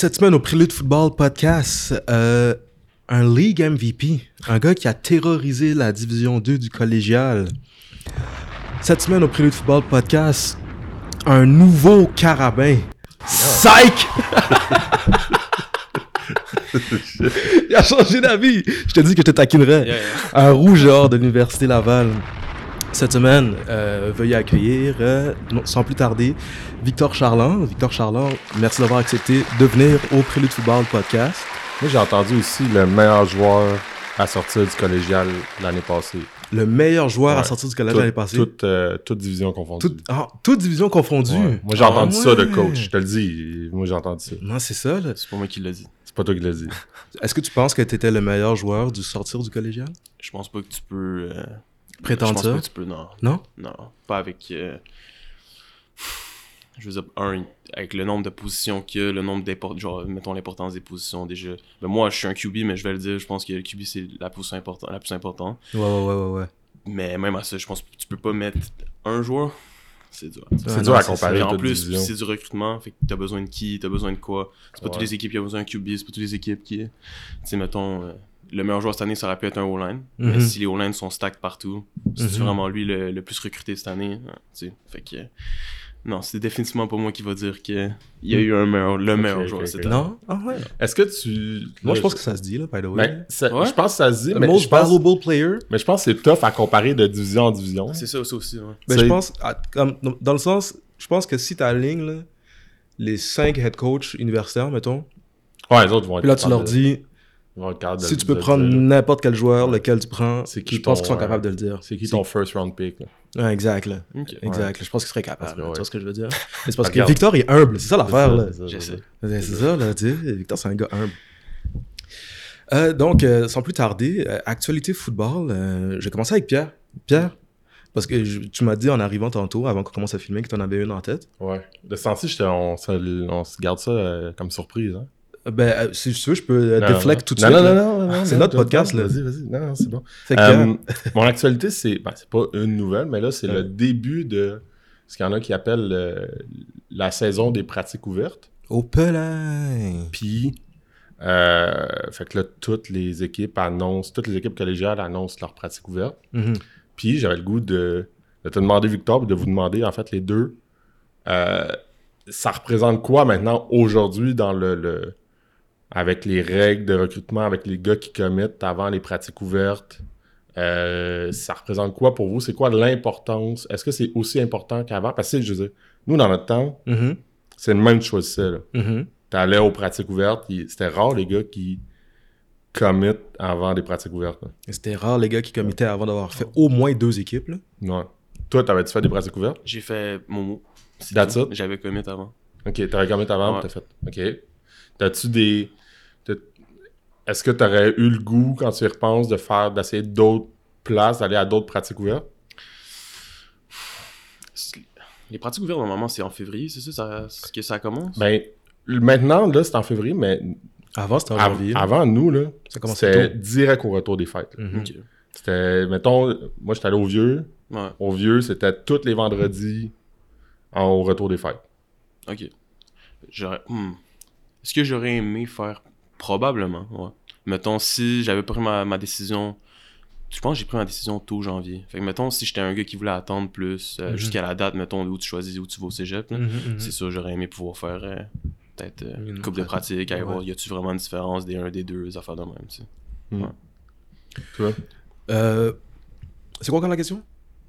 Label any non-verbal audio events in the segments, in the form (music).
cette semaine au Prélude Football Podcast, euh, un League MVP, un gars qui a terrorisé la Division 2 du collégial. Cette semaine au Prélude Football Podcast, un nouveau carabin. Psych! (laughs) Il a changé d'avis. Je te dis que je te taquinerais. Yeah, yeah. Un rougeur de l'Université Laval. Cette semaine, euh, veuillez accueillir, euh, non, sans plus tarder, Victor Charland. Victor Charland, merci d'avoir accepté de venir au Prélude Football Podcast. Moi, j'ai entendu aussi le meilleur joueur à sortir du collégial l'année passée. Le meilleur joueur à sortir du collège l'année passée. Toute, euh, toute division confondue. Toute, ah, toute division confondue. Ouais. Moi, j'ai Ah entendu ça de coach. Je te le dis. Moi, j'ai entendu ça. Non, c'est ça. là. C'est pas moi qui l'a dit. C'est pas toi qui l'as dit. Est-ce que tu penses que tu étais le meilleur joueur du sortir du collégial? Je pense pas que tu peux. euh, Prétendre je pense ça? que tu peux, non. Non? Non, pas avec. euh, je veux dire, un, avec le nombre de positions qu'il y a, le nombre d'importants. Genre, mettons l'importance des positions déjà. Ben, moi, je suis un QB, mais je vais le dire, je pense que le QB, c'est la position importante, la plus importante. Ouais, ouais, ouais, ouais. ouais. Mais même à ça, je pense que tu peux pas mettre un joueur. C'est dur. C'est Ah dur à comparer Et en plus, c'est du recrutement, fait que t'as besoin de qui, t'as besoin de quoi. C'est pas Ouais. toutes les équipes qui ont besoin d'un QB, c'est pas toutes les équipes qui. Tu sais, mettons, euh, le meilleur joueur cette année, ça aurait pu être un O-line. Mhm. Mais si les O-line sont stacked partout, c'est Mhm. vraiment lui le, le plus recruté cette année. hein, tu sais. Fait que. Non, c'est définitivement pas moi qui va dire qu'il y a eu un meilleur, le meilleur joueur cette année. Non? Ah ouais. Est-ce que tu. Moi, je pense que ça se dit, là, by the way. Ben, ça- Ouais. Je pense que ça se dit, The mais most je, pense, valuable player. mais je pense que c'est tough à comparer de division en division. C'est ça, ça aussi. Ouais. Ben, C'est- je pense, à- comme, dans- le sens, je pense que si tu alignes là, les cinq head coach universitaires, mettons, Ouais, les autres vont être puis là tu leur de- dis, de- si tu peux de prendre dire, n'importe quel joueur, lequel tu prends, C'est qui je pense qu'ils sont euh, capables de le dire. C'est qui ton first round pick? là? Ouais, exact, là. Ok. Exact. là, Je pense qu'ils seraient capables. Tu ouais. vois ce que je veux dire? Mais (laughs) c'est parce que. Victor est humble, c'est ça l'affaire. C'est ça, Je c'est ça. sais. C'est c'est ça, là, tu sais. Victor, c'est un gars humble. Euh, donc, euh, sans plus tarder, euh, actualité football, euh, je vais commencer avec Pierre. Pierre, parce que je- tu m'as dit en arrivant tantôt, avant qu'on commence à filmer, que tu en avais une en tête. Ouais. De ce sens-ci, j'étais- on, se- on se garde ça euh, comme surprise. Hein? Euh, Ben, euh, si tu veux, je peux euh, Non, non. tout de non, suite. Non, non, non, non, C'est notre podcast, là. Vas-y, vas-y. Non, non, c'est bon. Fait que, Pierre, mon actualité, c'est ben, c'est pas une nouvelle, mais là, c'est Ouais. le début de ce qu'il y en a qui appellent euh, la saison des pratiques ouvertes. au pelin. Puis, euh, fait que là, toutes les équipes annoncent, toutes les équipes collégiales annoncent leurs pratiques ouvertes. Mhm. Puis, j'avais le goût de, de te demander, Victor, de vous demander, en fait, les deux, euh, ça représente quoi maintenant, aujourd'hui, dans le, le- avec les règles de recrutement, avec les gars qui commettent avant les pratiques ouvertes? Euh, ça représente quoi pour vous? C'est quoi l'importance? Est-ce que c'est aussi important qu'avant? Parce que, je veux dire, nous, dans notre temps, Mhm. c'est le même que tu choisissais. Mhm. T'allais aux pratiques ouvertes, c'était rare les gars qui commettent avant des pratiques ouvertes. C'était rare, les gars qui commettaient avant d'avoir fait au moins deux équipes. Là. Ouais. Toi, t'avais-tu fait des pratiques ouvertes? J'ai fait Momo. C'est That's tout. it? J'avais commit avant. Ok, t'avais commit avant, Ouais. t'as fait. Ok. T'as-tu des. Est-ce que t'aurais eu le goût, quand tu y repenses, de faire, d'essayer d'autres places, d'aller à d'autres pratiques ouvertes? Les pratiques ouvertes, normalement, c'est en février, c'est ça, ça c'est que ça commence? Ben, maintenant, là, c'est en février, mais Avant, c'était en av- janvier. avant nous, là, Ça commençait c'était direct au retour des fêtes. Mhm. Ok. C'était, mettons, moi, j'étais allé au vieux. Ouais, Au vieux, c'était tous les vendredis en- au retour des fêtes. ok. J'aurais. hmm. Est-ce que j'aurais aimé faire? Probablement, ouais. Mettons, si j'avais pris ma, ma décision. Je pense que j'ai pris ma décision tôt janvier. Fait que, mettons, si j'étais un gars qui voulait attendre plus euh, Mhm. jusqu'à la date, mettons, où tu choisis, où tu vas au cégep, là, mhm. c'est sûr, j'aurais aimé pouvoir faire euh, peut-être euh, Une coupe de pratique. aller Ouais. voir, y a-tu vraiment une différence des un, des deux, des affaires de même, tu sais. Tu vois? Euh, c'est quoi encore la question?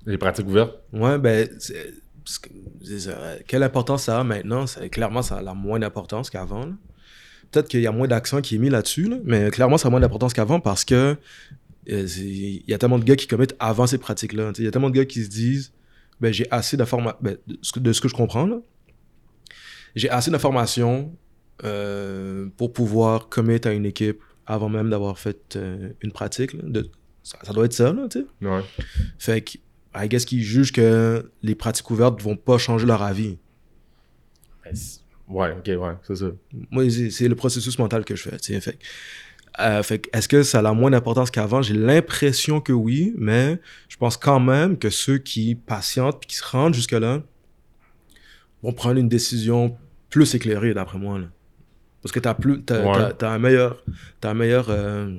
Les pratiques ouvertes. Ouais, ben, c'est- quelle importance ça a maintenant? Ça, clairement, ça a la moins d'importance qu'avant. Peut-être qu'il y a moins d'accent qui est mis là-dessus, là, mais clairement, ça a moins d'importance qu'avant parce que euh, il y a tellement de gars qui commettent avant ces pratiques-là. Il y a tellement de gars qui se disent ben, j'ai assez d'informations. de, ce que- de ce que je comprends, j'ai assez d'informations euh, pour pouvoir commettre à une équipe avant même d'avoir fait euh, une pratique. là, de- ça, ça doit être ça, là, tu sais. Ouais. Fait que, I guess qu'ils jugent que les pratiques ouvertes vont pas changer leur avis. Ben, c'est- Ouais, ok, ouais, c'est ça. Moi, c'est le processus mental que je fais. tu sais. Fait, que, euh, fait est-ce que ça a la moins d'importance qu'avant? J'ai l'impression que oui, mais je pense quand même que ceux qui patientent et qui se rendent jusque-là vont prendre une décision plus éclairée, d'après moi. là. Parce que t'as plus, t'as, Ouais. un meilleur, t'as un meilleur, euh,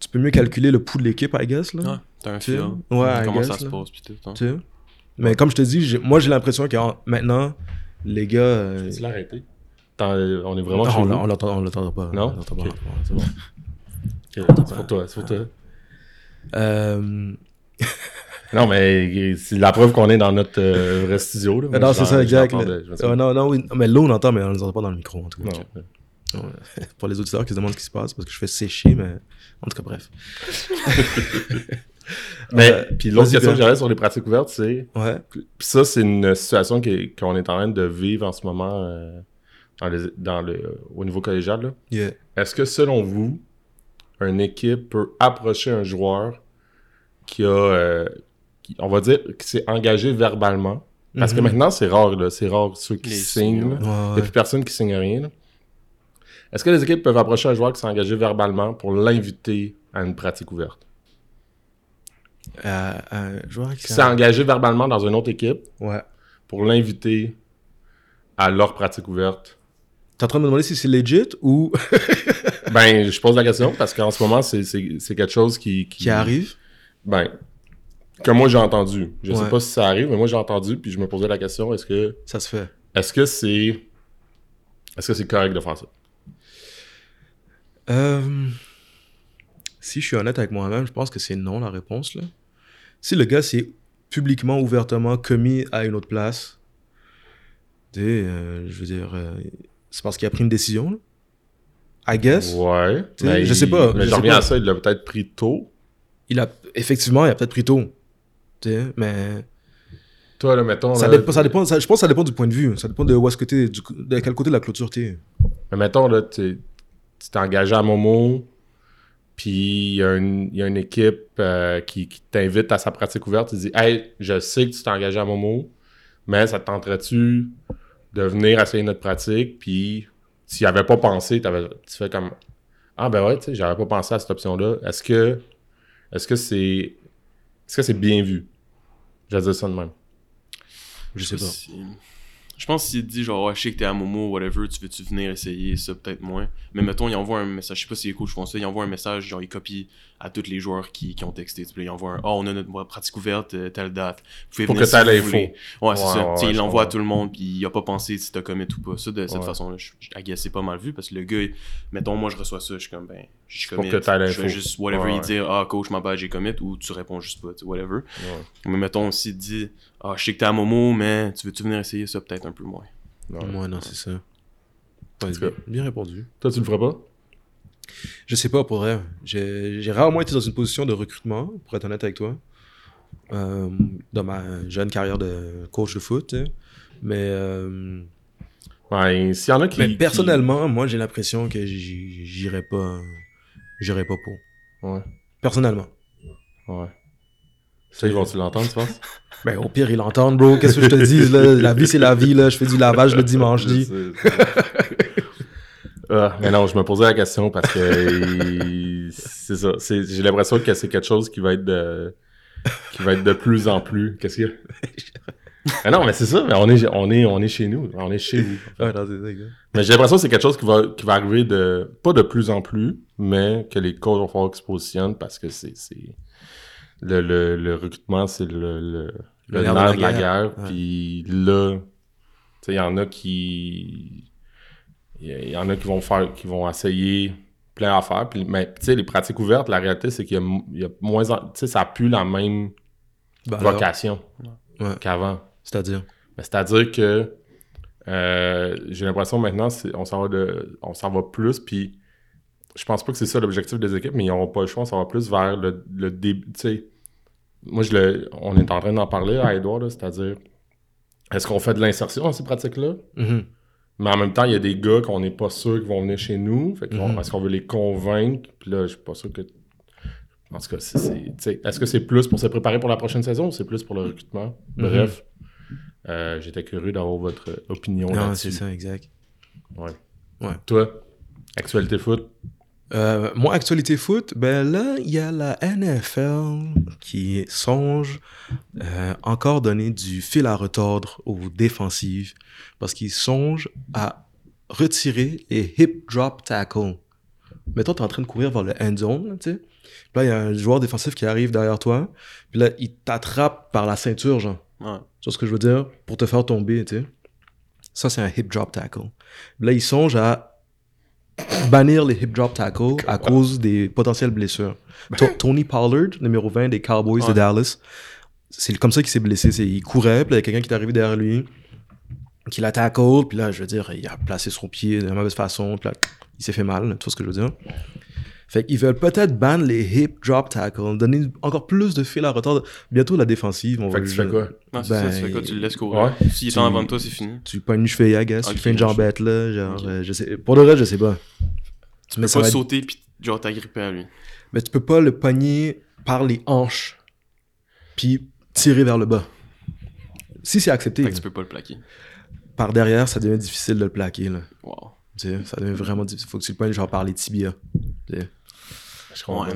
tu peux mieux calculer le pouls de l'équipe, I guess, là. Ouais, t'as un feel. ouais, I Comment ça se passe, pis tout. hein. Tu sais? Mais comme je te dis, moi j'ai l'impression que en- maintenant, les gars. euh, Tu l'as arrêté? T'en- On est vraiment non, chez on, vous? on l'entend- on l'entendra pas. Non? On l'entend pas. Ok. Ouais, c'est bon. (laughs) Ok, C'est pour toi, c'est pour toi. Euh, (laughs) Non, mais c'est la preuve qu'on est dans notre euh, vrai studio. Là. Non, c'est ça, exact. suis- Euh, non, non, oui. Mais là, on entend, mais on ne les entend pas dans le micro, en tout cas. Non. Ouais. (laughs) Pour les auditeurs qui se demandent ce qui se passe, parce que je fais sécher, mais en tout cas, bref. Mais, Euh, puis l'autre question que j'avais sur les pratiques ouvertes, c'est... Ouais. Puis ça, c'est une situation est- qu'on est en train de vivre en ce moment euh, dans les- dans le, au niveau collégial. là. Yeah. Est-ce que, selon vous, une équipe peut approcher un joueur qui a, euh, qui- on va dire, qui s'est engagé verbalement? Parce que Mhm. maintenant, c'est rare, là. C'est rare ceux qui Les signent. Il n'y a plus personne qui signe rien. là. Est-ce que les équipes peuvent approcher un joueur qui s'est engagé verbalement pour l'inviter à une pratique ouverte? Euh, un joueur qui s'est engagé verbalement dans une autre équipe Ouais. pour l'inviter à leur pratique ouverte? T'es en train de me demander si c'est legit ou (laughs) Ben, je pose la question parce qu'en ce moment, c'est- quelque chose qui, qui... qui arrive? Ben, que moi j'ai entendu. Je sais Ouais. pas si ça arrive, mais moi j'ai entendu, puis je me posais la question, est-ce que Ça se fait. est-ce que c'est est-ce que c'est correct de faire ça? Euh, si je suis honnête avec moi-même, je pense que c'est non la réponse. Là. Si le gars s'est publiquement, ouvertement commis à une autre place, sais, euh, je veux dire, euh, c'est parce qu'il a pris une décision. Là. I guess. Ouais. Sais, je sais il- pas, Mais je sais reviens à ça, il l'a peut-être pris tôt. Il a, effectivement, il a peut-être pris tôt. Sais, mais Toi, là, mettons. ça, là, dépend, ça dépend, ça- je pense que ça dépend du point de vue. Ça dépend de où est-ce que du- de quel côté de la clôture t'es. Mais mettons, là, tu t'es engagé à Momo, puis il y, a une- il y a une équipe euh, qui, qui t'invite à sa pratique ouverte. Il dit Hey, je sais que tu t'es engagé à Momo, mais ça te tenterait-tu de venir essayer notre pratique? Puis, s'il avait pas pensé, tu fais comme Ah, ben ouais, tu sais, j'avais pas pensé à cette option-là. Est-ce que est-ce que c'est est-ce que c'est bien vu? Je vais dire ça de même. Je sais pas. Je pense s'il dit genre, ouais, je sais que t'es à Momo, whatever, tu veux-tu venir essayer ça, peut-être moins. Mais mettons, il envoie un message, je sais pas si les coachs font ça, il envoie un message, genre, il copie à tous les joueurs qui, qui ont texté. Tu il envoie un, oh, on a notre pratique ouverte, euh, telle date. Vous pouvez Pour venir que si vous l'info. Ouais, c'est Ouais, ça. ouais, il l'envoie à tout le monde, puis il a pas pensé si t'as commit ou pas. Ça, de cette façon-là, je, c'est pas mal vu, parce que le gars, mettons, moi, je reçois ça, je suis comme, ben, je Pour commit. que Je l'info. vais juste, whatever, il dire, ah, coach, ma bad, j'ai commit, ou tu réponds juste pas, whatever. Mais mettons, s'il dit, ah, je sais que t'es à Momo, mais tu veux-tu venir essayer ça, peut-être un peu moins? Ouais. Moi, non, c'est ça. Ouais, tout cas. bien, bien répondu. Toi, tu le ferais pas? Je sais pas, pour vrai. J'ai rarement été dans une position de recrutement, pour être honnête avec toi. Euh, dans ma jeune carrière de coach de foot. Mais, euh, Ouais, s'il y en a qui. mais qui- personnellement, moi, j'ai l'impression que j'irais pas, j'irais pas pour. Ouais. Personnellement. Ouais. Ça, ils vont-tu l'entendre, tu penses? Ben, au pire, ils l'entendent, bro. Qu'est-ce que je te dis, là? La vie, c'est la vie, là. Je fais du lavage le dimanche, dis. Ah, mais non, je me posais la question parce que c'est ça. J'ai l'impression que c'est quelque chose qui va être de qui va être de plus en plus. Qu'est-ce qu'il y a? Mais non, mais c'est ça. Mais on est on est on est chez nous. On est chez non, ça, exact. Mais j'ai l'impression que c'est quelque chose qui va qui va arriver de pas de plus en plus, mais que les coachs vont falloir qu'ils se positionnent parce que c'est le, le, le recrutement c'est le le, le nerf nerf de la guerre. Puis là, il y en a qui il y- en a qui vont faire qui vont essayer plein d'affaires. Puis mais tu sais les pratiques ouvertes, la réalité c'est qu'il y a, y moins tu sais ça a plus la même Ben, vocation Ouais. qu'avant. C'est-à-dire? C'est-à-dire que euh, j'ai l'impression maintenant c'est- on s'en va de on s'en va plus puis je pense pas que c'est ça l'objectif des équipes mais ils n'auront pas le choix s'en va plus vers le, le début tu sais moi je le on est en train d'en parler à Edouard c'est-à-dire est-ce qu'on fait de l'insertion dans ces pratiques là Mhm. mais en même temps il y a des gars qu'on n'est pas sûr qu'ils vont venir chez nous fait Mhm. est-ce qu'on veut les convaincre? Puis là je suis pas sûr que en tout cas, est-ce que c'est plus pour se préparer pour la prochaine saison ou c'est plus pour le recrutement? Mhm. Bref, euh, j'étais curieux d'avoir votre opinion Non, c'est ça, exact. Toi, actualité foot, Euh, moi, actualité foot, ben là, il y a la NFL qui songe euh, encore donner du fil à retordre aux défensives parce qu'ils songent à retirer et hip drop tackle. Mettons, t'es en train de courir vers le end zone, tu sais. Puis là, il y a un joueur défensif qui arrive derrière toi. Puis là, il t'attrape par la ceinture, genre. Ouais. Tu vois ce que je veux dire? Pour te faire tomber, tu sais. Ça, c'est un hip drop tackle. Là, ils songent à bannir les hip drop tackles à cause des potentielles blessures. To- Tony Pollard, numéro 20 des Cowboys de. Dallas, c'est comme ça qu'il s'est blessé. Il courait, puis il y a quelqu'un qui est arrivé derrière lui, qui l'a tackle, puis là, je veux dire, il a placé son pied de la mauvaise façon, puis là, il s'est fait mal, tu vois ce que je veux dire? Fait qu'ils veulent peut-être ban les hip drop tackles, donner encore plus de fil à retard. Bientôt, la défensive, on Fait va que tu fais quoi? Non, c'est Ben, ça, tu fais quoi? Tu le laisses courir. Ouais. S'il est en avant de toi, c'est fini. tu pognes une cheville, I guess, tu fais une jambette, là, genre, euh, je sais, pour le reste, je sais pas. Tu Mais peux pas va sauter pis genre t'agripper à lui. Mais tu peux pas le pogner par les hanches, puis tirer vers le bas. Si c'est accepté, Fait que tu peux pas le plaquer. par derrière, ça devient difficile de le plaquer, là. Wow. Tu sais, ça devient vraiment difficile. Faut que tu le pognes genre par les tibias. Tu sais. Je comprends. Ouais.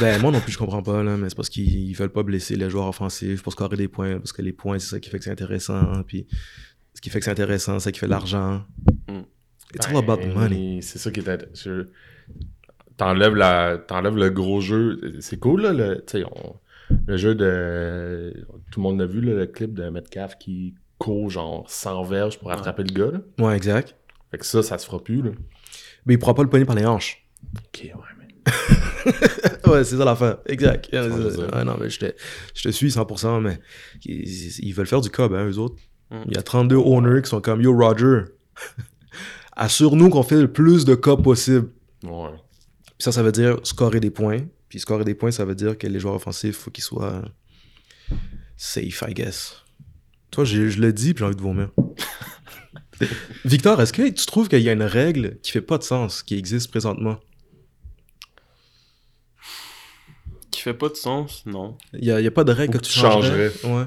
Ben, moi non plus, je comprends pas, là, mais c'est parce qu'ils ils veulent pas blesser les joueurs offensifs pour scorer des points, parce que les points, c'est ça qui fait que c'est intéressant, puis ce qui fait que c'est intéressant, c'est ça qui fait de l'argent. Mm. It's all about the money. Ben, C'est ça qui est int- je- T'enlèves la... t'enlèves le gros jeu. C'est cool, là, le, on- le jeu de... Tout le monde a vu, là, le clip de Metcalf qui court genre 100 verges pour attraper le gars, là. Ouais, exact. Fait que ça, ça se fera plus, là. Mais il pourra pas le pogner par les hanches. Ok, ouais. (laughs) ouais, c'est ça l'affaire. Exact. vois, je sais. Ouais, non, mais je te, je te suis 100%, mais ils, ils veulent faire du cob, hein, eux autres. Mm. Il y a 32 owners qui sont comme Yo, Roger, (laughs) assure-nous qu'on fait le plus de cob possible. Ouais. Puis ça, ça veut dire scorer des points. Puis scorer des points, ça veut dire que les joueurs offensifs, faut qu'ils soient safe, I guess. Toi, j'ai- je le dis, puis j'ai envie de vomir. (laughs) Victor, est-ce que tu trouves qu'il y a une règle qui fait pas de sens, qui existe présentement? Qui fait pas de sens, non. Il y a, y a pas de règle Ou que que tu changerais? Ouais.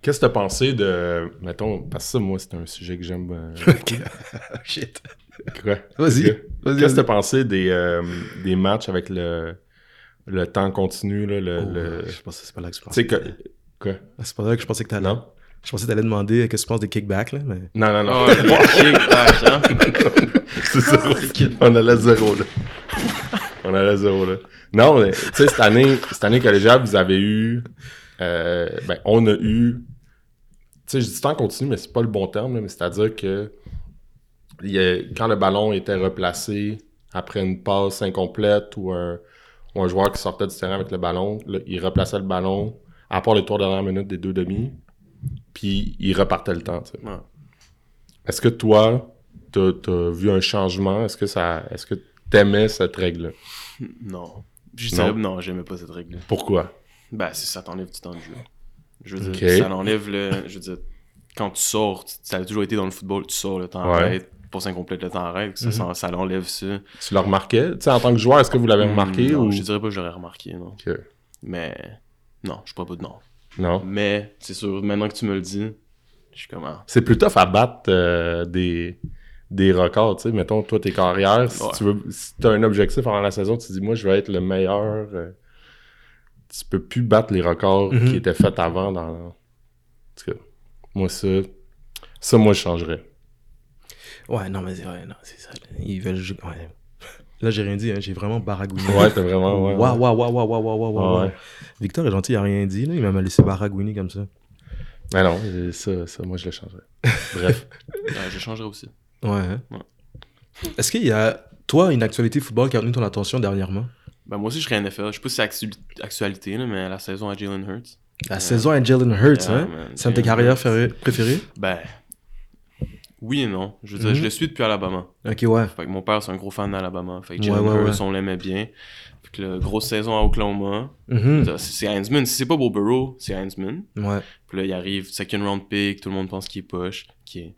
Qu'est-ce que t'as pensé de... Mettons, parce que ça, moi, c'est un sujet que j'aime... euh, (laughs) Ok. (laughs) Shit. Quoi? Vas-y. Ok. Vas-y. Qu'est-ce que t'as pensé des, euh, des matchs avec le, le temps continu, là, le... Oh, le- Je pense que c'est pas là que je Tu pensais. sais que... Quoi? C'est pas là que je pensais que t'allais. Non? Je pensais que t'allais demander qu'est-ce que tu penses des kickbacks, là, mais... Non, non, non. Oh, hein. (laughs) C'est ça. On allait zéro, là. On allait zéro, là. Non, mais, tu sais, cette année, cette année collégiale, vous avez eu... euh, ben, on a eu... Tu sais, je dis temps continu, mais c'est pas le bon terme, là, mais c'est-à-dire que il a- quand le ballon était replacé après une passe incomplète ou un, ou un joueur qui sortait du terrain avec le ballon, là, il replaçait le ballon à part les trois dernières minutes des deux demi, puis il repartait le temps, tu sais. Ouais. Est-ce que toi, t'as as vu un changement? Est-ce que ça. Est-ce que t'aimais cette règle-là? (laughs) Non. Je Non. dirais, non, j'aimais pas cette règle. Pourquoi? Ben, c'est ça t'enlève du temps de jeu. Je veux dire, ça l'enlève le. Je veux dire, quand tu sors, ça a toujours été dans le football, tu sors, le temps Ouais. arrête. Pour complète le temps arrête. Ça, Mhm. ça, ça l'enlève ça. Tu le remarquais? Tu sais, en tant que joueur, est-ce que vous l'avez remarqué Hmm, non, ou? Je dirais pas que j'aurais remarqué, non. Ok. Mais. Non, je pourrais pas de non. Non? Mais, c'est sûr, maintenant que tu me le dis, je suis comme. ah, C'est plus tough à battre euh, des, des records, tu sais. Mettons, toi, tes carrières, si Ouais. tu veux. Si t'as un objectif avant la saison, tu te dis, moi, je vais être le meilleur. euh, tu peux plus battre les records Mhm. qui étaient faits avant dans. En tout cas, moi, ça. Ça, moi, je changerais. Ouais, non, mais c'est- ouais, non, c'est ça. là. Ils veulent... Ouais. Là, j'ai rien dit, hein, j'ai vraiment baragouiné. Ouais, t'as vraiment. Ouais, Waouh, ouais. waouh, waouh, waouh, waouh, waouh, waouh, Ouais. waouh. Victor est gentil, il a rien dit, là. Il m'a laissé baragouiner comme ça. Mais non, euh, ça, ça, moi, je le changerais. Bref. (laughs) je changerais aussi. Ouais. Ouais. Est-ce qu'il y a, toi, une actualité football qui a retenu ton attention dernièrement? Ben, moi aussi, je serais NFL. Je sais pas si c'est actu- actualité, là, mais la saison à Jalen Hurts. La Ouais. saison à Jalen Hurts, Yeah, hein? C'est un de tes carrières préférées? Ben. Oui et non. Je veux dire, Mhm. je le suis depuis Alabama. Ok, ouais. Fait que mon père, c'est un gros fan d'Alabama. Fait que Jalen ouais, Hurts, on l'aimait bien. Fait que la grosse saison à Oklahoma. Mhm. C'est Heinzman. Si c'est pas Beau Burrow, c'est Heinzman. Ouais. Puis là, il arrive, second round pick, tout le monde pense qu'il est poche. Qui est...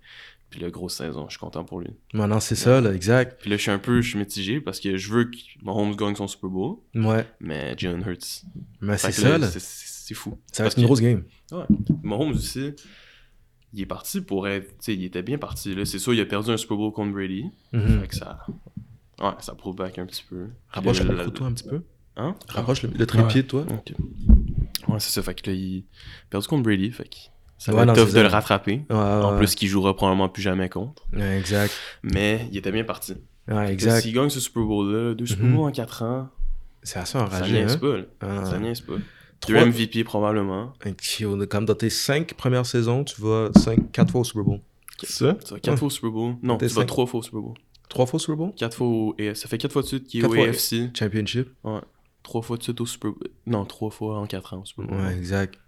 Puis là, grosse saison, je suis content pour lui. Maintenant, c'est ça, là, exact. Puis là, je suis un peu je suis mitigé parce que je veux que Mahomes gagne son Super Bowl, Ouais. mais Jalen Hurts. Mais c'est là, ça, là. c'est- fou. Ça va être une grosse game. Mahomes aussi, il est parti pour être. Tu sais, il était bien parti. là. C'est sûr, il a perdu un Super Bowl contre Brady. Mhm. Fait que ça. Ouais, ça prouve back un petit peu. Rapproche le la- toi un petit peu. Hein? Rapproche le, le trépied toi. Ouais, c'est ça. Fait que là, il a perdu contre Brady. Fait que Ça Ouais, va être tough de ça. le rattraper. Ouais, En ouais, plus, qu'il jouera probablement plus jamais contre. ouais, exact. Mais il était bien parti. Ouais, exact. S'il gagne ce Super Bowl-là, deux Super Mhm. Bowls en 4 ans, C'est assez ça enragé, niaise hein? pas. Ah. Ça niaise pas. Trois- Deux MVP probablement. Comme dans tes cinq premières saisons, tu vas cinq, quatre fois au Super Bowl. Ça? Tu vas 4 Ouais. fois au Super Bowl. Non, tu vas. 3 fois au Super Bowl. Trois fois au Super Bowl? 4 fois au... et Ça fait 4 fois de suite qu'il est Quatre au AFC. Championship? 3 fois de suite au Super Bowl. Non, 3 fois en 4 ans au Super Bowl. Ouais, exact.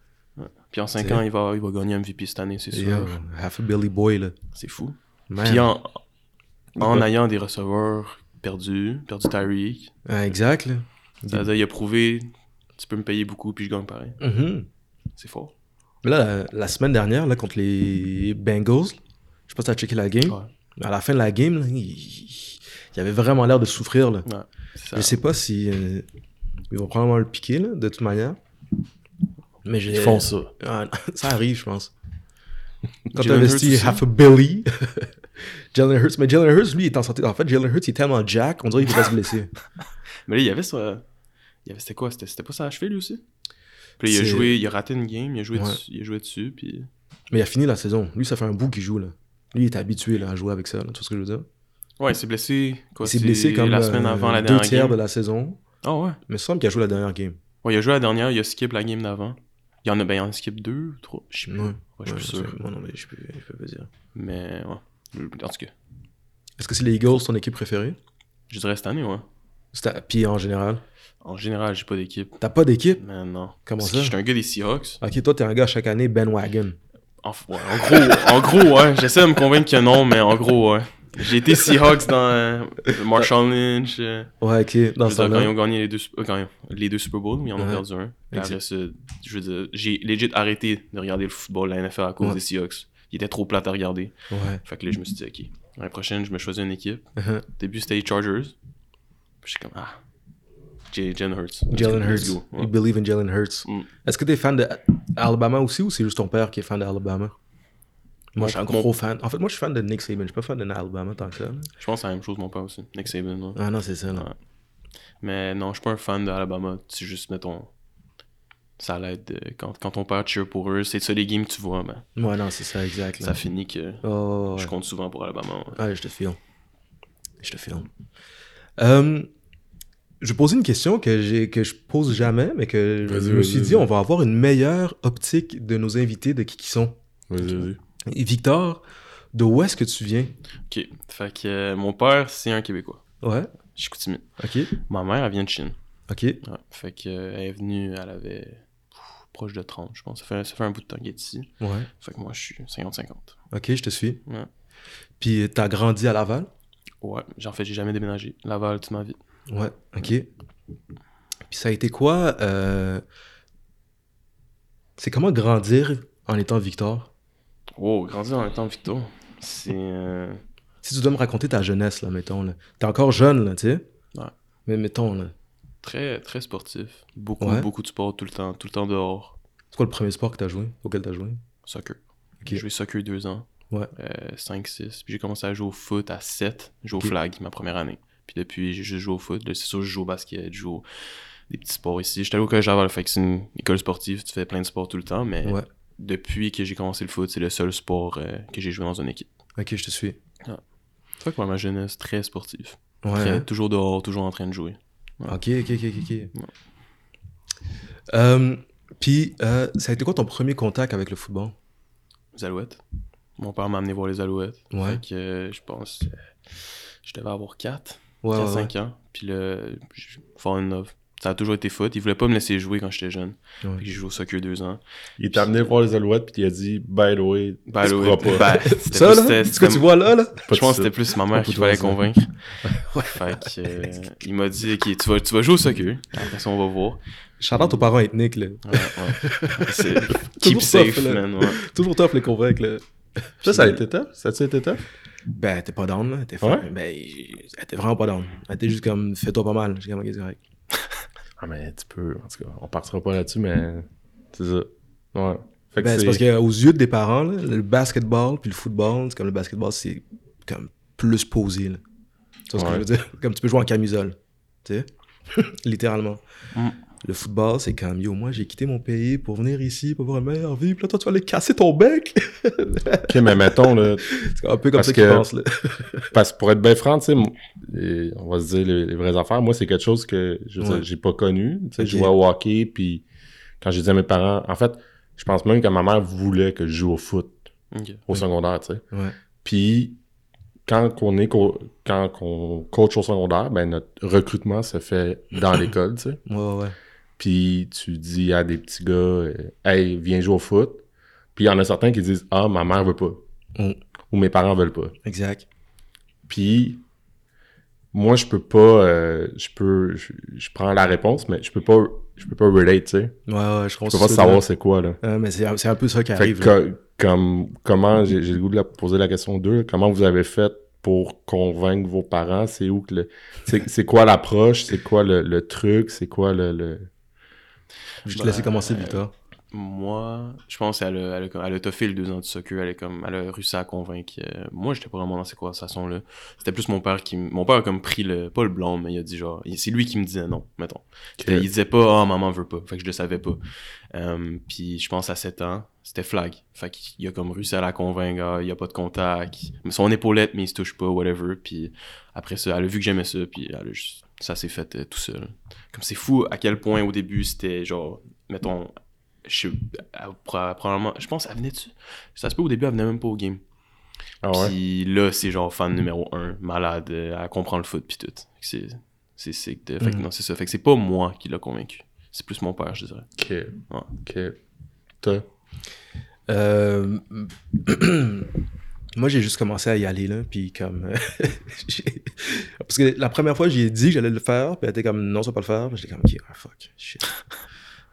Puis en 5 C'est- ans, il va, il va gagner MVP cette année, c'est sûr. half a Billy Boy, là. C'est fou. Man. Puis en, en Ouais. ayant des receveurs perdus, perdu Tyreek, Ouais, exact, là. il a prouvé tu peux me payer beaucoup puis je gagne pareil. Mhm. C'est fort. Mais Là, la, semaine dernière, là, contre les Bengals, je sais pas si t'as checké la game. Ouais. À la fin de la game, là, il, il avait vraiment l'air de souffrir, là. Ça. Je sais pas si euh, ils vont probablement le piquer là, de toute manière. Mais. Ils font ça. Ah, (laughs) ça arrive, je pense. Quand Hurts aussi. half a billy, (laughs) Jalen Hurts, mais Jalen Hurts, lui, il est en santé. En fait, Jalen Hurts, il est tellement jack, on dirait qu'il va se blesser. (laughs) Mais là, il y avait ça. Il y avait c'était quoi? C'était c'était pas ça à cheville lui aussi? Puis il a joué, il a raté une game, il a joué, Ouais. dessus, il a joué dessus, puis. Mais il a fini la saison. Lui, ça fait un bout qu'il joue là. Lui, il est habitué là, à jouer avec ça. Là, tu vois ce que je veux dire? Ouais, il s'est blessé. Quoi, il s'est blessé comme la euh, semaine avant la deux dernière tiers game. de la saison. Ah ouais. Mais il me semble qu'il a joué la dernière game. Ouais, il a joué la dernière, il a skip la game d'avant. Il y en a, ben, il en a skip deux, trois. Je sais plus. Ouais. Ouais, je suis plus sûr. Moi, non, mais je peux, je peux pas dire. Mais ouais. En tout cas, Est-ce que c'est les Eagles ton équipe préférée? je dirais cette année, ouais. Puis en général? En général, j'ai pas d'équipe. T'as pas d'équipe? Mais non. Comment Parce ça? que J'étais un gars des Seahawks. Ok, toi, t'es un gars chaque année bandwagon. En, ouais, en gros, en gros, ouais. J'essaie de me convaincre que non, mais en gros, ouais. J'ai été Seahawks dans euh, Marshall Lynch. euh, Ouais, ok, dans je ce veux dire, quand ils ont gagné les deux, euh, quand ils les deux Super Bowls, mais ils en ont Ouais. perdu un. Après je veux dire, j'ai legit arrêté de regarder le football, la NFL à cause Ouais. des Seahawks. Il était trop plate à regarder. Ouais. Fait que là, je me suis dit, ok, l'année prochaine, je me choisis une équipe. Uh-huh. Au début, c'était les Chargers. Puis j'étais comme, ah, Jalen Hurts. Jalen Hurts. You believe in Jalen Hurts. Mm. Est-ce que t'es fan de Alabama aussi ou c'est juste ton père qui est fan d'Alabama? Moi, je suis un Mon- gros fan. En fait, moi, je suis fan de Nick Saban. Je suis pas fan de Alabama tant que ça. là. Je pense que c'est la même chose, mon père aussi. Nick Saban, ouais. Ah non, c'est ça. Là. Ouais. Mais non, je suis pas un fan d'Alabama. C'est juste, mettons, ça l'aide. de- Quand, quand ton père cheer pour eux, c'est ça les games que tu vois, ben, Ouais, non, c'est ça, exact. là. ça finit que Oh, ouais. je compte souvent pour Alabama. ouais. Ouais, je te filme. Je te filme. Euh, je vais poser une question que, j'ai, que je pose jamais, mais que je me suis dit, on va avoir une meilleure optique de nos invités, de qui qui sont. Vas-y, vas-y. Et Victor, de où est-ce que tu viens? Ok. Fait que euh, mon père, c'est un Québécois. Ouais, Chicoutimi. ok, Ma mère, elle vient de Chine. ok. Ouais. Fait que, euh, elle est venue, elle avait pff, proche de 30, je pense. Ça fait, ça fait un bout de temps qu'elle est ici. Ouais, Fait que moi, je suis 50-50. ok, je te suis. Ouais. Puis t'as grandi à Laval? Ouais. En fait, j'ai jamais déménagé. Laval toute ma vie. Ouais, ok. Puis ça a été quoi? euh, C'est comment grandir en étant Victor? Oh, grandir en étant Victor. C'est. euh, Si tu dois me raconter ta jeunesse, là, mettons, là. T'es encore jeune, là, tu sais? Ouais. Mais mettons, là. très, très sportif. Beaucoup, Ouais. beaucoup de sport tout le temps. Tout le temps dehors. C'est quoi le premier sport que t'as joué? Auquel t'as joué? Soccer. J'ai joué soccer deux ans. Ouais. 5-6. Puis j'ai commencé à jouer au foot à 7. Jouer Ok. au flag ma première année. Puis depuis, j'ai juste joué au foot. Là, c'est sûr, je joue au basket, je joue des petits sports ici. J'étais allé au collège Laval, fait que c'est une école sportive. Tu fais plein de sports tout le temps. Mais Ouais. Depuis que j'ai commencé le foot, c'est le seul sport euh, que j'ai joué dans une équipe. Ok, je te suis. C'est vrai que moi, ma jeunesse, très sportive. Ouais. Très- hein? toujours dehors, toujours en train de jouer. Ok, ok, ok, ok. ok. Euh, Puis, euh, ça a été quoi ton premier contact avec le football? Les Alouettes. Mon père m'a amené voir les Alouettes. Ouais. Fait que euh, je pense je devais avoir 4, Ouais, ouais, 5 ans. Puis là, je fall in love. Ça a toujours été foot. Il voulait pas me laisser jouer quand j'étais jeune. ouais. J'ai joué au soccer deux ans. Il t'a amené voir les Alouettes, puis il a dit, by the way, Bah, pas. bah, (laughs) c'était Ça, plus- là? ce que tu vois là, là? Je pense que c'était plus ma mère pour fallait convaincre. (laughs) Fait que, euh, il m'a dit, ok, tu vas, tu vas jouer au soccer. Après ça, on va voir. Charlotte aux parents ethniques, là. Ouais, ouais. (laughs) C'est- Keep tough, safe, là. man. Ouais. Toujours tough les convaincre, là. Ça, ça a été tough? Ça a-tu été tough? Ben, t'es pas down, là. T'es Ouais? Ben, elle était vraiment pas down. Elle était juste comme, fais-toi pas mal. J'ai comme, ok, c'est correct. Ah, mais tu peux. En tout cas, on partira pas là-dessus, mais c'est ça. Ouais. Fait que Ben, c'est parce qu'aux yeux des parents, là, le basketball puis le football, c'est comme le basketball, c'est comme plus posé, là. Tu vois ce que je veux dire? Comme tu peux jouer en camisole. Tu sais? (laughs) Littéralement. Mm. Le football, c'est comme, yo, moi, j'ai quitté mon pays pour venir ici, pour avoir une meilleure vie. Puis là, toi, tu vas aller casser ton bec. (laughs) Ok, mais mettons, là, c'est un peu comme ça qu'ils que- pensent, là. (laughs) parce que pour être bien franc, tu sais, on va se dire les, les vraies affaires. Moi, c'est quelque chose que je Ouais. j'ai pas connu. Tu sais, je jouais au hockey, puis quand j'ai dit à mes parents, en fait, je pense même que ma mère voulait que je joue au foot au secondaire, tu sais. Ouais. Puis quand on est co- quand on coach au secondaire, ben notre recrutement se fait dans (coughs) l'école, tu sais. Ouais, ouais. Puis tu dis à des petits gars, euh, hey, viens jouer au foot. Puis il y en a certains qui disent, ah, ma mère veut pas. Mm. Ou mes parents veulent pas. Exact. Puis moi, je peux pas, euh, je peux, je, je prends la réponse, mais je peux pas, je peux pas relate, tu sais. Ouais, ouais, je comprends Je peux pas savoir c'est quoi, là. Mais c'est un peu ça qui Fait arrive. que comme, comment, j'ai le goût de la poser la question 2, comment vous avez fait pour convaincre vos parents? C'est où que le, c'est c'est quoi l'approche? C'est quoi le, le truc? C'est quoi le, le... Je vais te laisser commencer, Victor. Moi, je pense qu'elle a, elle a, elle a toffé le deux ans de soccer, elle, est comme, elle a réussi à convaincre. euh, moi, j'étais pas vraiment dans ces conversations-là. C'était plus mon père qui... Mon père a comme pris le... Pas le blanc, mais il a dit genre... C'est lui qui me disait non, mettons. C'était- Il disait pas « Ah, maman veut pas ». Fait que je le savais pas. Euh, puis je pense à 7 ans, c'était flag. Fait qu'il a comme réussi à la convaincre, ah, il y a pas de contact. Son épaulette, mais il se touche pas, whatever. Puis après ça, elle a vu que j'aimais ça, puis elle a juste... Ça s'est fait euh, tout seul. Comme c'est fou à quel point au début c'était genre, mettons, je elle- probablement, je pense, elle venait dessus. Ça se peut au début, elle venait même pas au game. Ah ouais? Puis là, c'est genre fan numéro un, malade, euh, elle comprend le foot, puis tout. C'est c'est sick. de- Fait que Mhm. non, c'est ça. Fait que c'est pas moi qui l'a convaincu. C'est plus mon père, je dirais. Ok. Ok. Toi? Euh, (clears throat) (clears throat) Moi, j'ai juste commencé à y aller, là, puis comme... euh, (laughs) Parce que la première fois, j'ai dit que j'allais le faire, puis elle était comme, non, ça va pas le faire. J'étais comme, ok, ah, fuck, shit.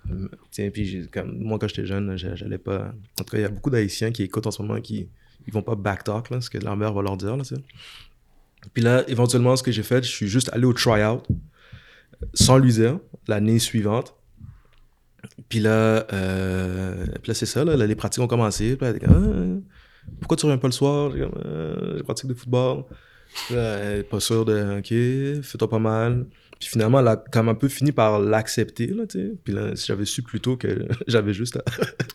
(laughs) Tiens, puis comme, moi, quand j'étais jeune, j'a- j'allais pas... En tout cas, il y a beaucoup d'Haïtiens qui écoutent en ce moment, qui ils vont pas backtalk, là, ce que leur mère va leur dire, là. Puis là, éventuellement, ce que j'ai fait, je suis juste allé au try-out, sans lui dire, l'année suivante. Puis là, euh, puis c'est ça, là, les pratiques ont commencé. Puis là, comme, Ah, pourquoi tu reviens pas le soir? J'ai comme, Ah, je pratique de football. Là, pas sûre de, ok, fais-toi pas mal. Puis finalement, elle a quand même un peu fini par l'accepter, là, tu sais. Puis là, si j'avais su plus tôt que (laughs) j'avais juste à...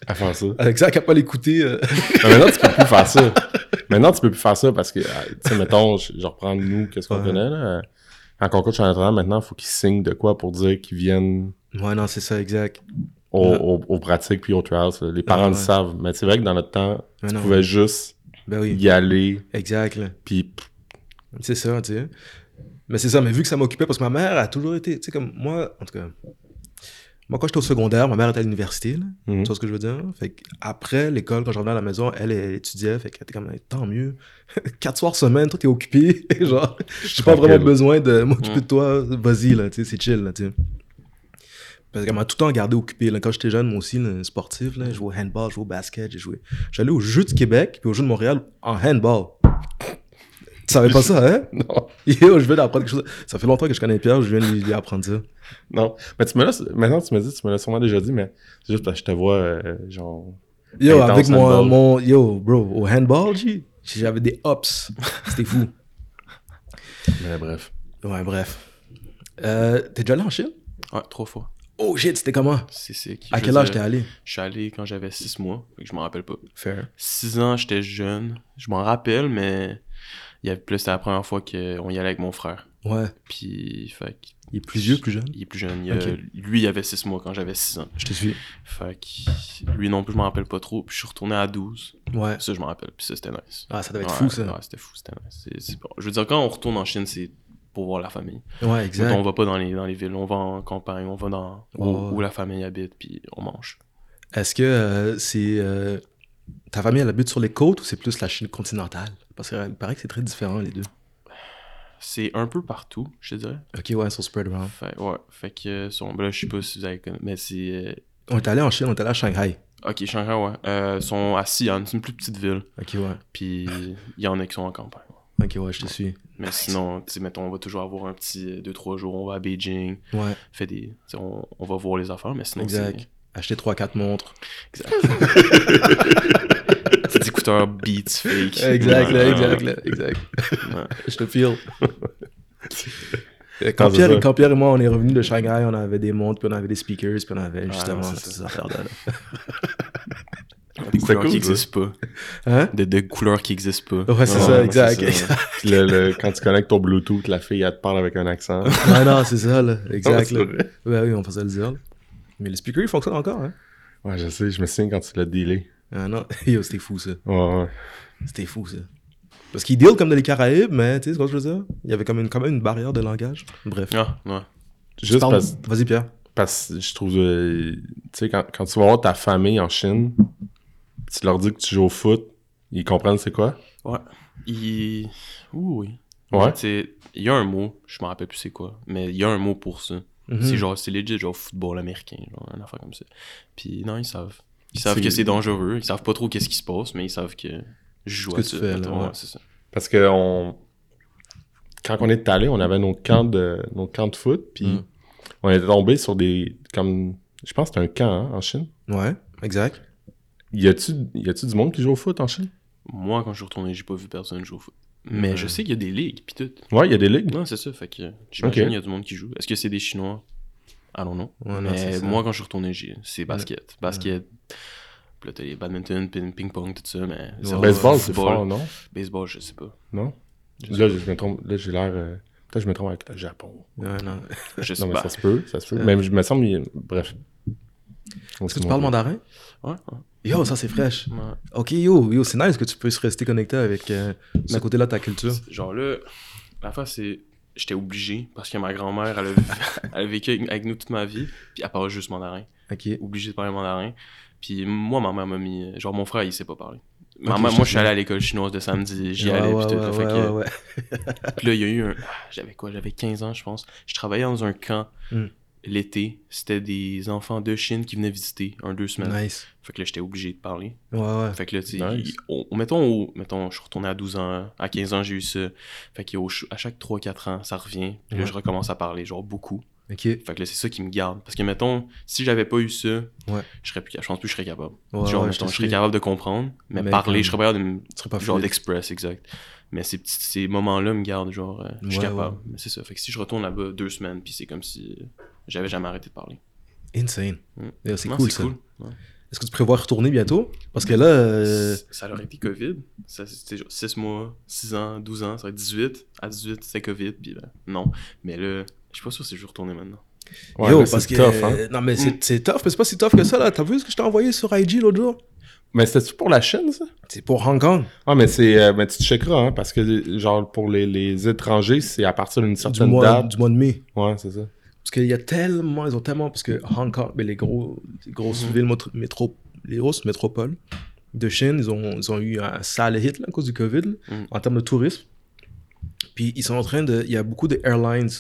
À faire ça. (laughs) Exact, à pas l'écouter. euh, maintenant, tu peux plus faire ça. Maintenant, tu peux plus faire ça parce que, euh, tu sais, mettons, je, je reprends nous, qu'est-ce qu'on Ouais. connaît, là. Quand on coach en entraînement, maintenant, il faut qu'ils signent de quoi pour dire qu'ils viennent Ouais, non, c'est ça, exact. Ouais. aux pratiques puis aux trials. là. Les parents Ah, le savent. Mais c'est vrai que dans notre temps, Ouais, tu non. pouvais juste Ben oui, y aller exact, puis C'est ça, tu sais. Mais c'est ça, mais vu que ça m'occupait, parce que ma mère a toujours été, tu sais, comme moi, en tout cas, moi, quand j'étais au secondaire, ma mère était à l'université, là. Mhm. Tu vois ce que je veux dire? Fait qu'après l'école, quand je revenais à la maison, elle, elle étudiait, fait qu'elle était comme, tant mieux. (laughs) Quatre soirs semaine, toi, t'es occupé. (laughs) Genre, j'ai pas vraiment besoin de m'occuper Mm. de toi. Vas-y, là, tu sais, c'est chill, là, tu sais. Parce qu'elle m'a tout le temps gardé occupé. Là. Quand j'étais jeune, moi aussi, là, sportif, là, je jouais au handball, je jouais au basket, j'ai joué. J'allais aux Jeux du Québec, puis aux Jeux de Montréal en handball. Tu savais pas ça, hein? (laughs) Non. (laughs) Yo, je viens d'apprendre quelque chose. Ça fait longtemps que je connais Pierre, je viens de lui, apprendre ça. Non. Mais tu me l'as, maintenant, tu me dis, tu me l'as sûrement déjà dit, mais c'est juste parce que je te vois, euh, genre. Yo, avec mon, mon. Yo, bro, au handball, j'avais des hops. C'était fou. Mais bref. Ouais, bref. Euh, T'es déjà allé en Chine? Ouais, trois fois. Oh shit, c'était comment? C'est sick. À quel âge t'es allé? Je suis allé quand j'avais 6 mois, je m'en rappelle pas. Fair. 6 ans, j'étais jeune. Je m'en rappelle, mais il y avait plus c'était la première fois qu'on y allait avec mon frère. Ouais. Puis, fait Il est plus vieux, plus jeune? il est plus jeune. Il a- lui, il avait 6 mois quand j'avais 6 ans. Je te suis. Fait que lui non plus, je m'en rappelle pas trop. Puis je suis retourné à 12. Ouais. Ça, je m'en rappelle. Puis ça, c'était nice. Ah, ça devait être Ouais, fou, ça. Ouais, c'était fou, c'était nice. Bon. Je veux dire, quand on retourne en Chine, c'est pour voir la famille. Ouais, exact. On va pas dans les, dans les villes, on va en campagne, on va dans où, la famille habite, puis on mange. Est-ce que euh, c'est. euh, ta famille, elle habite sur les côtes ou c'est plus la Chine continentale? Parce qu'il paraît que c'est très différent, les deux. C'est un peu partout, je te dirais. Ok, ouais, sur spread around. Fait, ouais, fait que son, ben là, je sais pas si vous avez connu, mais c'est. euh, On est allé en Chine, on est allé à Shanghai. ok, Shanghai, ouais. Euh, sont à Xi'an, c'est une plus petite ville. Ok, ouais. Puis il y en a qui sont en campagne. Ok, ouais, je te suis. Mais sinon, tu mettons, on va toujours avoir un petit 2-3 jours, on va à Beijing, Ouais, fait des. On, on va voir les affaires, mais sinon. exact. Acheter 3-4 montres. c'est- Exact. (laughs) Petits écouteurs Beats fake. Exact, là, exact, là, exact. ouais. Je te feel. (laughs) Euh, Quand Pierre, ça. quand Pierre et moi, on est revenus de Shanghai, on avait des montres, puis on avait des speakers, puis on avait Ah, justement non, ces affaires-là. (laughs) Des couleurs cool, qui n'existent pas. Hein? De, de couleurs qui n'existent pas. Ouais, c'est Ouais, ça, ouais, exact. ça. (laughs) Le, le- quand tu connectes ton Bluetooth, la fille, elle te parle avec un accent. (laughs) non, non, c'est ça, là. Exact. là. Ouais, oui, on faisait le dire. là. Mais le speaker, il fonctionne encore, hein? Ouais, je sais, je me souviens quand tu l'as dealé. Ah non, (laughs) yo, c'était fou, ça. Ouais, ouais. C'était fou, ça. Parce qu'il deal comme dans les Caraïbes, mais tu sais ce que je veux dire? Il y avait comme une, quand même une barrière de langage. Bref. Ah, ouais. Juste parce, Vas-y, Pierre. parce que je trouve, euh, tu sais, quand, quand tu vas voir ta famille en Chine, tu leur dis que tu joues au foot, ils comprennent c'est quoi? Ouais. Il... Ouh, oui. Ouais. Il y a un mot, je me rappelle plus c'est quoi, mais il y a un mot pour ça. Mhm. C'est genre, c'est legit, genre football américain, genre, une affaire comme ça. Puis non, ils savent. Ils savent C'est- que c'est dangereux, ils savent pas trop qu'est-ce qui se passe, mais ils savent que je joue à que ça. tu fais, là, ouais. ouais, c'est ça. Parce que on... quand on est allé, on avait nos camps de, nos camps de foot, puis Mm. on était tombé sur des. comme Je pense que c'était un camp hein, en Chine? Ouais, exact. Y a-tu y a-tu du monde qui joue au foot en Chine? Moi, quand je suis retourné, j'ai pas vu personne jouer au foot. Mais Ouais. je sais qu'il y a des ligues, pis tout. Ouais, il y a des ligues. Non, c'est ça, fait que j'imagine qu'il y a du monde qui joue. Est-ce que c'est des Chinois? I don't know. Ouais, non, c'est Mais ça. moi, quand je suis retourné, c'est basket. Basket. Puis là, t'as les badminton, ping- ping-pong, tout ça, mais... Baseball, c'est fort, non? Baseball, je sais pas. Non? Je Là, je me trompe. Là, j'ai l'air. euh, Peut-être que je me trompe avec le Japon. Ouais, non. Je sais Non, mais pas. ça se peut, ça se peut. Mais je me semble. Bref. Est-ce que tu parles mandarin? Ouais, ouais, Yo, ça c'est fraîche. ouais. Ok, yo, yo, c'est nice que tu puisses rester connecté avec euh, d'un côté là ta culture. Genre là, la fois, c'est... J'étais obligé, parce que ma grand-mère, elle, a... (laughs) elle a vécu avec- nous toute ma vie, puis elle parle juste mandarin. Ok. obligé de parler mandarin. Puis moi, ma mère m'a mis. Genre, mon frère, il sait pas parler. Ma mère- moi, je suis allé à l'école chinoise de samedi, j'y Ouais, allais, ouais, puis tout. là, fait que-. (laughs) Puis là, il y a eu un. ah, J'avais quoi J'avais 15 ans, je pense. Je travaillais dans un camp Hmm. L'été. C'était des enfants de Chine qui venaient visiter un deux semaines. Nice. Fait que là, j'étais obligé de parler. Ouais, ouais. Fait que là, tu sais, Nice. mettons, au- mettons, je suis retourné à 12 ans, à 15 ans, j'ai eu ça. Fait que au- à chaque 3-4 ans, ça revient. Puis là, Ouais. je recommence à parler, genre beaucoup. Ok. Fait que là, c'est ça qui me garde. Parce que, mettons, si j'avais pas eu ça, Ouais. je serais plus, je pense plus que je serais capable. Ouais, genre, ouais, mettons, je serais capable de comprendre, mais, Mais parler, comme- je serais pas capable de me- Tu serais pas genre d'express, exact. Mais ces, petits, ces moments-là me gardent, genre, euh, je suis Ouais, capable. Mais c'est ça. Fait que si je retourne là-bas deux semaines, puis c'est comme si euh, j'avais jamais arrêté de parler. Insane. Mm. C'est cool ça. Ouais. Est-ce que tu prévois retourner bientôt? Parce que là, euh, Ça aurait été COVID. Ça, C'était genre 6 mois, 6 ans, 12 ans, ça aurait été 18. À 18, c'était COVID, puis ben, non. Mais là, je suis pas sûr si je vais retourner maintenant. Ouais, yo, mais parce c'est que. tough, hein. Non, mais c'est c'est tough, mais c'est pas si tough que ça là. T'as vu ce que je t'ai envoyé sur IG l'autre jour? Mais c'était-tu pour la Chine, ça? C'est pour Hong Kong. Ah, mais c'est. euh, mais tu te checkeras, hein, parce que, genre, pour les, les étrangers, c'est à partir d'une Du certaine mois, date. du mois de mai. Ouais, c'est ça. Parce qu'il y a tellement, ils ont tellement, parce que Hong Kong, ben, les, gros, les grosses Mhm. villes, métro, les grosses métropoles de Chine, ils ont, ils ont eu un sale hit là, à cause du COVID, là, Mhm. en termes de tourisme. Puis ils sont en train de, il y a beaucoup de airlines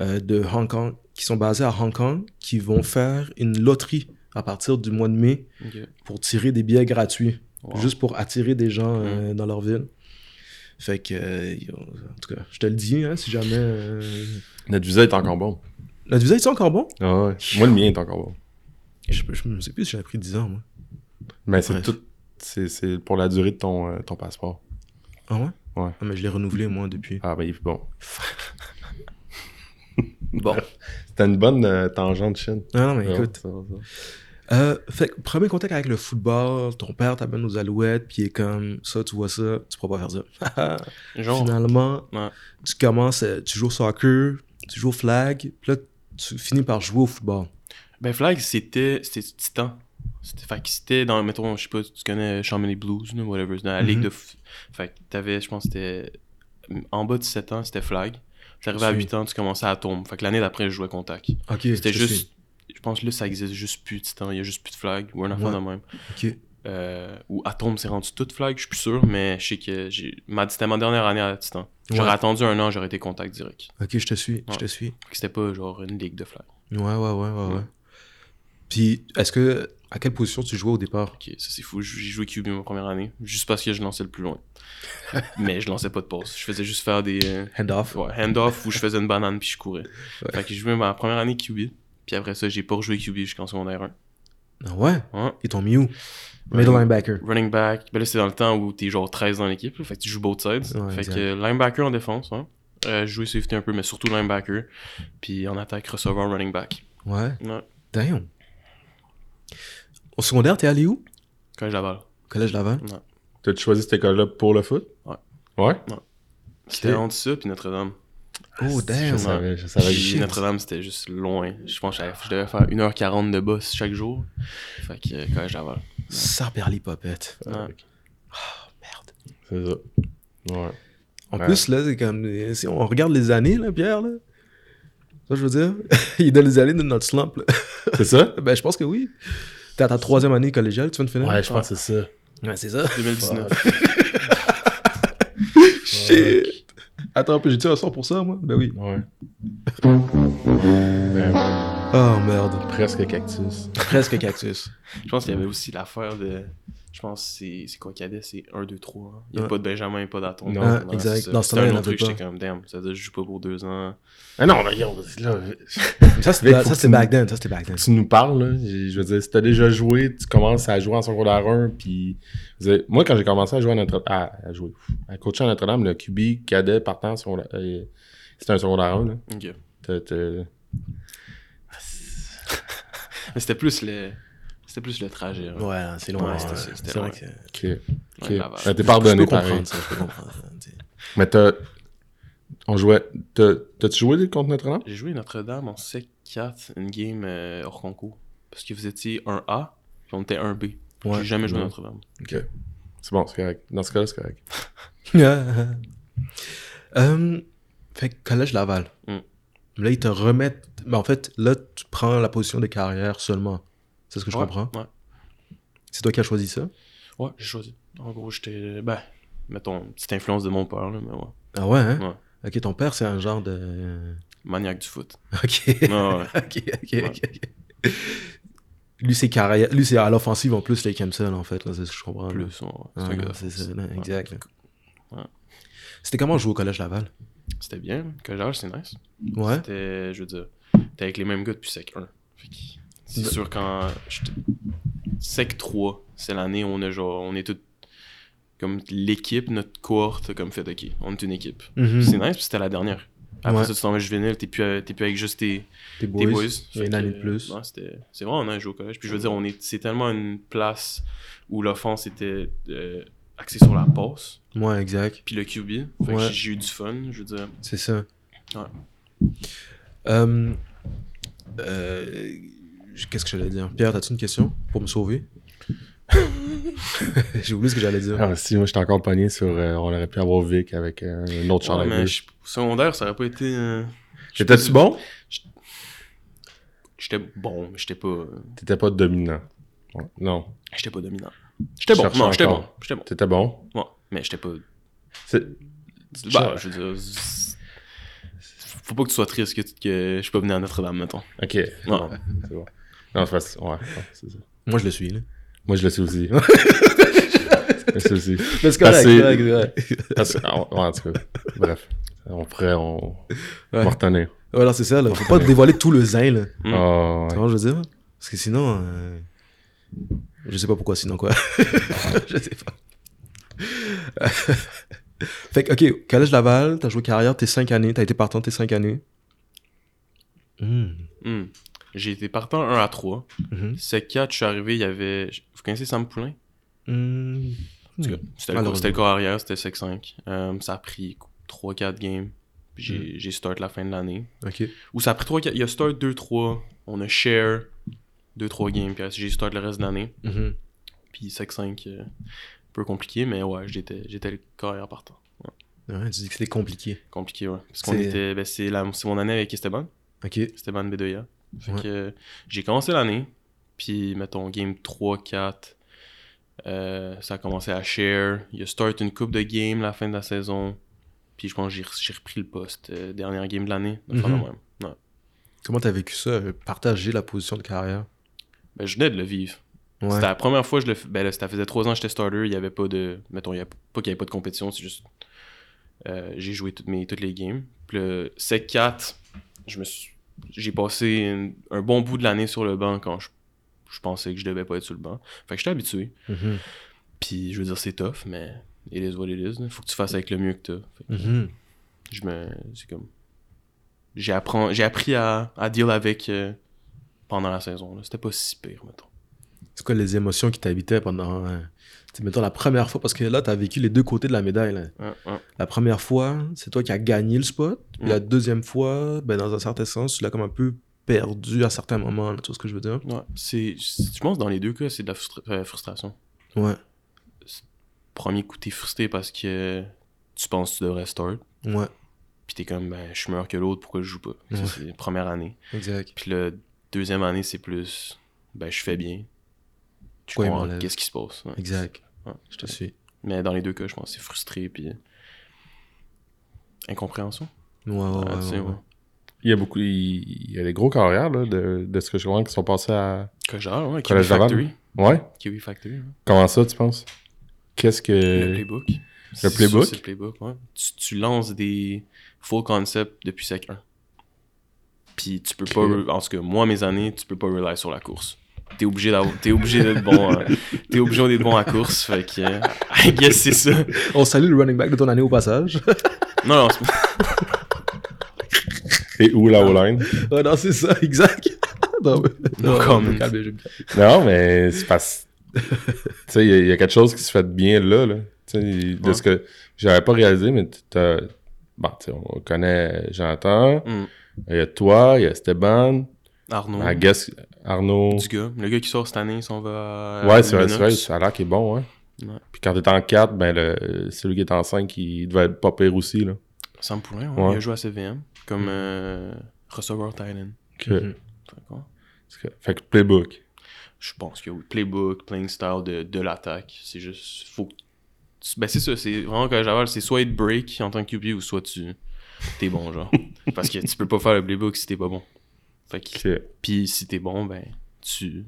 euh, de Hong Kong qui sont basés à Hong Kong qui vont faire une loterie à partir du mois de mai pour tirer des billets gratuits, Wow. juste pour attirer des gens euh, dans leur ville. Fait que, euh, en tout cas, je te le dis, hein, si jamais. Notre visa est encore bon. Notre visa est encore bon? Ah ouais. Moi, le mien est encore bon. Je, je, je sais plus si j'avais pris 10 ans, moi. Mais c'est tout. C'est c'est pour la durée de ton, euh, ton passeport. Ah ouais? Ouais. Ah, mais je l'ai renouvelé, moi, depuis. Ah, ben, il est bon. (laughs) Bon. C'était une bonne euh, tangente Chine. Ah non, mais Ouais, écoute. ça ça. Euh, fait que, premier contact avec le football, ton père t'amène aux alouettes, puis il est comme, ça, tu vois ça, tu pourras pas faire ça. (laughs) Genre, Finalement, Ouais. tu commences, tu joues au soccer, tu joues au flag, puis là, tu finis par jouer au football? Ben Flag, c'était Titan. C'était fait que c'était dans mettons, je sais pas, tu connais Chamonix Blues whatever, dans la ligue Mhm. de fait que t'avais je pense c'était en bas de 7 ans, c'était Flag. T'arrivais à suis. 8 ans, tu commençais à tomber. Fait que l'année d'après, je jouais contact. Ok, C'était juste je pense que là ça existe juste plus Titan, il y a juste plus de Flag ou un enfant Ouais. de même. Ok. Euh, ou Atom s'est rendu toute Flag, je suis plus sûr, mais je sais que j'ai ma c'était ma dernière année à Titan. J'aurais Ouais. attendu un an, j'aurais été contact direct. Ok, je te suis, je te suis. C'était pas genre une ligue de Flag. Ouais, ouais, ouais, ouais, ouais. Puis, est-ce que, à quelle position tu jouais au départ? Ok, ça c'est fou. J'ai joué QB ma première année, juste parce que je lançais le plus loin. (laughs) Mais je lançais pas de passe. Je faisais juste faire des euh, Hand-off. ouais, hand-off où je faisais une banane puis je courais. Fait que j'ai joué ma première année QB. Puis après ça, j'ai pas rejoué QB jusqu'en secondaire 1. Ah ouais? Ouais. Ils t'ont mis où? Middle linebacker. Running back. Ben là, c'est dans le temps où t'es genre 13 dans l'équipe. Fait que tu joues both sides. Ouais, fait exact. que linebacker en défense. Ouais. Euh, jouais safety un peu, mais surtout linebacker. Puis en attaque, receveur, running back. Ouais. Ouais. Damn. Au secondaire, t'es allé où? Je Laval. Collège Laval? T'as-tu choisi cette école-là pour le foot? Ouais. Ouais? C'était entre ça puis Notre-Dame. Oh, Je damn. savais, je savais. Notre-Dame, c'était juste loin. Je pense que j'avais- je devais faire 1h40 de bus chaque jour. Fait que euh, quand je Laval. Sarperly Popette. Ouais. Merde. C'est ça. Ouais. En Ouais. plus, là, c'est comme. Si on regarde les années, là, Pierre, là. Ça, je veux dire. (laughs) Il est dans les années de notre slump, là. C'est ça? (laughs) Ben, je pense que oui. T'es à ta troisième année collégiale, tu viens de finir? Ouais, je pense que c'est ça. Ouais, c'est ça. 2019. (laughs) Shit. Attends, puis j'ai-tu un sort pour ça, moi? Ben oui. Ouais. Ben, ouais. Oh, merde. Presque cactus. Presque cactus. Je pense qu'il y avait aussi l'affaire de. Je pense que c'est c'est quoi cadet C'est 1, 2, 3. hein. Il n'y a Ouais. pas de Benjamin, pas d'Aton. Non. Ah, exact. Dans ce un autre truc, j'étais comme, damn, ça veut dire que je joue pas pour deux ans. Ah non, mais là, Ça, c'était ça, back then. Ça, c'était back then. tu nous parles, là, je veux dire, si t'as déjà joué, tu commences à jouer en secondaire 1, puis... je veux dire, Moi, quand j'ai commencé à jouer à Notre... À, à jouer, à coacher à Notre-Dame, le QB cadet partant, secondaire- euh, c'était un secondaire 1, là. Ok. T'as- t'as- Mais c'était plus le. C'était plus le trajet. hein. Ouais, c'est loin. Ouais, c'était- vrai loin. que. Ok, ok. Ouais, Laval. Ben, t'es Je pardonné, peux pareil. comprendre ça, je peux comprendre. Mais t'as... On jouait... t'as- T'as-tu joué contre Notre-Dame? J'ai joué Notre-Dame en sec 4, une game euh, hors concours. Parce que vous étiez un A, puis on était un B. Ouais. J'ai jamais joué Ouais. Notre-Dame. Ok. C'est bon, c'est correct. Dans ce cas-là, c'est correct. Euh, (laughs) fait que collège Laval. Mm. Là, ils te remettent. Mais en fait, là, tu prends la position de carrière seulement. C'est ce que je Ouais, comprends. Ouais. C'est toi qui as choisi ça? Ouais, j'ai choisi. En gros, j'étais. Ben, mettons, petite influence de mon père, là, mais ouais. Ah ouais, hein? Ouais. Ok, ton père, c'est un genre de. Maniaque du foot. Ok. Ouais, ouais. (laughs) ok, ok, ok. Lui, c'est carrière. Lui, c'est à l'offensive en plus, Kemsel, en fait. Là, c'est ce que je comprends. Plus, ouais. C'est Ah, ça, là, exact. Ouais. C'était comment jouer au collège Laval? C'était bien. Que j'âge, c'est nice. Ouais. C'était, je veux dire, t'es avec les mêmes gars depuis Sec 1. Fait c'est Ben- sûr, quand. Sec 3, c'est l'année où on a genre. On est tous. Comme l'équipe, notre cohorte, comme fait, ok, on est une équipe. Mhm. C'est nice, puis c'était la dernière. Après Ouais. ça, tu t'en vas juvénile, t'es plus, t'es plus avec juste tes, Tes tes boys. boys. A Fait une que, année de plus. ouais, c'est vraiment de jouer au collège. Puis je veux dire, on est, c'est tellement une place où l'offense était euh, axée sur la passe, Ouais, exact. puis le QB. Fait que Ouais. j'ai- j'ai eu du fun, je veux dire. C'est ça. Ouais. Euh, euh, Qu'est-ce que j'allais dire? Pierre, as-tu une question pour me sauver? (laughs) J'ai oublié ce que j'allais dire. Ah, si, moi, j'étais encore pogné sur... euh, on aurait pu avoir Vic avec euh, un autre Ouais, je- secondaire, ça aurait pas été. euh, T'étais-tu bon? J'étais bon, mais j'étais pas. T'étais pas dominant. Ouais. Non. J'étais pas dominant. J'étais bon, non, j'étais bon. J'étais bon. T'étais bon? Ouais, mais j'étais pas. C'est- Bah, je veux dire. Faut pas que tu sois triste que, que je suis pas venu à Notre-Dame, mettons. Ok. bon, C'est bon. Non, c'est parce... Ouais, ouais, c'est ça. Moi, je le suis. Là. Moi, je le sais aussi. (laughs) je le aussi. Mais c'est correct, c'est correct. ah, ouais, en tout cas, bref. On pourrait, on, on Ouais. va retenir. Voilà, c'est ça. Là. Faut pas dévoiler tout le zin. Là. Mm. Ah, Tu ouais. vois, je veux dire? Parce que sinon. euh, Je sais pas pourquoi, sinon quoi. (laughs) je sais pas. (laughs) fait que, ok, Collège Laval, t'as joué carrière tes 5 années, t'as été partant tes 5 années. Hmm. Hmm. J'ai été partant 1 à 3. Mhm. C'est 4, je suis arrivé, il y avait. Vous connaissez Sam Poulain? Hmm. Tout cas, C'était le, le corps arrière, c'était sec 5. Euh, ça a pris 3-4 games. Puis j'ai, start la fin de l'année. Ok. Ou ça a pris 3-4. Il y a start 2-3. On a share 2-3 games. Puis j'ai start le reste de l'année. Mhm. Puis sec 5, euh, un peu compliqué, mais ouais, j'étais, le corps arrière partant. Ouais, tu dis que c'était compliqué. Compliqué, ouais. Parce qu'on était. Ben, c'est, la, c'est mon année avec Esteban. Ok. Esteban Bedoya. Fait Ouais. que j'ai commencé l'année, puis mettons game 3-4, euh, ça a commencé à share. Il y a start une coupe de game la fin de la saison, puis je pense que j'ai, repris le poste, euh, dernière game de l'année. de même. Ouais. Comment t'as vécu ça, euh, partager la position de carrière? Ben, je venais de le vivre. Ouais. C'était la première fois que je le. Ben là, ça faisait 3 ans que j'étais starter, il y avait pas de. Mettons, il y a pas qu'il y avait pas de compétition, c'est juste. euh, j'ai joué toutes, mes, toutes les games. Puis le Sec 4, je me suis. J'ai passé une- un bon bout de l'année sur le banc quand je, je pensais que je devais pas être sur le banc. Fait que j'étais habitué. Mhm. Puis je veux dire, c'est tough, mais it is what it is. Faut que tu fasses avec le mieux que t'as. Mhm. Je me. C'est comme. J'ai appris, j'ai appris à, à deal avec euh, pendant la saison. C'était pas si pire, mettons. C'est quoi les émotions qui t'habitaient pendant. euh, tu sais, mettons la première fois, parce que là, t'as vécu les deux côtés de la médaille. là. Ouais, ouais. La première fois, c'est toi qui as gagné le spot. Puis Mm. la deuxième fois, ben, dans un certain sens, tu l'as comme un peu perdu à certains moments. là, tu vois ce que je veux dire? Ouais. C'est, je pense que dans les deux cas, c'est de la frustra- euh, frustration. Ouais. Premier coup, t'es frustré parce que tu penses que tu devrais start. Ouais. Puis t'es comme, ben, je suis meilleur que l'autre, pourquoi je joue pas? Ouais. c'est la première année. Exact. Puis la deuxième année, c'est plus, ben, je fais bien. Comprends qu'est-ce qui se passe. ouais. Exact. Ouais. Je te suis. Mais dans les deux cas, je pense que c'est frustré, puis incompréhension. Ouais. Il y a beaucoup. Il, il y a des gros carrières, là, de, de ce que je comprends, qui sont passés à. Kojal, ouais, Kiwi. Factory. Ouais? Kiwi Factory, ouais. Comment ça, tu penses? Qu'est-ce que. Le playbook. le playbook? C'est le playbook, ouais. Tu, tu lances des full concept depuis sec 1. Puis tu peux pas, en tout cas, moi, mes années, tu peux pas rely sur la course. T'es obligé d'avoir, t'es obligé d'être bon, hein. t'es obligé d'être bon à course, fait que, euh, I guess c'est ça. On salue le running back de ton année au passage. (laughs) Non, non, c'est- Et où la O-line? ouais, non, c'est ça, exact. (laughs) non, mais... No je comment. me calme, je me calme. Non, mais c'est parce. tu sais, il y, y a quelque chose qui se fait bien là, là. Tu sais, de Ouais. ce que j'avais pas réalisé, mais t'as. Bon, tu sais, on connaît Jonathan, Hmm. il y a toi, il y a Esteban, Arnaud, I guess Arnaud. du gars, le gars qui sort cette année, il s'en va Ouais, c'est vrai, c'est vrai, ça a l'air qu'il est bon, ouais. Ouais. Puis quand t'es en 4, ben le, celui qui est en 5, il devait être pas pire aussi, là. Sam Poulin, ouais, Ouais. il a joué à CVM, comme euh, receveur Thailand. Que- Mhm. D'accord. parce que- fait que playbook. Je pense que oui. Playbook, playing style de, de l'attaque. C'est juste. Faut Ben, c'est ça. C'est vraiment que j'avale. C'est soit être break en tant que QB ou soit tu. T'es bon, genre. (laughs) Parce que tu peux pas faire le playbook si t'es pas bon. Fait que. Puis si t'es bon, ben. Tu.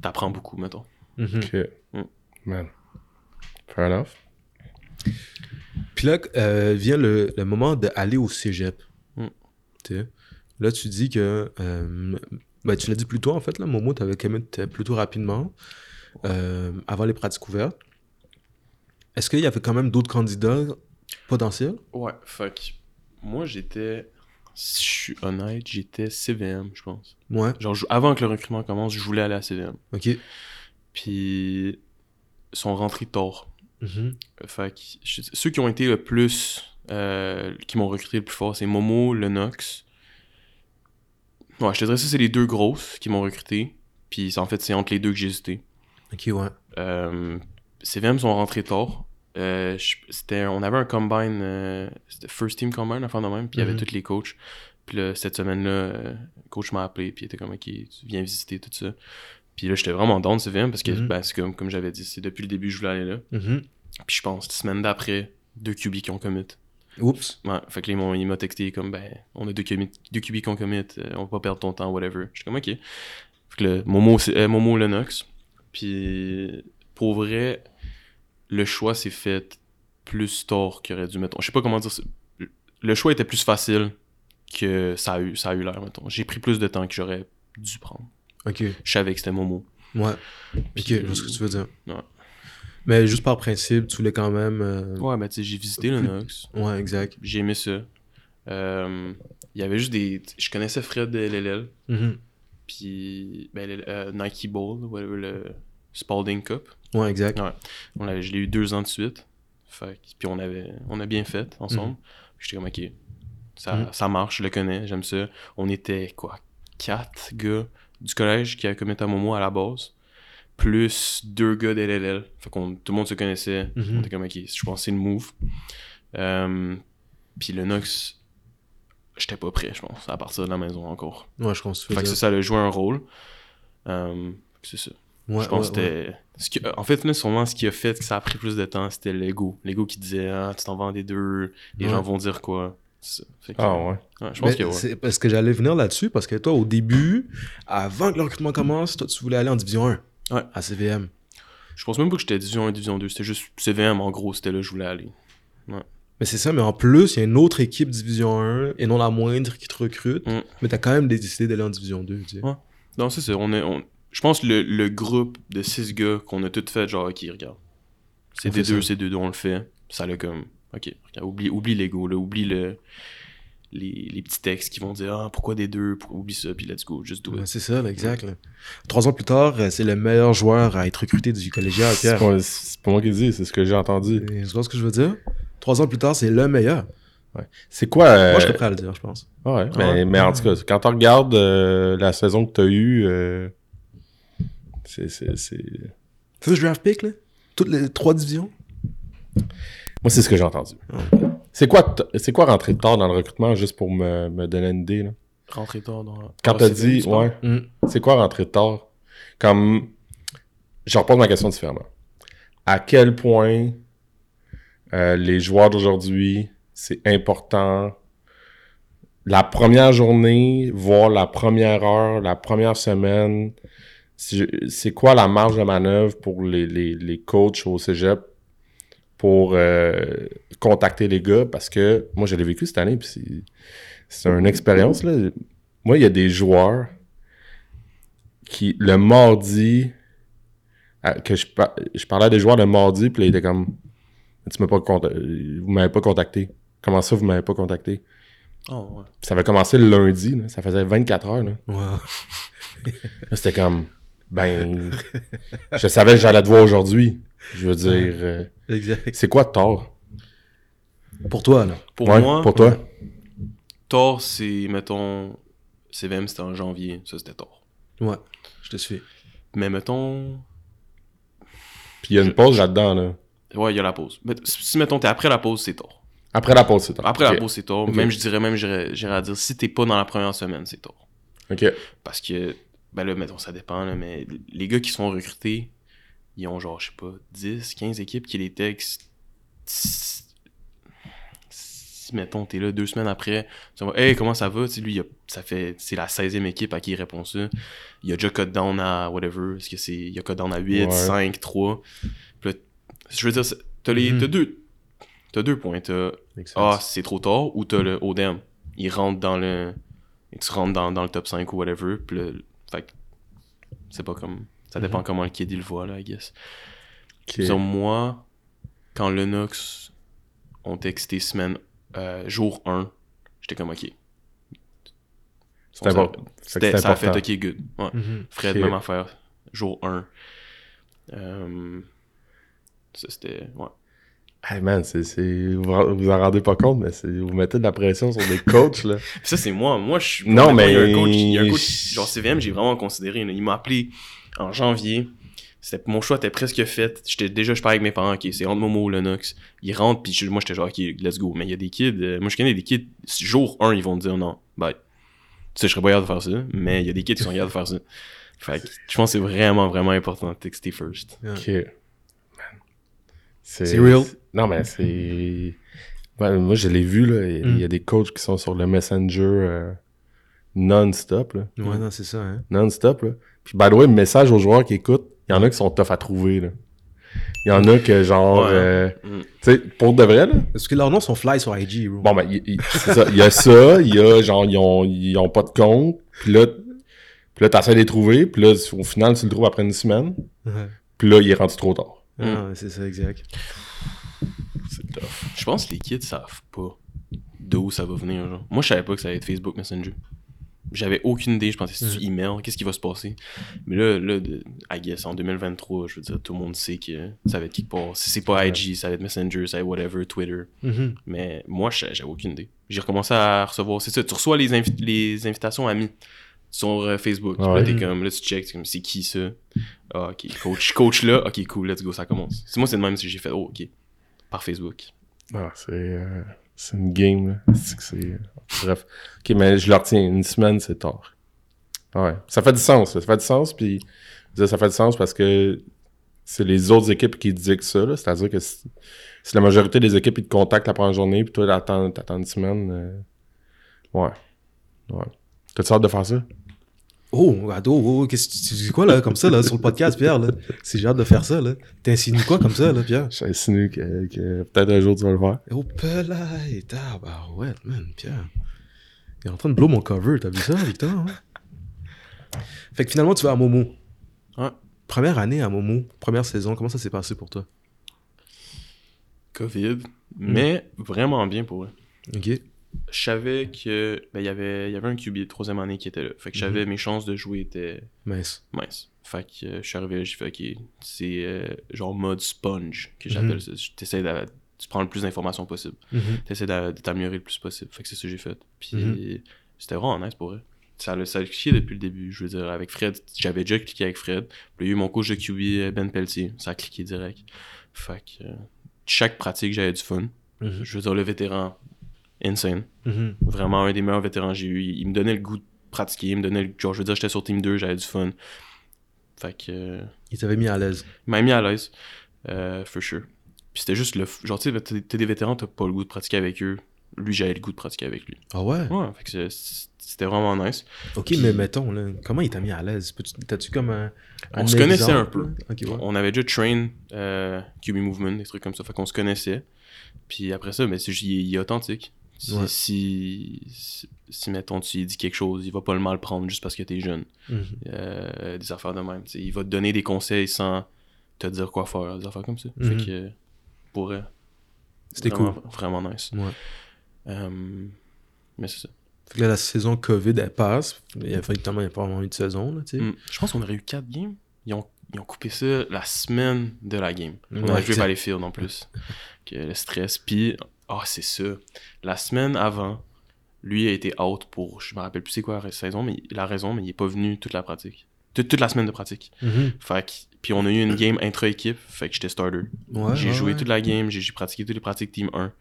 T'apprends beaucoup, mettons. Mhm. ok. Mm. Man. Fair enough. Puis là, euh, vient le, le moment d'aller au cégep. Mm. Là, tu dis que. euh, ben, tu l'as dit plus tôt, en fait, là, Momo, t'avais commit plutôt rapidement, euh, avant les pratiques ouvertes. Est-ce qu'il y avait quand même d'autres candidats potentiels? Ouais. Que. Moi, j'étais. Si je suis honnête, j'étais CVM, je pense. Ouais, Genre, avant que le recrutement commence, je voulais aller à CVM. ok. Puis. Ils sont rentrés tard. Mhm. Fait que je- ceux qui ont été le plus. euh, qui m'ont recruté le plus fort, c'est Momo, Lennox. Ouais, je te dirais ça, c'est les deux grosses qui m'ont recruté. Puis en fait, c'est entre les deux que j'ai hésité. Ok, ouais. Euh, CVM sont rentrés tard. Euh, c'était, on avait un combine, euh, c'était First Team Combine, enfin de même, puis il y Mhm. avait tous les coachs. Puis là, cette semaine-là, euh, le coach m'a appelé, puis il était comme, ok, tu viens visiter tout ça. Puis là, j'étais vraiment down de CVM parce que, Mhm. ben, c'est comme, comme j'avais dit, c'est depuis le début que je voulais aller là. Mhm. Puis je pense, la semaine d'après, deux QB qui ont commit. Oups. Ouais, fait que là, il m'a texté comme, ben, on a deux QB, deux QB qui ont commit, euh, on va pas perdre ton temps, whatever. J'étais comme, ok. Fait que là, Momo, euh, Momo Lennox. Puis, pour vrai, le choix s'est fait plus tard qu'il aurait dû, mettons. Je sais pas comment dire. Le choix était plus facile que ça a eu, ça a eu l'air, mettons. J'ai pris plus de temps que j'aurais dû prendre. Ok. Je savais que c'était Momo. Ouais. Ok, Puis- je vois ce que tu veux dire. Ouais. Mais juste par principe, tu voulais quand même. euh, Ouais, ben, tu sais, j'ai visité Lennox. Ouais, exact. J'ai aimé ça. Euh, Il y avait juste des. Je connaissais Fred de LLL. Mhm. Puis ben, le, euh, Nike Bowl, whatever, le Spalding Cup. Ouais, exact. On je l'ai eu deux ans de suite. Fait, puis on avait on a bien fait ensemble. J'étais comme ok. Ça, Mhm. ça marche, je le connais, j'aime ça. On était quoi Quatre gars du collège qui avaient commis à Momo à la base. Plus deux gars d'LLL. Fait qu'on tout le monde se connaissait. Mhm. On était comme ok, je pense que c'est le move. Euh, puis le Nox, j'étais pas prêt, je pense, à partir de la maison encore. Ouais, je pense que Fait que ça, ça a joué un rôle. Euh, c'est ça. Ouais, je pense ouais, que ouais. c'était. En fait, là, sûrement, ce qui a fait que ça a pris plus de temps, c'était l'ego. L'ego qui disait Ah, tu t'en vends des deux, les Ouais. gens vont dire quoi. C'est ça. Fait que, Ah ouais. ouais, je pense que ouais. c'est parce que j'allais venir là-dessus, parce que toi, au début, avant que le recrutement commence, toi, tu voulais aller en Division 1. Ouais. À CVM. Je pense même pas que j'étais Division 1, Division 2. C'était juste CVM, en gros, c'était là que je voulais aller. Mais c'est ça, mais en plus, il y a une autre équipe Division 1, et non la moindre, qui te recrute. Mm. Mais t'as quand même décidé d'aller en Division 2, tu sais. Ouais. Non, c'est ça. On est, on- Je pense que le, le groupe de six gars qu'on a tous fait, genre, qui regarde. C'est On des deux, c'est deux, deux, on le fait. Ça l'a comme Ok, oublie, oublie l'ego, là, oublie le, les, les petits textes qui vont dire ah, pourquoi des deux, pourquoi oublie ça, puis let's go, just do Ouais, c'est ça, là, exact. là. Trois ans plus tard, euh, c'est le meilleur joueur à être recruté du collégial, C'est Pierre. pas, c'est pas moi qui le dis, c'est ce que j'ai entendu. Et Tu vois ce que je veux dire? Trois ans plus tard, c'est le meilleur. C'est quoi. euh, Moi, je serais prêt à le dire, je pense. Ouais, mais, Ouais. mais en tout cas, quand tu regardes euh, la saison que tu as eue, euh, c'est. c'est- c'est- First draft pick, là? Toutes les trois divisions? Moi, c'est ce que j'ai entendu. C'est quoi, t- c'est quoi rentrer tard dans le recrutement, juste pour me, me donner une idée? Là? Rentrer tard dans. Quand Ah, t'as c'est dit, ouais, Mm. c'est quoi rentrer tard? Comme, je repose ma question différemment. À quel point euh, les joueurs d'aujourd'hui, c'est important, la première journée, voire la première heure, la première semaine, c'est quoi la marge de manœuvre pour les, les, les coachs au cégep pour euh, contacter les gars? Parce que moi, je l'ai vécu cette année, puis c'est- une expérience. Là. Moi, il y a des joueurs qui, le mardi, que je, je parlais à des joueurs le mardi, puis là, ils étaient comme tu m'as pas vous m'avez pas contacté. Comment ça, vous m'avez pas contacté? Oh, ouais. Ça avait commencé le lundi, là. ça faisait 24 heures. Wow. C'était comme, ben, je savais que j'allais te voir aujourd'hui. Je veux dire, euh, Exact. c'est quoi tort? Pour toi, là. Pour Ouais, moi, pour toi? tort, c'est, mettons, CVM, c'était en janvier, ça c'était tort. Ouais, je te suis. Mais mettons, Puis il y a une pause là-dedans. Là. ouais, il y a la pause. Mais si, mettons, t'es après la pause, c'est tort. Après la pause, c'est tort. Après la pause, c'est tort. Même, je dirais même, j'irais j'irais à dire, si t'es pas dans la première semaine, c'est tort. Ok. Parce que, ben là, mettons, ça dépend, là, mais les gars qui sont recrutés, ils ont genre, je sais pas, 10, 15 équipes qui les textent. Si, mettons, t'es là deux semaines après, tu vas, hey, comment ça va? Tu sais, lui, il a- ça fait, c'est la 16e équipe à qui il répond ça. Il a déjà cut down à whatever, est-ce que c'est, il a cut down à 8, Ouais. 5, 3. Puis là, je veux dire, t'as les, Mhm. t'as deux, t'as deux points. T'as, ah, c'est trop tard, ou t'as le ODM. Il rentre dans le. tu rentres dans, dans le top 5 ou whatever. Puis le. Fait que c'est pas comme. Ça dépend comment le kid il le voit, là, I guess. Ok. Sur moi, quand Lennox ont texté semaine. euh, jour 1, j'étais comme ok. C'était, c'est ça a fait ok, good. Ouais. Mhm. Fred, Ok. même affaire. Jour 1. Euh, ça, c'était. Ouais. Hey man, c'est, c'est... Vous vous en rendez pas compte, mais c'est... vous mettez de la pression sur des coachs. là. (laughs) Ça, c'est moi. Moi, je suis. Non, honnêtement, Il y a un mais- coach, il y a un coach genre CVM, j'ai vraiment considéré. là. Il m'a appelé en janvier. C'était, mon choix était presque fait. J'étais, déjà, je parlais avec mes parents. Ok, c'est entre Momo ou Lennox. Ils rentrent, puis moi, j'étais genre, ok, let's go. Mais il y a des kids. euh, moi, je connais des kids. Jour 1, ils vont te dire non. Bye. Tu sais, je serais pas capable de faire ça. Mais il y a des kids qui sont capables de faire ça. Fait que je pense que c'est vraiment, vraiment important de texter first. Yeah. Ok. Man. C'est... C'est real. Non, mais (laughs) c'est... Moi, je l'ai vu, là. Il y a Mm. des coachs qui sont sur le Messenger euh, non-stop, là. Ouais, non, c'est ça, hein. Non-stop, là. Puis, by the way, message aux joueurs qui écoutent, il y en a qui sont tough à trouver, là. Il y en a que, genre... Ouais. euh, Mm. tu sais, pour de vrai, là, Parce que leurs noms sont fly sur IG, bro. Bon, ben, c'est ça. Il y a ça, il y a genre, ils ont, ils ont pas de compte, puis là, puis là, t'essaies de les trouver, puis là, au final, tu le trouves après une semaine, Ouais. puis là, il est rendu trop tard. Ah, c'est ça, exact. C'est tough. Je pense que les kids savent pas d'où ça va venir. Genre. Moi, je savais pas que ça allait être Facebook Messenger. J'avais aucune idée. Je pensais que c'était Mhm. email? Qu'est-ce qui va se passer? Mais là, là de, I guess, en 2023, je veux dire, tout le monde sait que ça va être quelque part. Si c'est pas IG, ça va être Messenger, ça va être whatever, Twitter. Mhm. Mais moi, j'avais aucune idée. J'ai recommencé à recevoir. C'est ça, tu reçois les, invi- les invitations amis sur euh, Facebook. Ouais. Là, t'es comme, là, tu checks, c'est comme, c'est qui ça? Ah, ok, coach, coach là, ok, cool, let's go, ça commence. C'est moi, c'est le même si j'ai fait, oh, ok, par Facebook. Ah, c'est, euh, une game, là. Bref. Ok, mais je le retiens. Une semaine, c'est tard. Ouais. Ça fait du sens. Ça fait du sens, puis... Ça fait du sens parce que c'est les autres équipes qui que ça. C'est-à-dire que si, la majorité des équipes, ils te contactent la première journée, puis toi, t'attends, t'attends une semaine... euh, Ouais. Ouais. T'as-tu hâte de faire ça? Oh, ado, oh, qu'est-ce que tu, dis quoi, là, comme ça, là, sur le podcast, Pierre, là? Si j'ai hâte de faire ça, là. T'insinues quoi comme ça, là, Pierre? J'insinue que, que peut-être un jour, tu vas le faire. Oh, pelay, tabarouette, man, Pierre. Il est en train de blow mon cover, t'as vu ça, Victor? hein? Fait que finalement, tu vas à Momo. Ouais. Première année à Momo, première saison, comment ça s'est passé pour toi? COVID, mais vraiment bien pour eux. Ok. Je savais que ben, il y avait y avait un QB de troisième année qui était là. Fait que je savais mes chances de jouer étaient Mince. minces. Fait que euh, je suis arrivé j'ai fait ok, c'est euh, genre mode sponge que j'appelle Mhm. ça. T'essaies de tu prends le plus d'informations possible. Mhm. T'essaies de, de t'améliorer le plus possible. Fait que c'est ça que j'ai fait. Puis Mhm. c'était vraiment nice pour eux. Ça a, ça cliqué depuis le début. Je veux dire, avec Fred, j'avais déjà cliqué avec Fred. Puis il y a eu mon coach de QB, Ben Pelletier. Ça a cliqué direct. Fait que euh, chaque pratique, j'avais du fun. Mhm. Je veux dire, le vétéran, insane. Mhm. Vraiment un des meilleurs vétérans que j'ai eu. Il, il me donnait le goût de pratiquer. Il me donnait le... Genre, je veux dire, j'étais sur Team 2, j'avais du fun. Fait que... euh, Il t'avait mis à l'aise. il m'a mis à l'aise, euh, for sure. Puis c'était juste le. Genre, tu sais, t'es des vétérans, t'as pas le goût de pratiquer avec eux. Lui, j'avais le goût de pratiquer avec lui. Ah ouais? Ouais, fait que c'était vraiment nice. Ok, Puis- mais mettons, là, comment il t'a mis à l'aise? T'as-tu comme un. On se connaissait un peu. ouais. On avait déjà train euh, QB Movement, des trucs comme ça. Fait qu'on se connaissait. Puis après ça, ben, il, est- il est authentique. Si, Ouais. si, si, si, mettons, tu lui dis quelque chose, il va pas le mal prendre juste parce que t'es jeune. Mhm. Euh, des affaires de même. il va te donner des conseils sans te dire quoi faire, des affaires comme ça. Mhm. Fait que, pour C'était vraiment, cool. Vraiment nice. Ouais. Euh, mais c'est ça. Fait que là, la saison COVID, elle passe. Il y a effectivement, il n'y a pas vraiment eu de saison, là. Mm. Je pense qu'on aurait eu 4 games. Ils ont, ils ont coupé ça la semaine de la game. On Ouais, a joué exact. Valleyfield en plus. (laughs) que le stress. Puis, ah, c'est ça. La semaine avant, lui a été out pour, je me rappelle plus c'est quoi la saison, mais la raison, mais il est pas venu toute la pratique. Toute, toute la semaine de pratique. Mhm. Fait que, puis on a eu une (coughs) game intra-équipe, fait que j'étais starter. Ouais, j'ai ouais, joué ouais. toute la game, j'ai pratiqué toutes les pratiques team 1.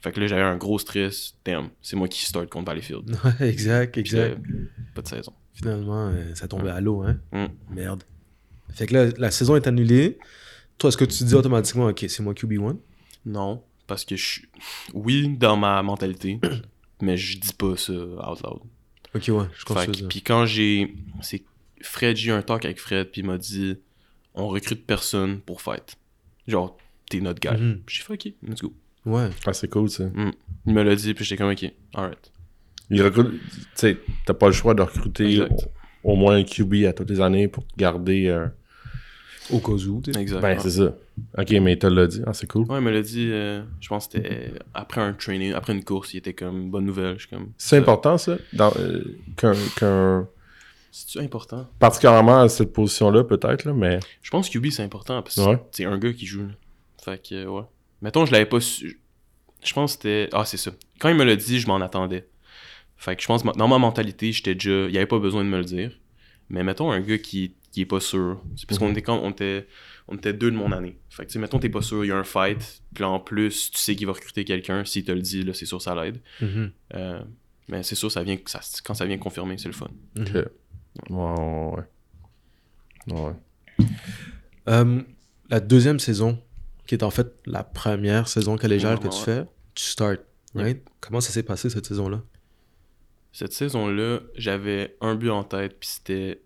Fait que là, j'avais un gros stress. Damn, c'est moi qui start contre Valleyfield. (laughs) Ouais, exact, Puis exact. pas de saison. Finalement, euh, ça tombait à l'eau, hein. Mm. Merde. Fait que là, la saison est annulée. Toi, est-ce que tu dis automatiquement, ok, c'est moi QB1? Non, parce que je suis. Oui, dans ma mentalité, (clears throat) mais je dis pas ça out loud. Ok, ouais, je comprends. Puis quand j'ai. C'est Fred, j'ai eu un talk avec Fred, puis il m'a dit on recrute personne pour fight. Genre, t'es notre gars. Mhm. J'ai fait ok, let's go. Ouais. Ah, c'est cool, ça. Il me l'a dit, puis j'étais comme ok, alright. Il recrute... Tu sais, t'as pas le choix de recruter au moins un QB à toutes les années pour garder... euh, Au cas où, tu sais. Exact. Ben, c'est ça. Ok, mais il te l'a dit. Ah, c'est cool. Ouais, il me l'a dit, euh, je pense que c'était après un training, après une course, il était comme bonne nouvelle. Je suis comme. C'est important, ça, dans, euh, qu'un, qu'un- C'est important? Particulièrement à cette position-là, peut-être, là, mais... Je pense que QB c'est important parce que Ouais. c'est un gars qui joue. là. Fait que, euh, ouais. Mettons, je l'avais pas su. Je pense que c'était. Ah, c'est ça. Quand il me l'a dit, je m'en attendais. Fait que je pense, que dans ma mentalité, j'étais déjà. Il n'y avait pas besoin de me le dire. Mais mettons, un gars qui, qui est pas sûr. C'est parce qu'on était, quand, on était, on était deux de mon année. Fait que, tu sais, mettons, t'es pas sûr, il y a un fight. Puis là, en plus, tu sais qu'il va recruter quelqu'un. S'il te le dit, là, c'est sûr, ça l'aide. Mhm. Euh, mais c'est sûr, ça vient, ça, quand ça vient confirmer, c'est le fun. Mhm. Ok. Ouais, ouais. Ouais. Euh, la deuxième saison, qui est en fait la première saison collégiale que Ouais, tu fais, tu starts, right? Comment ça s'est passé cette saison-là? Cette saison-là, j'avais un but en tête, puis c'était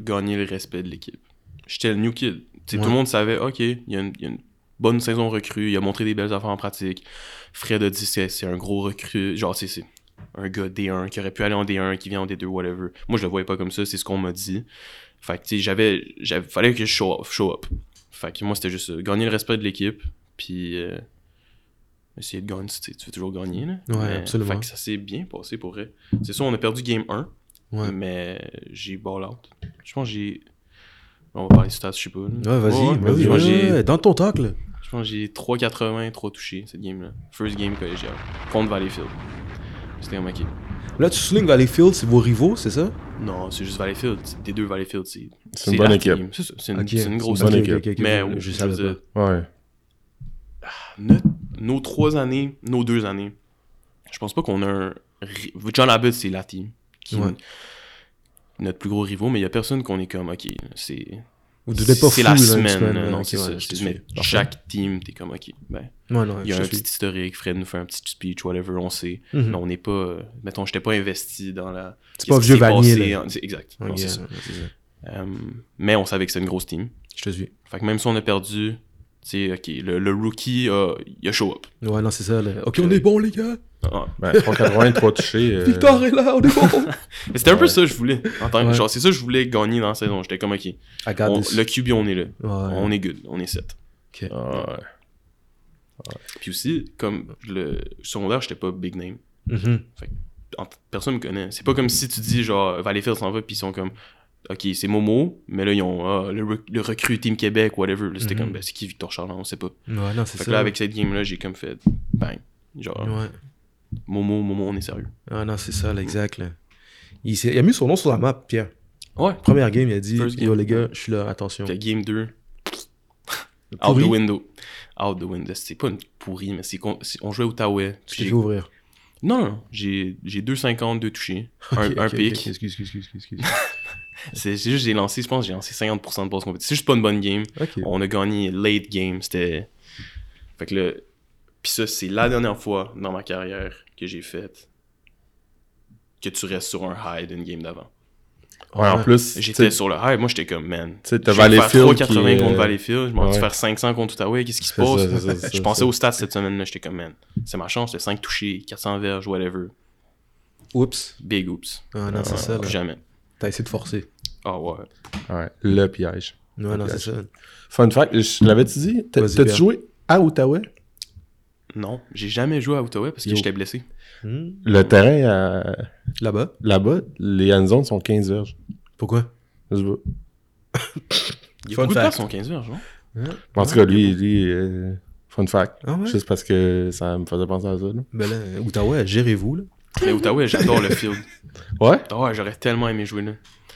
gagner le respect de l'équipe. J'étais le new kid. Ouais. Tout le monde savait, OK, il y, a une- il y a une bonne saison recrue, il a montré des belles affaires en pratique. Fred a dit c'est un gros recrue. Genre, c'est un gars D1 qui aurait pu aller en D1, qui vient en D2, whatever. Moi, je le voyais pas comme ça, c'est ce qu'on m'a dit. Fait que, tu sais, j'avais. Fallait que je show, show up. Fait que moi, c'était juste ça. Gagner le respect de l'équipe, puis. euh, essayer de gagner, tu veux toujours gagner, là. Ouais, Mais- absolument. Fait que ça s'est bien passé pour vrai. C'est sûr, on a perdu game 1, Ouais. mais j'ai ball out. Je pense que j'ai. On va parler de stats, je sais pas. là. Ouais, vas-y, Ouais, vas-y, ouais, ouais, dans ton talk, là. je pense que j'ai 3,80, 3 touchés cette game-là. First game collégial. Contre Valleyfield. C'était comme ok. Là, tu soulignes Valleyfield, c'est vos rivaux, c'est ça? Non, c'est juste Valleyfield. C'est- Des deux Valleyfield, c'est. C'est une bonne équipe. C'est ça, c'est une, Ok, c'est une grosse bonne équipe. Mais ok, je je veux savais dire, pas. Ouais. notre- nos trois années, nos deux années, je pense pas qu'on a un. John Abbott, c'est la team. Qui Ouais. Notre plus gros rivaux, mais il y a personne qu'on est comme, ok, c'est. Vous devez pas C'est la une semaine, non, c'est ouais, ça. je te. Mais chaque team, t'es comme, ok, ben, Ouais, non, il y a un suis. petit historique, Fred nous fait un petit speech, whatever, on sait. Mhm. Mais on n'est pas. euh, mettons, j'étais pas investi dans la. C'est pas vieux vanier, en- Exact. non, ça. ça. Mais on savait que c'était une grosse team. Je te suis. Fait que même si on a perdu, sais, ok, le, le rookie, a, il a show up. Ouais, non, c'est ça. Là. Ok, on est bon, les gars. Ah. Ben, 3,80, 3 touchés. euh, Victor est là, on est bon. (laughs) Mais c'était un peu ça que je voulais. En tant que- Ouais. Genre, c'est ça que je voulais gagner dans la saison. J'étais comme, ok, I got on- this. le QB, on est là. Ouais. On est good. On est set. Ok. Ah, ouais. Puis aussi, comme le secondaire, j'étais pas big name. Mhm. En- Personne me connaît. C'est pas comme si tu dis, genre, Valleyfield s'en va, puis ils sont comme, ok, c'est Momo, mais là, ils ont ah, le, rec- le Team Québec, whatever. C'était Mhm. comme, ben, c'est qui Victor Charland, on sait pas. Ouais, non, c'est ça. que là, avec cette game-là, j'ai comme fait, bang. Genre, Ouais. Momo, Momo, on est sérieux. Ah non, c'est ça, là, exact. Là. Il, a mis son nom sur la map, Pierre. Ouais. Première game, il a dit Yo les gars, je suis là, attention. Puis game 2, out the window. Out the window. C'est pas une pourrie, mais c'est qu'on on jouait au Outaouais. Tu t'es ouvrir. Non, non, j'ai j'ai 2,50, 2 touchés, (laughs) un, Ok, un ok, ok, pic. Excuse, excuse, excuse, excuse. (laughs) C'est juste, j'ai lancé, je pense, j'ai lancé 50% de passes compétition. C'est juste pas une bonne game. On a gagné late game, c'était. Fait que là. Puis ça, c'est la dernière fois dans ma carrière que j'ai fait que tu restes sur un high d'une game d'avant. Ouais, en plus, J'étais sur le high, moi j'étais comme, man. tu sais, t'as Valleyfield 3,80 qui, contre euh, Valleyfield, je m'en ouais. faire 500 contre Outaouais, qu'est-ce qui se C'est passe? ça, ça, je ça, pensais ça. aux stats cette semaine-là, j'étais comme, man, c'est ma chance, le 5 touchés, 400 verges, whatever. Oups. Big oops. Ah non, c'est ça. là. Plus jamais. T'as essayé de forcer. Ah ouais. Ouais, le piège. Ouais, non, c'est ça. Fun fact, je l'avais-tu dit? T'as-tu joué à Outaouais? Non, j'ai jamais joué à Outaouais parce que j'étais blessé. Hmm. Le terrain euh, Là-bas? là-bas, les zones sont 15 verges. Pourquoi? Je sais pas. Il y a Fun beaucoup de fact. sont 15 verges, non? En tout cas, lui, lui euh, fun fact. Ah ouais? Juste parce que ça me faisait penser à ça. Là. Ben là, Outaouais, gérez-vous, là. Mais Outaouais, j'adore le field. Ouais? Ouais, j'aurais tellement aimé jouer là.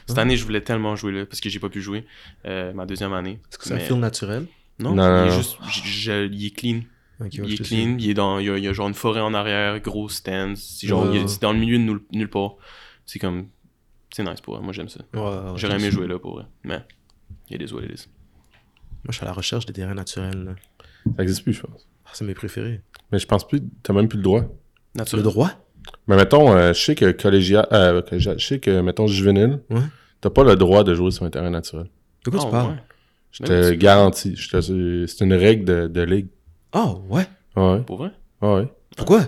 Cette année, je voulais tellement jouer là parce que j'ai pas pu jouer euh, ma deuxième année. Est-ce que c'est un feel naturel? Non, Non, il non, est juste, je- il est clean. Ouais, il est clean, il est dans, il y a, il y a genre une forêt en arrière, gros stands. C'est genre, Ouais, il est- dans le milieu de nulle, nulle part. C'est comme, c'est nice pour vrai. Moi j'aime ça. J'aurais aimé jouer là pour vrai. Mais, il y a des what it is. Moi, je suis à la recherche des terrains naturels, là. Ça existe plus, je pense. Ah, c'est mes préférés. Mais je pense plus, t'as même plus le droit. Le Naturel. droit? Mais mettons, euh, je sais que collégial, euh, collégial- je sais que, mettons, juvénile, Ouais. t'as pas le droit de jouer sur un terrain naturel. De quoi Ah, tu parles? ouais. Je te tu- garantis. Je te- C'est une règle de, de ligue. Ah, ouais. Ouais, Pour vrai? ouais, ouais. Pourquoi?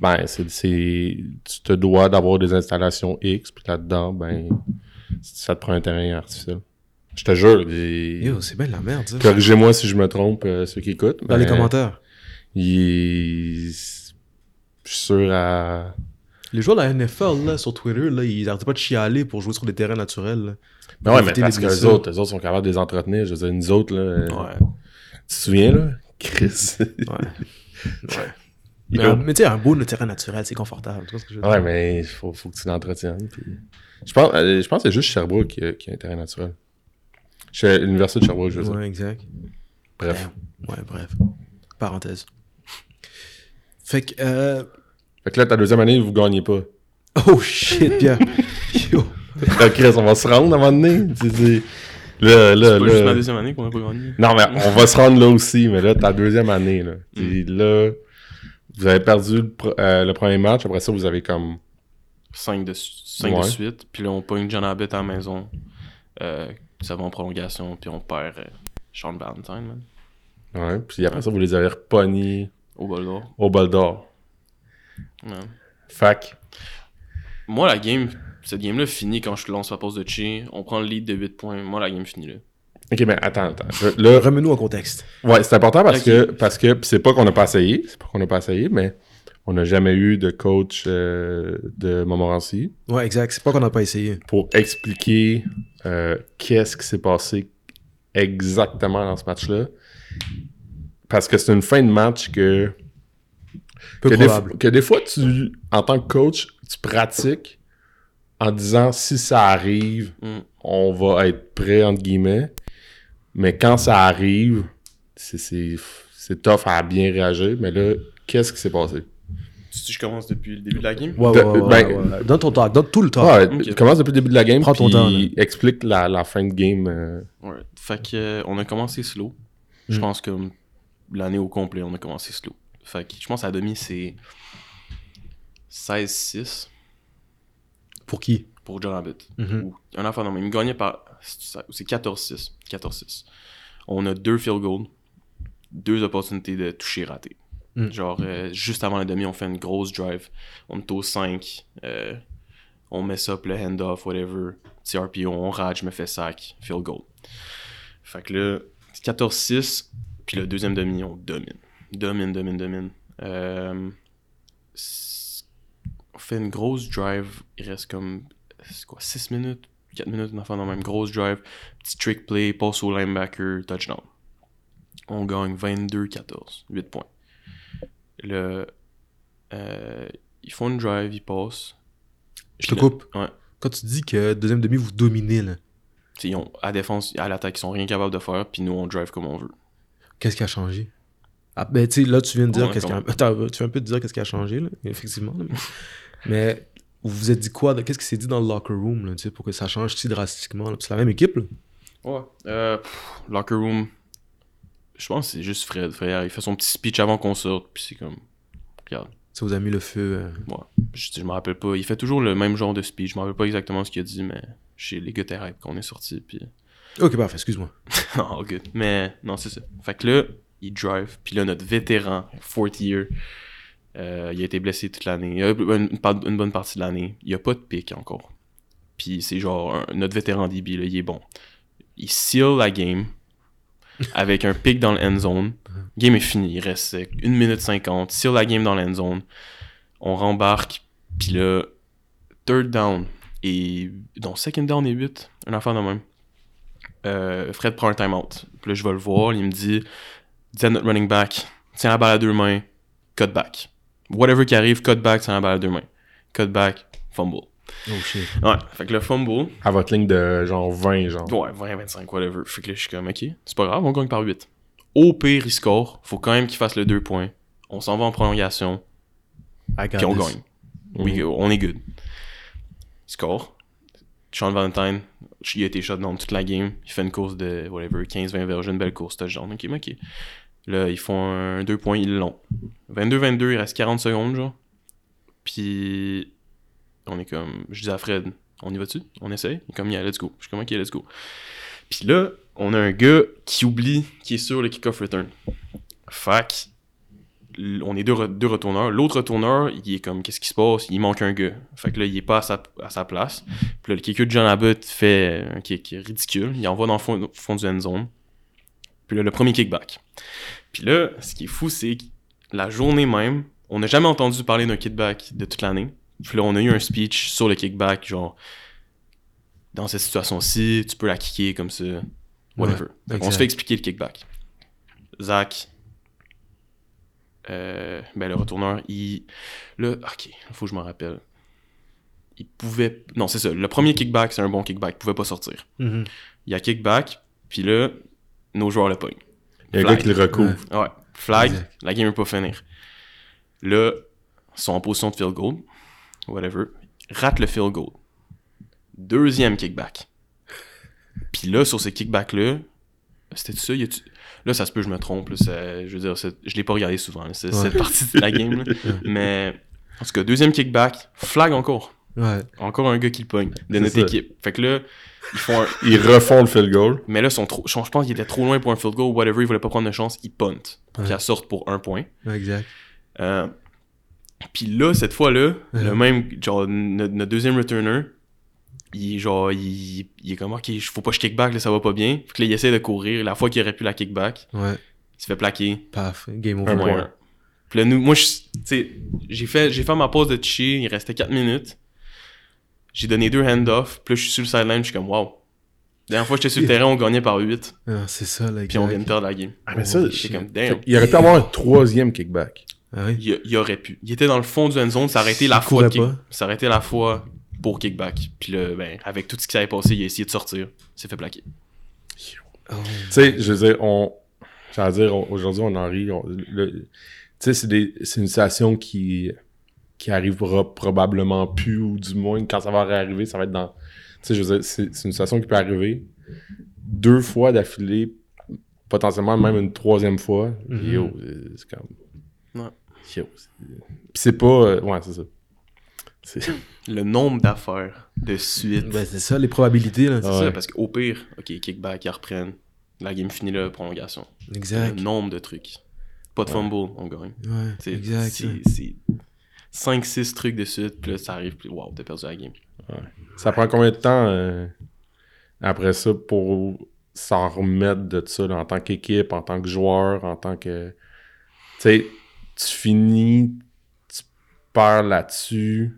Ben, c'est, c'est, tu te dois d'avoir des installations X, puis là-dedans, ben, ça te prend un terrain artificiel. Je te jure, les- Yo, c'est bien de la merde, ça. corrigez-moi si je me trompe, euh, ceux qui écoutent. Dans les commentaires. il- Je suis sûr à... Les joueurs de la NFL, là, sur Twitter, là, ils arrêtent pas de chialer pour jouer sur des terrains naturels. là. Ben ouais, mais parce que les autres, les autres sont capables de les entretenir. Je veux dire, nous autres, là, euh, Ouais. tu te souviens, là? Chris. Ouais. (laughs) ouais. Mais, un- mais tu sais, un beau terrain naturel, c'est confortable. Tu vois ce que je veux dire? Ouais, mais il faut, faut que tu l'entretiennes. puis- Je pense, euh, je pense que c'est juste Sherbrooke qui a, qui a un terrain naturel. Chez l'Université de Sherbrooke, je veux dire. Ouais, exact. Bref. Ouais, bref. Parenthèse. Fait que. Euh... Fait que là, ta deuxième année, vous gagnez pas. Oh shit, Pierre. (laughs) Yo. Chris, on va se rendre à un moment donné. Tu dis, là, juste ma là. deuxième année qu'on a pas gagné. Non, mais on va se rendre là aussi, mais là, ta deuxième année, là. Mm. Puis là, vous avez perdu le, pr- euh, le premier match, après ça, vous avez comme. 5 de, su- cinq de suite. Puis là, on pogne John Abbott à la maison. Euh, ça va en prolongation. Puis on perd euh, Sean Valentine, man. Ouais, puis après ça, vous les avez repognés Au bol d'or. au bol d'or. Ouais. Fac. Moi, la game, cette game-là finit quand je lance ma pause de chi. On prend le lead de 8 points. Moi, la game finit là. Ok, mais attends, attends. Là, Remets-nous en contexte. Ouais, c'est important parce que parce que c'est pas qu'on n'a pas essayé, c'est pas qu'on n'a pas essayé, mais on n'a jamais eu de coach euh, de Montmorency Ouais, exact. C'est pas qu'on n'a pas essayé. pour expliquer euh, qu'est-ce qui s'est passé exactement dans ce match-là. Parce que c'est une fin de match que Peu que des, probable. que des fois tu en tant que coach, tu pratiques en disant si ça arrive, Mm. on va être prêt entre guillemets. Mais quand ça arrive, c'est- c'est c'est tough à bien réagir. Mais là, qu'est-ce qui s'est passé? Si je commence depuis le début de la game? Ouais, De- ouais, ouais, ouais, ben- ouais. Donne ton temps. Donne tout le. Ouais, ok. commence depuis le début de la game, Prends ton temps, là. explique la, la fin de game. euh, Ouais. Fait que, euh, on a commencé slow. Je Mm. pense que l'année au complet, on a commencé slow. Fait que je pense à la demi, c'est 16-6 Pour qui? Pour John Abbott. Mhm. Ou un enfant, non, mais il me gagnait par. C'est 14-6. 14-6. On a deux field goals, deux opportunités de toucher raté. Mm. Genre, euh, juste avant la demi, on fait une grosse drive. On est au 5. euh, on met ça, le hand-off, whatever. TRPO, on rate, je me fais sac, field goal. Fait que là, 14-6. Puis le deuxième demi, on domine. Domine, domine, domine. Euh, on fait une grosse drive. Il reste comme, c'est quoi, 6 minutes, 4 minutes, dans la même grosse drive. Petit trick play, passe au linebacker, touchdown. On gagne 22-14, 8 points. Le, euh, ils font une drive, ils passent. Je te là- coupe. Ouais. Quand tu dis que deuxième demi, vous dominez, là, T'sais, ils ont, à défense, à l'attaque, ils sont rien capables de faire, puis nous, on drive comme on veut. Qu'est-ce qui a changé? Ah, ben, tu sais, là, tu viens de dire Ouais, qu'est-ce qui a... Attends, tu viens un peu de dire qu'est-ce qui a changé, là, effectivement. là, mais... vous vous êtes dit quoi? Qu'est-ce qui s'est dit dans le locker room, là, pour que ça change si drastiquement? là? C'est la même équipe, là. Ouais. Euh, pff, locker room. Je pense que c'est juste Fred. Fred, il fait son petit speech avant qu'on sorte, puis c'est comme. Regarde. Ça vous a mis le feu. euh, Moi, je, je me rappelle pas. Il fait toujours le même genre de speech. Je me rappelle pas exactement ce qu'il a dit, mais chez les gars étaient hype quand on est sorti, puis. Ok, parfait, excuse-moi. (laughs) non, ok. Mais non, c'est ça. Fait que là, il drive, puis là, notre vétéran, fourth year, euh, il a été blessé toute l'année. Une, bonne partie de l'année. Il a pas de pic encore. Puis c'est genre, un- notre vétéran DB, là, il est bon. Il seal la game (laughs) avec un pic dans le end zone. Game est fini, il reste 1 minute 50. Seal la game dans le end zone. On rembarque, puis là, third down et. Donc, second down et 8. Un affaire de même. Euh, Fred prend un timeout. Puis là, je vais le voir. Il me dit Dis à notre running back, tiens la balle à deux mains, cut back. Whatever qui arrive, cut back, tiens la balle à deux mains. Cut back, fumble. Oh shit. Ouais, fait que le fumble, À votre ligne de genre 20, genre. ouais, 20, 25, whatever. Fait que là, je suis comme, ok, c'est pas grave, on gagne par 8. Au pire, il score. Faut quand même qu'il fasse le 2 points. On s'en va en prolongation, puis on this. gagne. We go, on est good. Score. Sean Valentine, il a été shot dans toute la game. Il fait une course de, whatever, 15-20 verges, une belle course, touchdown. Ok, ok. Là, ils font un 2 points, ils l'ont. 22-22, il reste 40 secondes, genre. Puis, on est comme, je dis à Fred, on y va-tu? On essaye? Il est comme, yeah, let's go. Je suis comme, ok, let's go. Puis là, on a un gars qui oublie qui est sur le kick-off return. Fac, on est deux, re- deux retourneurs. L'autre retourneur, il est comme, qu'est-ce qui se passe? Il manque un gars. Fait que là, il est pas à sa, à sa place. Puis là, le kicker de John Abbott fait un kick ridicule. Il envoie dans le fond, fond du end zone. Puis là, le premier kickback. Puis là, ce qui est fou, c'est que la journée même, on n'a jamais entendu parler d'un kickback de toute l'année. Puis là, on a eu un speech sur le kickback, genre, dans cette situation-ci, tu peux la kicker comme ça, whatever. Exact. se fait expliquer le kickback. Zach, euh, ben le retourneur, il. Là, ok, faut que je m'en rappelle. Il pouvait. Non, c'est ça. Le premier kickback, c'est un bon kickback. Il pouvait pas sortir. Mhm. Il y a kickback, puis là, nos joueurs le pognent. Il y a un Flag. gars qui le recouvre. Ouais. Flag, Exact. la game est pas finir. Là, ils sont en position de field goal. Whatever. Rate le field goal. Deuxième kickback. Puis là, sur ces kickbacks-là, c'était ça? Y a-tu- Là, ça se peut, je me trompe. là, ça- je veux dire, je l'ai pas regardé souvent, là, Ouais. cette partie de la (laughs) game. là. Mais, en tout cas, deuxième kickback, flag encore. Ouais. Encore un gars qui le pogne de notre ça. équipe. Fait que là, ils font un, Ils refont le field goal. mais là, sont trop, je pense qu'ils étaient trop loin pour un field goal, whatever, ils voulaient pas prendre de chance, ils punt. Pour Ouais. qu'ils sortent pour un point. Exact. Euh, Puis là, cette fois-là, Ouais. le même, genre, notre, notre deuxième returner, il est genre, il, il est comme, ok, faut pas que je kickback, là, ça va pas bien. Fait que là, il essaie de courir. La fois qu'il aurait pu la kickback, Ouais. il se fait plaquer. Paf. Game Un over. Moins point. Puis là, nous, moi, je- tu sais, j'ai fait, j'ai fait ma pause de toucher, il restait 4 minutes. J'ai donné deux hand-off, puis là, je suis sur le sideline, je suis comme, wow. La dernière fois que j'étais sur le (laughs) terrain, on gagnait par 8, Ah, c'est ça, là. puis on vient de perdre la game. Ah, mais ça, J'étais comme, damn. qu'il aurait pu avoir un troisième kickback. Ah oui? Il, il aurait pu. Il était dans le fond du end zone, ça aurait été la Il fois ça aurait été la fois pour kickback. Puis là, ben, avec tout ce qui s'avait passé, il a essayé de sortir. Il s'est fait plaquer. Oh. Tu sais, je veux dire, on. J'allais dire, aujourd'hui, on en rit. on- le- Tu sais, c'est des- c'est une situation qui, qui arrivera probablement plus, ou du moins, quand ça va réarriver, ça va être dans. Tu sais, je veux dire, c'est une situation qui peut arriver deux fois d'affilée, potentiellement même une troisième fois. Mhm. Yo, c'est comme. Ouais. Yo, c'est pas. euh, ouais, c'est ça. Le nombre d'affaires de suite. Ben, c'est ça, les probabilités, là. c'est Ouais. ça, parce qu'au pire, ok, kickback, ils reprennent. La game finit là, prolongation. Exact. Le nombre de trucs. Pas de Ouais. fumble, on gagne. Ouais, C'est- exact. C'est c'est 5-6 trucs de suite, puis là, ça arrive, puis wow, t'as perdu la game. Ça prend combien de temps euh, après ça pour s'en remettre de ça là, en tant qu'équipe, en tant que joueur, en tant que. Tu sais, tu finis, tu perds là-dessus.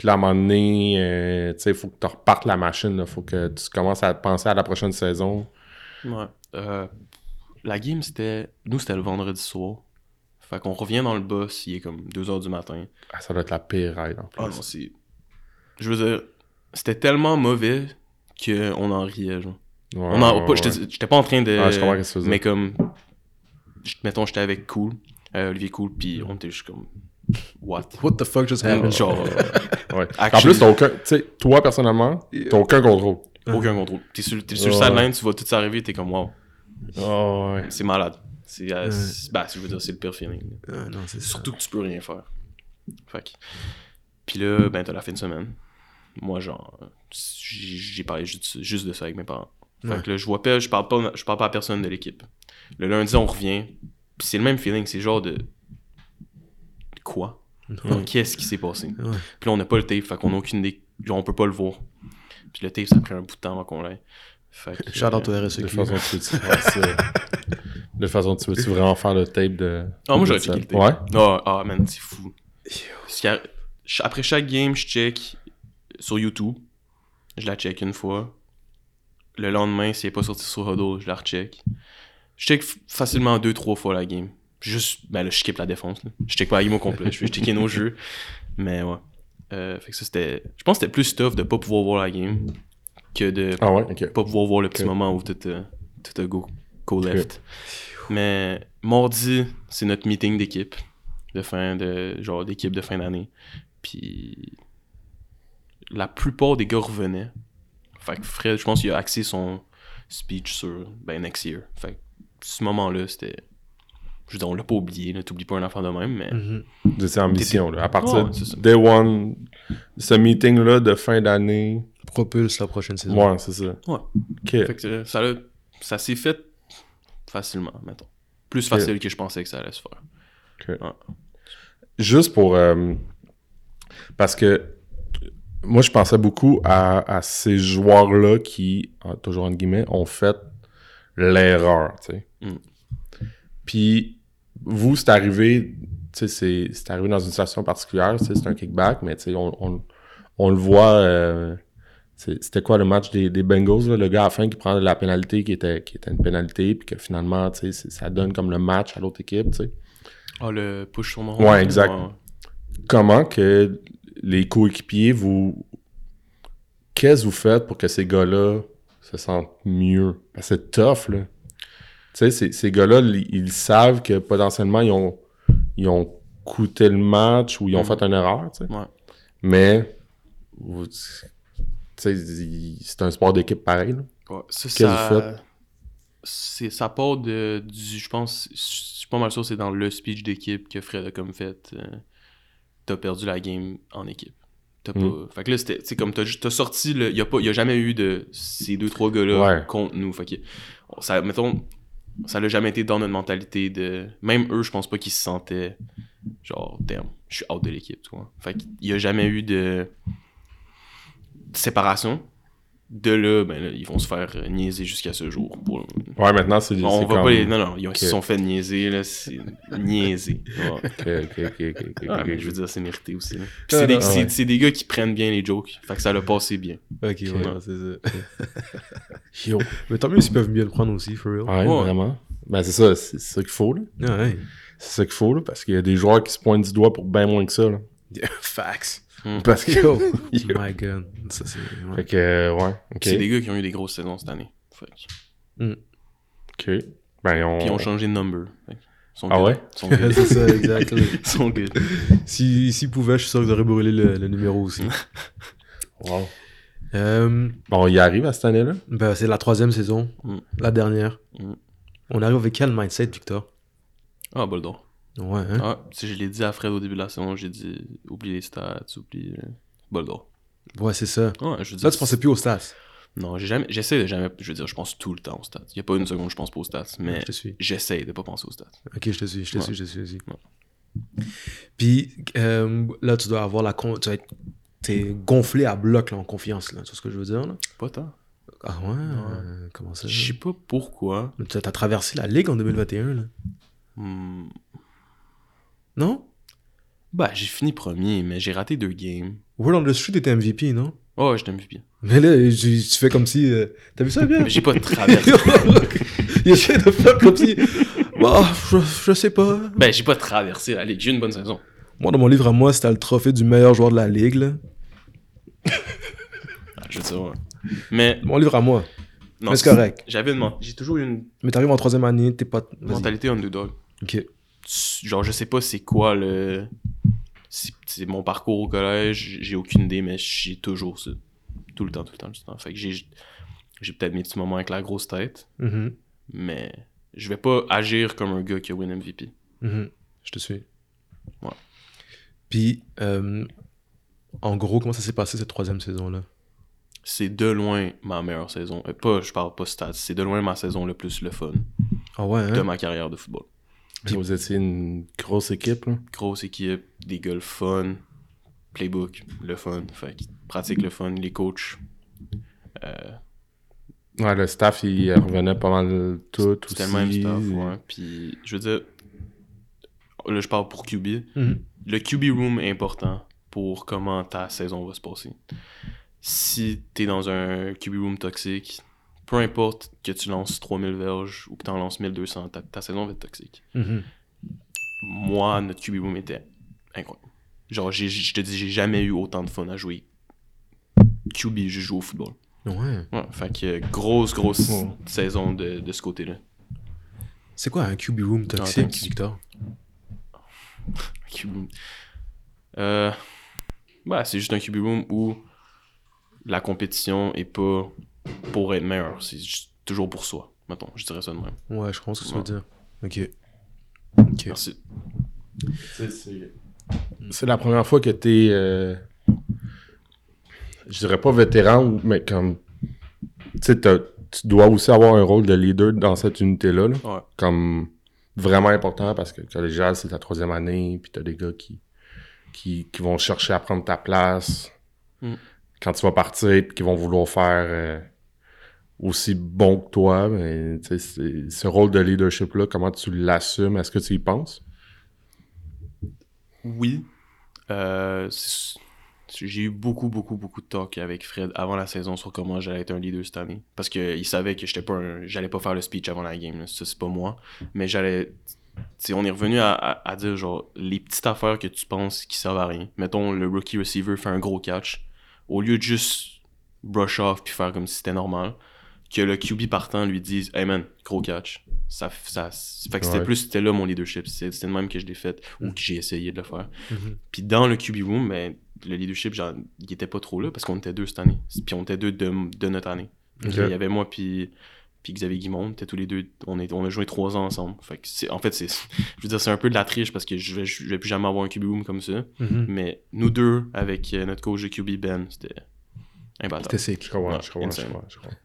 Puis là, à un moment donné, euh, tu sais, il faut que tu repartes la machine. Il faut que tu commences à penser à la prochaine saison. Ouais. Euh, la game, c'était. Nous, c'était le vendredi soir. Fait qu'on revient dans le boss, il est comme 2h du matin. Ah, ça doit être la pire ride en plus. Ah non, c'est. Je veux dire, c'était tellement mauvais qu'on en riait, genre. Ouais, On en- ouais, pas- ouais. J'étais pas en train de. Ah, je comprends ce que tu mais comme. Mettons, j'étais avec Cool, euh, Olivier Cool, puis on était juste comme. What? What the fuck just happened? Genre, Ouais. (laughs) En plus, t'as aucun. Tu sais, toi, personnellement, t'as aucun contrôle. aucun contrôle. T'es sur, t'es sur le Ouais. sideline, tu vois tout ça arriver, t'es comme wow. Oh, ouais. C'est malade. C'est. euh, Ouais. c'est- bah, je veux dire, c'est le pire feeling. Non, c'est ça. Surtout que tu peux rien faire. Fait que- Puis là, ben, t'as la fin de semaine. Moi, genre, j'ai j'ai parlé juste, juste de ça avec mes parents. Fait Ouais. que là, je vois pas, je parle pas, je parle pas à personne de l'équipe. Le lundi, on revient. Puis c'est le même feeling, c'est genre de. Quoi Ouais. Qu'est-ce qui s'est passé? Ouais. Puis là, on n'a pas le tape, fait qu'on a aucune idée. Genre, on peut pas le voir. Puis le tape, ça a pris un bout de temps avant qu'on l'aille. Fait que. Shout out au De façon, tu veux-tu? De façon, tu veux-tu vraiment faire le tape de. Ah, moi, j'aurais checké le tape. Ouais? Ah, ah, man, c'est fou. Après chaque game, je check sur YouTube. Je la check une fois. Le lendemain, si elle n'est pas sorti sur Huddle, je la recheck. Je check facilement deux, trois fois la game. Juste, ben là, je skip la défense. là. Je check pas la game au complet. Je vais checker nos (laughs) jeux. Mais ouais. Euh, fait que ça, c'était. Je pense que c'était plus tough de pas pouvoir voir la game que de Ah ouais, pas pouvoir voir le petit moment où tout a, tout a go, go left. Mais mardi, c'est notre meeting d'équipe de fin de genre d'équipe de fin d'année. Puis la plupart des gars revenaient. Fait que Fred, je pense qu'il a axé son speech sur ben next year. Fait que ce moment-là, c'était je veux dire, on l'a pas oublié, là, t'oublies pas un enfant de même, mais. De ses ambitions, là. À partir c'est de day one, ce meeting-là de fin d'année. Propulse la prochaine saison. Ouais, c'est ça. Ouais. Ok. Fait que euh, ça, l'a- ça s'est fait facilement, mettons. Plus facile que je pensais que ça allait se faire. Juste pour. euh, parce que moi, je pensais beaucoup à, à ces joueurs-là qui, en- toujours entre guillemets, ont fait l'erreur, tu sais. Mm. Puis, vous, c'est arrivé, c'est- arrivé dans une situation particulière, c'est un kickback, mais on, on, on le voit. euh, C'était quoi le match des, des Bengals, là, le gars à la fin qui prend la pénalité qui était, qui était une pénalité, puis que finalement, ça donne comme le match à l'autre équipe. Ah, le push sur mon Ouais, exact. comment que les coéquipiers vous. Qu'est-ce que vous faites pour que ces gars-là se sentent mieux? Parce que c'est tough, là. Tu sais, ces, ces gars-là, ils, ils savent que potentiellement, ils ont, ils ont coûté le match ou ils ont Mhm. fait une erreur, tu sais. Ouais. Mais, c'est un sport d'équipe pareil, là. Ouais, ça, Qu'est-ce que ça, c'est, ça part de, du, je pense, je suis pas mal sûr, c'est dans le speech d'équipe que Fred a comme fait. euh, t'as perdu la game en équipe. T'as Mm. pas... Fait que là, c'était, comme t'as, juste- t'as sorti, le, y a pas, y a jamais eu de ces deux, trois gars-là Ouais. contre nous. Fait que, ça, mettons, ça l'a jamais été dans notre mentalité de, même eux, je pense pas qu'ils se sentaient, genre, damn, je suis out de l'équipe, tu vois. Fait qu'il y a jamais eu de séparation. De là, ben là, ils vont se faire niaiser jusqu'à ce jour. Pour... Ouais, maintenant, c'est. On c'est va comme- pas les. Non, non, ils ils se sont fait niaiser, là. C'est niaiser. Ouais. Ok, ok, ok, ok, ok. je veux dire, c'est mérité aussi. là. Puis Ah, C'est des, ouais. des gars qui prennent bien les jokes. Fait que ça l'a passé bien. Ok, ouais, Ouais. c'est ça. (laughs) Yo. Mais tant mieux s'ils peuvent bien le prendre aussi, for real. Ouais, Ouais. vraiment. Ben, c'est ça, c'est c'est ça qu'il faut, là. Ah, ouais. C'est ça qu'il faut, là, parce qu'il y a des joueurs qui se pointent du doigt pour bien moins que ça, là. (laughs) Facts. Parce que... (laughs) My god. Ça, c'est. ouais. Fait que, euh, ouais. C'est des gars qui ont eu des grosses saisons cette année. Fait que- Ok. Ben, on... Puis ils ont changé de number. Fait sont Ah good. ouais? Ils sont good. (laughs) c'est ça, exactement. (laughs) Ils sont good. Si- S'ils pouvaient, je suis sûr qu'ils auraient brûlé le, le numéro aussi. Wow. Euh, Bon, on y arrive à cette année-là? ben, c'est la troisième saison, Mm. la dernière. Mm. On arrive avec quel mindset, Victor? Ah, Boldor. Ouais, hein Ah, tu sais, je l'ai dit à Fred au début de la saison. J'ai dit, oublie les stats, oublie euh. Ouais, c'est ça. Ouais, je veux dire. Là, tu pensais plus aux stats. Non, jamais. J'essaie de jamais. Je veux dire, je pense tout le temps aux stats. Il y a pas une seconde, je pense pas aux stats. Mais j'essaie de pas penser aux stats. Ok, je te suis, je te Ouais. suis, je te suis aussi. Ouais. Puis euh, là, tu dois avoir la. con- Tu vas être t'es gonflé à bloc là, en confiance, là. Tu vois ce que je veux dire, là? Pas tant. Ah ouais? euh, Comment ça? Je sais pas pourquoi. T'as t'as traversé la ligue en 2021, là. Hmm, Non? Bah, j'ai fini premier, mais j'ai raté deux games. Word on the Street était MVP, non? Oh, je MVP. Mais là, tu tu fais comme si... euh, T'as vu ça, bien? Mais j'ai pas traversé. (laughs) Il essaie de faire comme si... Bah, je, je sais pas. ben, j'ai pas traversé la ligue. J'ai eu une bonne saison. Moi, dans mon livre à moi, c'était le trophée du meilleur joueur de la ligue, là. Ah, je veux dire, ouais. Mais, Mon livre à moi. non. Mais c'est correct. J'avais une. J'ai toujours eu une Mais t'arrives en troisième année, t'es pas... Vas-y. mentalité underdog. Ok. Genre, je sais pas c'est quoi le. C'est mon parcours au collège, j'ai aucune idée, mais j'ai toujours ça. Tout le temps, tout le temps, tout le temps. Fait que j'ai. J'ai peut-être mes petits moments avec la grosse tête, Mhm. mais je vais pas agir comme un gars qui a win MVP. Mhm. Je te suis. Ouais. Puis, euh, en gros, comment ça s'est passé cette troisième saison-là? C'est de loin ma meilleure saison. Euh, pas, je parle pas stats, c'est de loin ma saison le plus le fun Ah ouais, hein? de ma carrière de football. Puis vous étiez une grosse équipe, là. Grosse équipe, des gars le fun, playbook, le fun, fait que pratique le fun, les coachs. Euh, Ouais, le staff, il revenait pas mal tout aussi. C'était le même stuff, ouais. Puis, je veux dire, là, je parle pour QB. Mhm. Le QB room est important pour comment ta saison va se passer. Si t'es dans un QB room toxique, peu importe que tu lances 3000 verges ou que t'en lances 1200, ta, ta saison va être toxique. Mhm. Moi, notre QB room était incroyable. Genre, j'ai- je te dis, j'ai jamais eu autant de fun à jouer QB, je joue au football. Ouais. Ouais, fait que grosse, grosse saison de, de ce côté-là. C'est quoi un QB room toxique. Victor? QB room. Euh, bah, c'est juste un QB room où la compétition est pas pour être meilleur, c'est toujours pour soi. Mettons, je dirais ça de même. Ouais, je pense que ça veut dire. Ok. Ok. Merci. C'est la première fois que t'es. euh, je dirais pas vétéran, mais comme. Tu tu dois aussi avoir un rôle de leader dans cette unité-là. là. Ouais. Comme vraiment important parce que collégial, c'est ta troisième année, puis t'as des gars qui, qui, qui vont chercher à prendre ta place Mm. Quand tu vas partir, puis qui vont vouloir faire euh, aussi bon que toi. Mais c'est- ce rôle de leadership-là, comment tu l'assumes? Est-ce que tu y penses? Oui. Euh, j'ai eu beaucoup, beaucoup, beaucoup de talk avec Fred avant la saison sur comment j'allais être un leader cette année. Parce qu'il savait que j'étais pas j'allais pas faire le speech avant la game. Ça, c'est pas moi. Mais j'allais. on est revenu à, à- à dire genre les petites affaires que tu penses qui servent à rien. Mettons, le rookie receiver fait un gros catch. Au lieu de juste brush off puis faire comme si c'était normal, que le QB partant lui dise Hey man, gros catch. Ça, ça, fait que c'était Ouais. plus, c'était là mon leadership. C'était c'était de même que je l'ai fait ou que j'ai essayé de le faire. Mhm. Puis dans le QB room, ben, le leadership, genre, il était pas trop là parce qu'on était deux cette année. Puis on était deux de, de notre année. Il y avait moi puis, puis Xavier Guimond, tous les deux, on, est, on a joué trois ans ensemble. Fait que c'est, en fait, c'est, (laughs) je veux dire, c'est un peu de la triche parce que je vais, je vais plus jamais avoir un QB room comme ça. Mhm. Mais nous deux, avec euh, notre coach de QB Ben, c'était imbattable. C'était sick. Je comprends, Ouais, je comprends, je comprends, je comprends.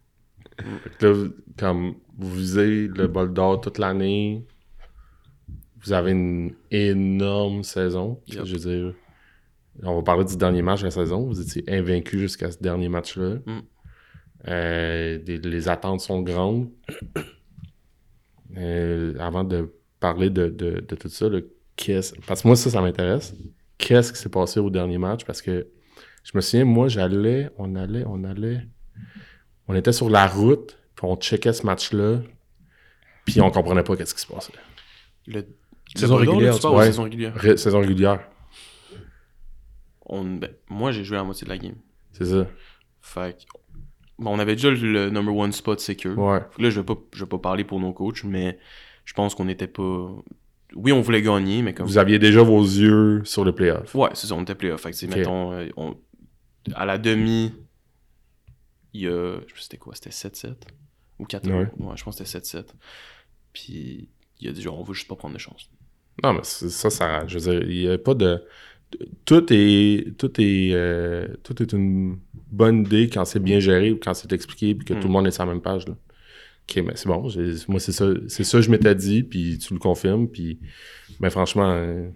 Fait que là, comme vous visez le bol d'or toute l'année, vous avez une énorme saison. Yep. Je veux dire, on va parler du dernier match de la saison. Vous étiez invaincu jusqu'à ce dernier match-là. Mm. Euh, des- les attentes sont grandes. Euh, avant de parler de, de- de tout ça, là, qu'est-ce- parce que moi, ça, ça m'intéresse. Qu'est-ce qui s'est passé au dernier match? Parce que je me souviens, moi, j'allais, on allait, on allait. On était sur la route, puis on checkait ce match-là, puis on comprenait pas qu'est-ce qui se passait. Le, Saison le régulière, tu ouais. saison régulière? Ré- saison régulière, On, ben, moi, j'ai joué à la moitié de la game. c'est ça. Fait que, bon, on avait déjà le, number one spot secure. Ouais. Là, je vais pas, je vais pas parler pour nos coachs, mais je pense qu'on était pas. Oui, on voulait gagner, mais comme. Vous aviez déjà vos yeux sur le playoff. Ouais, c'est ça, on était playoff. Fait que, mettons, euh, on- à la demi, il y a. Je sais pas c'était quoi, c'était 7-7 ou 4 Ouais. Ouais, je pense que c'était 7-7. Puis, il a dit, genre, on veut juste pas prendre de chance. Non, mais c'est- ça, ça. Je veux dire, il n'y a pas de. Tout est. Tout est. euh, tout est une bonne idée quand c'est bien géré quand c'est expliqué puis que Mm. tout le monde est sur la même page. Là. Ok, mais c'est bon. Moi, c'est ça. C'est ça que je m'étais dit, puis tu le confirmes. Puis, ben, franchement, euh,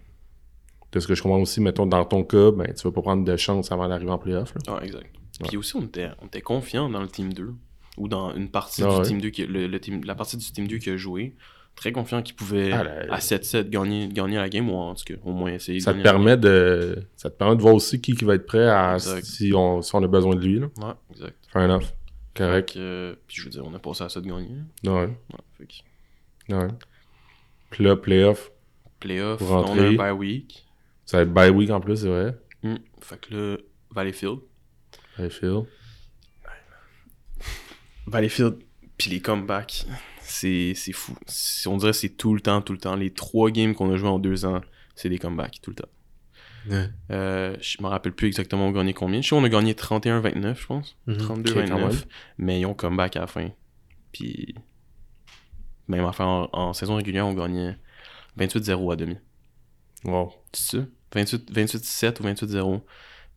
de ce que je comprends aussi, mettons, dans ton cas, ben, tu vas pas prendre de chance avant d'arriver en playoff. là. Ah, exact. Puis aussi, on était, on était confiants dans le team 2. ou dans une partie Ah du ouais. Team 2, qui, le, le team, la partie du Team 2 qui a joué, très confiant qu'il pouvait Ah, à 7-7 gagner, gagner la game, ou en tout cas, au moins essayer de Ça te gagner la permet de. Ça te permet de voir aussi qui, qui va être prêt à si on, si on a besoin de lui. Là. Ouais, exact. Fair enough. Correct. euh, puis je veux dire, on a passé à ça de gagner. Ouais. Ouais, fait que, Ouais. Puis là, playoff. playoff, on a un bye week. Ça va être bye week en plus, c'est vrai. Hmm. Fait que là, Valleyfield. Valleyfield. Valleyfield, puis les comebacks, c'est c'est fou. C'est- On dirait que c'est tout le temps, tout le temps. Les trois games qu'on a joués en deux ans, c'est des comebacks, tout le temps. Ouais. Euh, je me rappelle plus exactement on a gagné combien. Je sais on a gagné 31-29, je pense. Mhm. 32-29. Ok, quand même. mais ils ont comeback à la fin. Puis, même en, en saison régulière, on gagnait 28-0 à demi. Wow. C'est ça? 28 28-7 ou 28-0.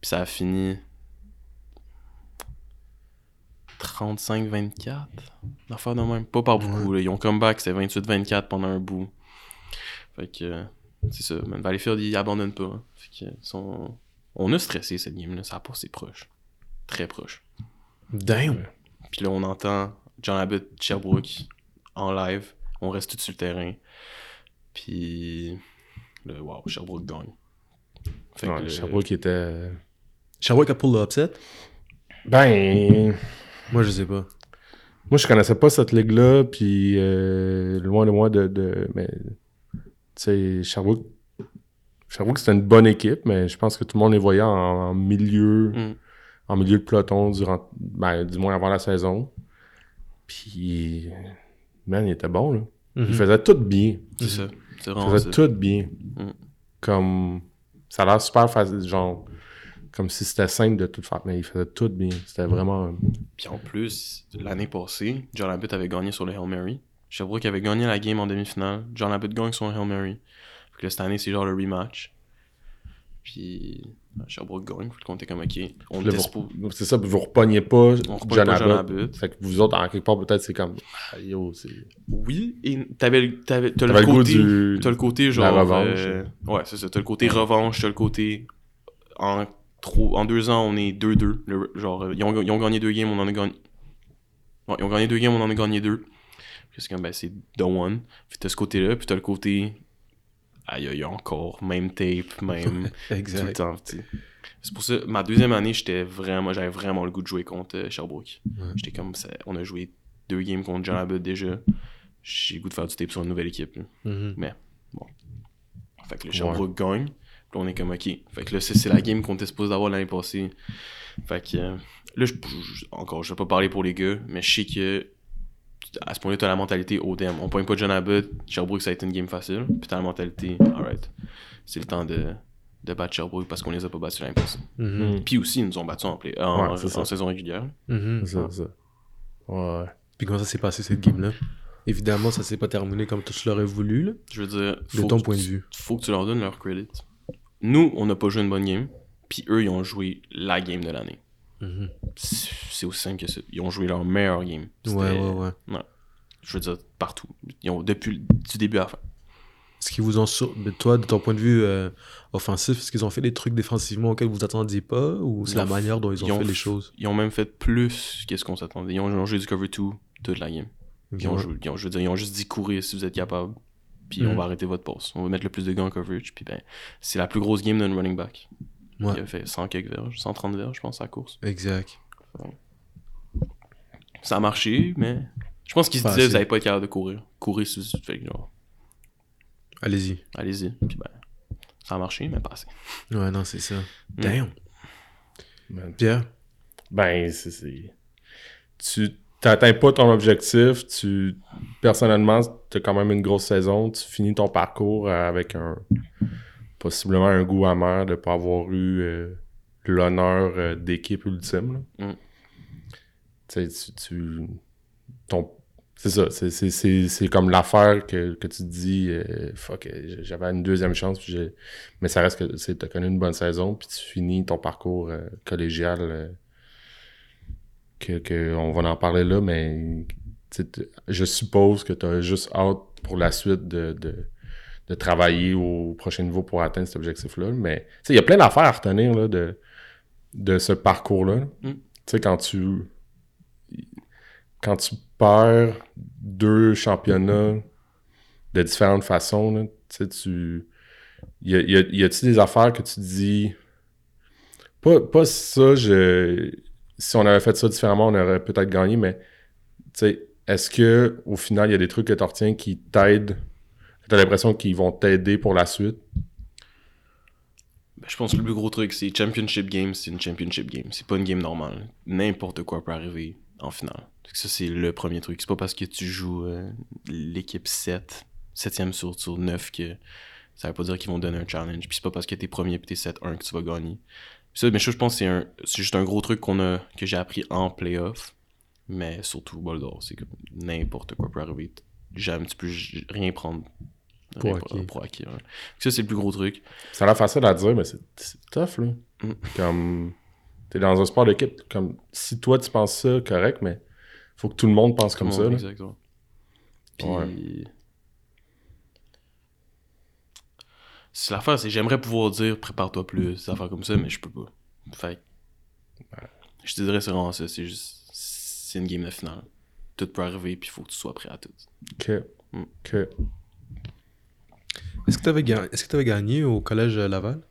Puis ça a fini 35-24. L'affaire de même. Pas par beaucoup. là. Ils ont comeback, c'était 28-24 pendant un bout. Fait que euh, c'est ça. Man, Valleyfield, ils abandonnent pas. hein. Fait que, ils sont... On a stressé cette game-là. Ça a passé proche. Très proche. Damn. Puis là, on entend John Abbott, Sherbrooke, en live. On reste tout sur le terrain. Puis, là, wow, Sherbrooke gagne. Fait que Ouais, le- Sherbrooke qui était. Sherbrooke a pull le upset? Ben. Moi, je sais pas. Moi, je connaissais pas cette ligue-là, puis euh, loin de moi de. de mais, tu sais, Sherbrooke. Sherbrooke, c'était une bonne équipe, mais je pense que tout le monde les voyait en, en milieu. Mm. En milieu de peloton, durant, ben, du moins avant la saison. Puis. Man, il était bon, là. Mhm. Il faisait tout bien. C'est ça. C'est Il faisait ça. tout bien. Mm. Comme. Ça a l'air super facile, genre. Comme si c'était simple de tout faire, mais il faisait tout bien. C'était vraiment. Puis en plus, l'année passée, John Abbott avait gagné sur le Hail Mary. Sherbrooke avait gagné la game en demi-finale. John Abbott gagne sur un Hail Mary. Fait que là, cette année, c'est genre le rematch. Puis euh, Sherbrooke gagne. Faut le compter comme OK. On suppo- C'est ça, puis vous repognez pas on John Abbott. Fait que vous autres, en quelque part, peut-être, c'est comme. Ah, yo, c'est. Oui, et t'avais, le- t'avais, t'as T'avais le le côté, du- t'as le côté la genre, revanche. euh, ouais, c'est ça, t'as le côté revanche, t'as le côté, en trop, en deux ans, on est 2-2, le- genre, euh, ils ont, ils ont gagné deux games, on en a gagné, ils ont gagné deux games, on en a gagné deux, Puis c'est comme, ben, c'est the one, puis t'as ce côté-là, puis t'as le côté, aïe, aïe, encore, même tape, même, (laughs) tout le Exact. temps. C'est pour ça, ma deuxième année, j'étais vraiment, j'avais vraiment le goût de jouer contre euh, Sherbrooke. Ouais. J'étais comme, ça, on a joué deux games contre John Abbott déjà. J'ai le goût de faire du tape sur une nouvelle équipe. là. Mhm. Fait que le Sherbrooke gagne. On est comme, ok. Fait que là, c'est c'est la game qu'on était supposé d'avoir l'année passée. Fait que euh, là, je, je- encore, je vais pas parler pour les gars, mais je sais que à ce point-là, t'as la mentalité, oh damn, on pointe pas John Abbott, Sherbrooke, ça a été une game facile. Puis t'as la mentalité, alright, c'est le temps de, de battre Sherbrooke parce qu'on les a pas battus l'année passée. Mhm. Puis aussi, ils nous ont battus en, play, en, Ouais, c'est ça. en saison régulière. Mhm. C'est ça, c'est ça. Ouais. Puis comment ça s'est passé cette game-là? Évidemment, ça s'est pas terminé comme tu l'aurais voulu, là, Je veux dire, de ton que point de vue. faut que tu leur donnes leur credit. Nous, on n'a pas joué une bonne game, puis eux, ils ont joué la game de l'année. Mhm. C'est c'est aussi simple que ça. Ils ont joué leur meilleure game. Ouais, ouais, ouais. Je veux dire, partout. Ils ont, depuis du début à la fin. Est-ce qu'ils vous ont sur... toi, de ton point de vue euh, offensif, est-ce qu'ils ont fait des trucs défensivement auxquels vous attendiez pas ou c'est la manière dont ils ont, ils ont fait les choses? Ils ont même fait plus qu'est-ce qu'on s'attendait. Ils ont, ils ont joué du cover 2 toute la game. Ils ont, joué- ils ont- je veux dire, ils ont juste dit courir si vous êtes capable. Puis on Mhm. va arrêter votre passe. On va mettre le plus de gars en coverage. Puis ben, c'est la plus grosse game d'un running back. Ouais. Il a fait 100 quelques verges, 130 verges, je pense, à la course. Exact. Ça a marché, mais je pense qu'ils se assez. vous n'avez pas être capable de courir. Courir, si vous fait que genre, Allez-y. allez-y. Puis ben, ça a marché, mais pas assez. Ouais, non, c'est ça. Mm. Damn. Man. Pierre? Ben, c'est- c'est. Tu t'atteins pas ton objectif, tu. Personnellement, t'as quand même une grosse saison, tu finis ton parcours avec un. Possiblement un goût amer de pas avoir eu euh, l'honneur euh, d'équipe ultime. là. Mm. Tu tu. tu- ton. C'est ça, c'est- c'est- c'est c'est comme l'affaire que, que tu te dis, euh, fuck, j'avais une deuxième chance, puis j'ai- mais ça reste que tu t'as connu une bonne saison, puis tu finis ton parcours collégial. Que, que on va en parler là, mais je suppose que tu as juste hâte pour la suite de, de, de travailler au prochain niveau pour atteindre cet objectif-là. Mais il y a plein d'affaires à retenir là, de, de ce parcours-là. Mm. Tu sais, quand tu. quand tu perds deux championnats de différentes façons, là, tu. Y a, y a- y a-tu des affaires que tu dis. Pas, pas ça, je. Si on avait fait ça différemment, on aurait peut-être gagné, mais. Tu sais, est-ce que au final, il y a des trucs que tu retiens qui t'aident? T'as l'impression qu'ils vont t'aider pour la suite? Ben, je pense que le plus gros truc, c'est Championship Game, c'est une Championship Game. C'est pas une game normale. N'importe quoi peut arriver en finale. Ça, c'est le premier truc. C'est pas parce que tu joues euh, l'équipe 7, 7e sur, sur 9 que ça veut pas dire qu'ils vont donner un challenge. Puis c'est pas parce que t'es premier puis t'es 7-1 que tu vas gagner. Ça, mais ça, je pense que c'est un- c'est juste un gros truc qu'on a, que j'ai appris en playoff. Mais surtout, bol d'or, c'est que n'importe quoi peut arriver. Jamais, tu peux rien prendre. Pour acquis. pour acquis, ouais. Ça, c'est le plus gros truc. Ça a l'air facile à dire, mais c'est c'est tough, là. Mm. Comme. T'es dans un sport d'équipe. Comme. Si toi, tu penses ça, correct, mais faut que tout le monde pense comme Tout ça, monde. Exactement. Puis. Ouais. C'est l'affaire, c'est j'aimerais pouvoir dire prépare-toi plus, des affaires comme ça, mais je peux pas. Fait Je te dirais c'est vraiment ça, c'est juste. C'est une game de finale. Tout peut arriver, puis il faut que tu sois prêt à tout. Ok. Mm. Ok. Est-ce que tu avais, gagné... gagné au collège Laval?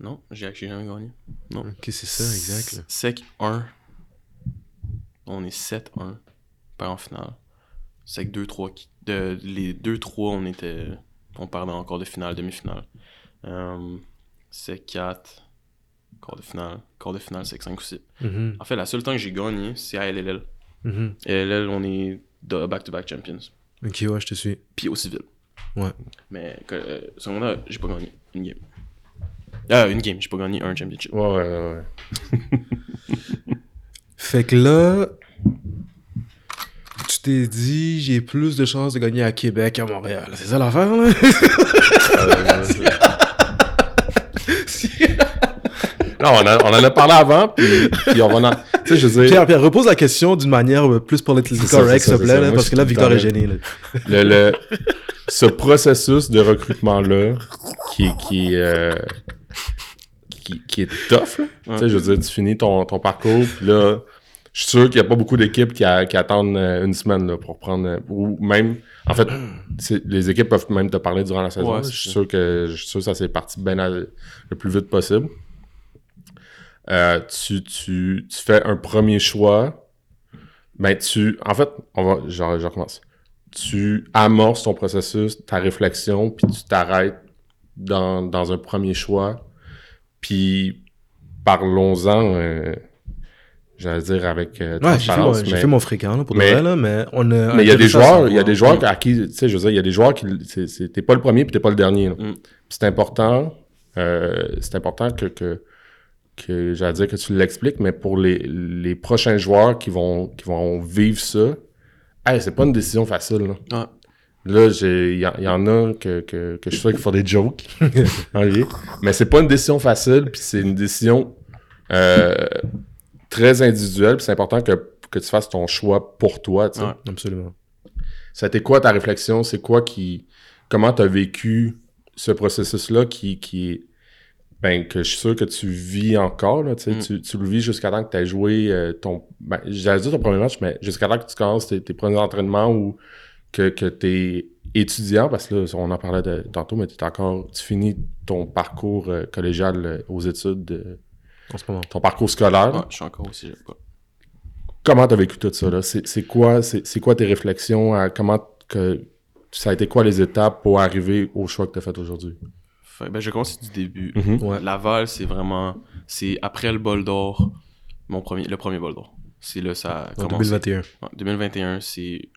Non, j'ai jamais gagné. Non. Ok, c'est ça, exact. Sec 1. On est 7-1. Pas en finale. Sec 2-3. qui- De, les 2-3, on était. On parlait encore de finale, demi-finale. Euh, Sec 4. Quart de finale. Quart de finale, Sec 5 ou 6. Mhm, En fait, la seule temps que j'ai gagné, c'est à LLL. mhm. LLL, on est de back-to-back champions. Ok, ouais, je te suis. Puis au civil. Ouais. Mais euh, secondaire, j'ai pas gagné une game. Ah, une game, j'ai pas gagné un championship. Ouais, ouais, ouais. ouais. (laughs) Fait que là, tu t'es dit, j'ai plus de chances de gagner à Québec qu'à Montréal. C'est ça l'affaire, là? (laughs) Non, on, a- on en a parlé avant, puis, puis on va en... Tu sais, je veux dire, Pierre, Pierre, repose la question d'une manière euh, plus politiquement correcte, s'il te plaît, là, parce je que là, Victor est gêné. Là. le, le- ce processus de recrutement-là, qui, qui, euh, qui, qui est tough, là. Tu sais, je veux dire, tu finis ton, ton parcours, puis là, je suis sûr qu'il n'y a pas beaucoup d'équipes qui, attendent euh, une semaine là, pour prendre... euh, ou même... En fait, (clears throat) les équipes peuvent même te parler durant la saison. Ouais, je suis sûr que je suis sûr que ça s'est parti bien le plus vite possible. Euh, tu, tu, tu fais un premier choix. Ben, tu... En fait, on va... Je, je recommence tu amorces ton processus, ta réflexion, puis tu t'arrêtes dans, dans un premier choix. Puis parlons-en, euh, j'allais dire avec euh, Ouais, j'ai fait, mon- mais fait mon fréquent, là, pour de mais- vrai, là, mais on a... mais il y a des joueurs, il y a des joueurs à qui, tu sais, je veux dire, il y a des joueurs qui, c'est- c'est- t'es pas le premier puis t'es pas le dernier. là. Mm. C'est important, euh, c'est important que, que, que j'allais dire que tu l'expliques, mais pour les, les prochains joueurs qui vont, qui vont vivre ça, hey, c'est pas une décision facile. Là. Ah. Là, j'ai- il y, en- il y en a que, que, que je suis sûr qu'il faut des jokes. (laughs) Ok. Mais c'est pas une décision facile, puis c'est une décision euh, très individuelle, puis c'est important que, que tu fasses ton choix pour toi. tu sais. Ouais. Absolument. Ça a été quoi ta réflexion? C'est quoi qui. Comment tu as vécu ce processus-là qui, qui est. Ben, que je suis sûr que tu vis encore, là, tu sais, Mm. tu, tu le vis jusqu'à temps que tu aies joué euh, ton. Ben, j'allais dire ton premier match, mais jusqu'à temps que tu commences tes, tes premiers entraînements ou que, que tu es étudiant, parce que là, on en parlait de- tantôt, mais t'es encore. Tu finis ton parcours euh, collégial euh, aux études, euh, En ce moment? ton parcours scolaire? Ouais, je suis encore aussi. Pas. Comment t'as vécu tout ça là? C'est quoi c'est quoi tes réflexions à comment que ça a été quoi les étapes pour arriver au choix que t'as fait aujourd'hui? Ben, je commence du début. Mhm. Ouais. Laval, c'est vraiment. C'est après le bol d'or, mon premier, le premier bol d'or. C'est là ça a En commencé. 2021. Ouais, 2021, c'est.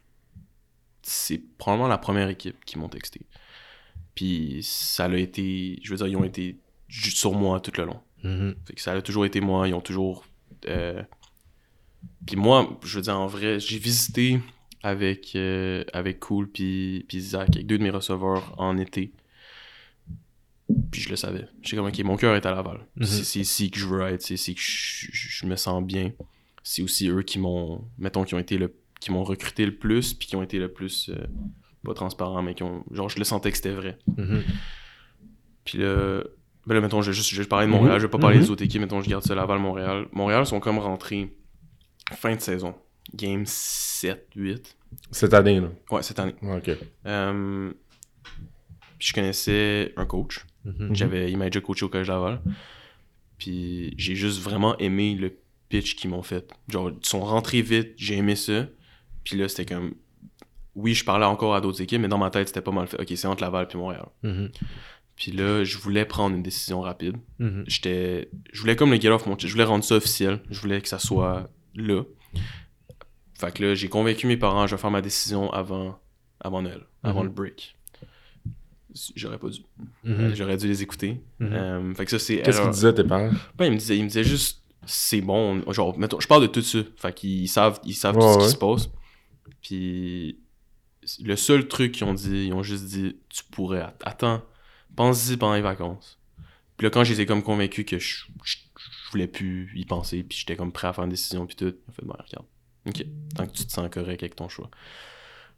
C'est probablement la première équipe qui m'ont texté. Puis ça a été. Je veux dire, ils ont été juste sur moi tout le long. Fait que ça a toujours été moi. Ils ont toujours. euh, Puis moi, je veux dire, en vrai, j'ai visité avec, euh, avec Cool puis, puis Zach, avec deux de mes receveurs en été. Puis je le savais. J'étais comme, ok, mon cœur est à Laval. Mhm. C'est c'est ici que je veux être, c'est ici que je, je- je me sens bien. C'est aussi eux qui m'ont, mettons, qui ont été le, qui m'ont recruté le plus, puis qui ont été le plus, euh, pas transparents, mais qui ont, genre, je le sentais que c'était vrai. Mhm. Puis là, ben là, mettons, je vais juste je vais parler de Mhm. Montréal, je vais pas parler Mhm. des autres équipes, mettons, je garde ça Laval, Montréal. Montréal sont comme rentrés fin de saison. game 7, 8. Cette année, là. Ouais, cette année. Ok. Euh, puis je connaissais un coach. Mhm. J'avais, il m'a déjà coaché au Collège Laval. Puis j'ai juste vraiment aimé le pitch qu'ils m'ont fait. Genre, ils sont rentrés vite, j'ai aimé ça. Puis là, c'était comme. Oui, je parlais encore à d'autres équipes, mais dans ma tête, c'était pas mal fait. Ok, c'est entre Laval puis Montréal. Mhm. Puis là, je voulais prendre une décision rapide. Mhm. J'étais. Je voulais comme le get off mon Je voulais rendre ça officiel. Je voulais que ça soit là. Fait que là, j'ai convaincu mes parents, je vais faire ma décision avant, avant Noël, avant Mhm. le break. J'aurais pas dû. Mhm. J'aurais dû les écouter. Euh, fait que ça, c'est. Qu'est-ce qu'ils disaient tes parents? Ben, il me disait, il me disait juste, c'est bon. Genre, mettons, je parle de tout ça. Fait qu'ils savent, ils savent Ouais, tout ce ouais. qui se passe. Puis, le seul truc qu'ils ont dit, ils ont juste dit, tu pourrais, att- attends, pense-y pendant les vacances. Puis là, quand j'étais comme convaincu que je, je, voulais plus y penser, puis j'étais comme prêt à faire une décision, puis tout, ont fait, bon, regarde. Ok, tant que tu te sens correct avec ton choix.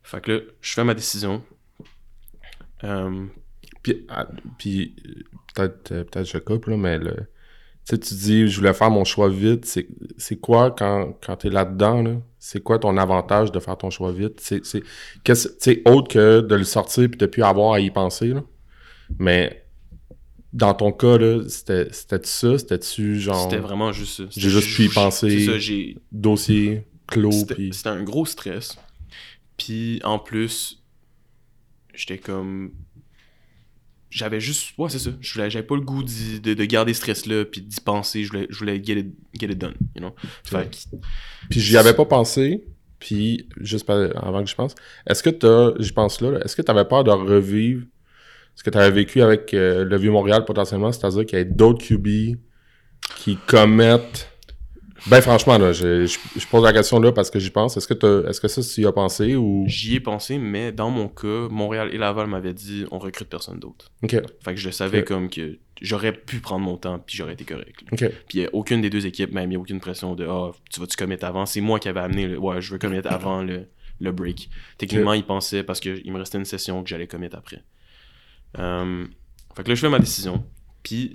Fait que là, je fais ma décision. Euh, Puis, ah, puis peut-être euh, peut-être je coupe, là, mais le, tu tu dis, je voulais faire mon choix vite. C'est quoi quand, quand tu es là-dedans? Là? C'est quoi ton avantage de faire ton choix vite? C'est sais, autre que de le sortir puis de plus avoir à y penser. Là? Mais dans ton cas, là, c'était ça? C'était-tu genre C'était vraiment juste ça. J'ai juste pu y penser. C'est ça, j'ai dossier clos? C'était un gros stress. Puis en plus, j'étais comme. J'avais juste. Ouais, c'est ça. J'avais pas le goût de, de garder ce stress-là, puis d'y penser. Je voulais, je voulais get, it, get it done, you know? Fait que- Puis j'y avais pas pensé. Puis, juste avant que je pense, est-ce que t'as, je pense là, là, est-ce que t'avais peur de revivre ce que t'avais vécu avec euh, le Vieux-Montréal potentiellement, c'est-à-dire qu'il y ait d'autres QB qui commettent... Ben franchement, là, je, je, je pose la question là parce que j'y pense. Est-ce que, est-ce que ça, tu y as pensé ou... J'y ai pensé, mais dans mon cas, Montréal et Laval m'avaient dit on recrute personne d'autre. OK, Fait que je savais comme que j'aurais pu prendre mon temps, puis j'aurais été correct. Puis a aucune des deux équipes m'a mis aucune pression de Ah, tu vas-tu commit avant? C'est moi qui avais amené le Ouais, je veux commit (coughs) avant le, le break. Techniquement, ils pensaient parce qu'il me restait une session que j'allais commit après. Euh, fait que là, je fais ma décision. Puis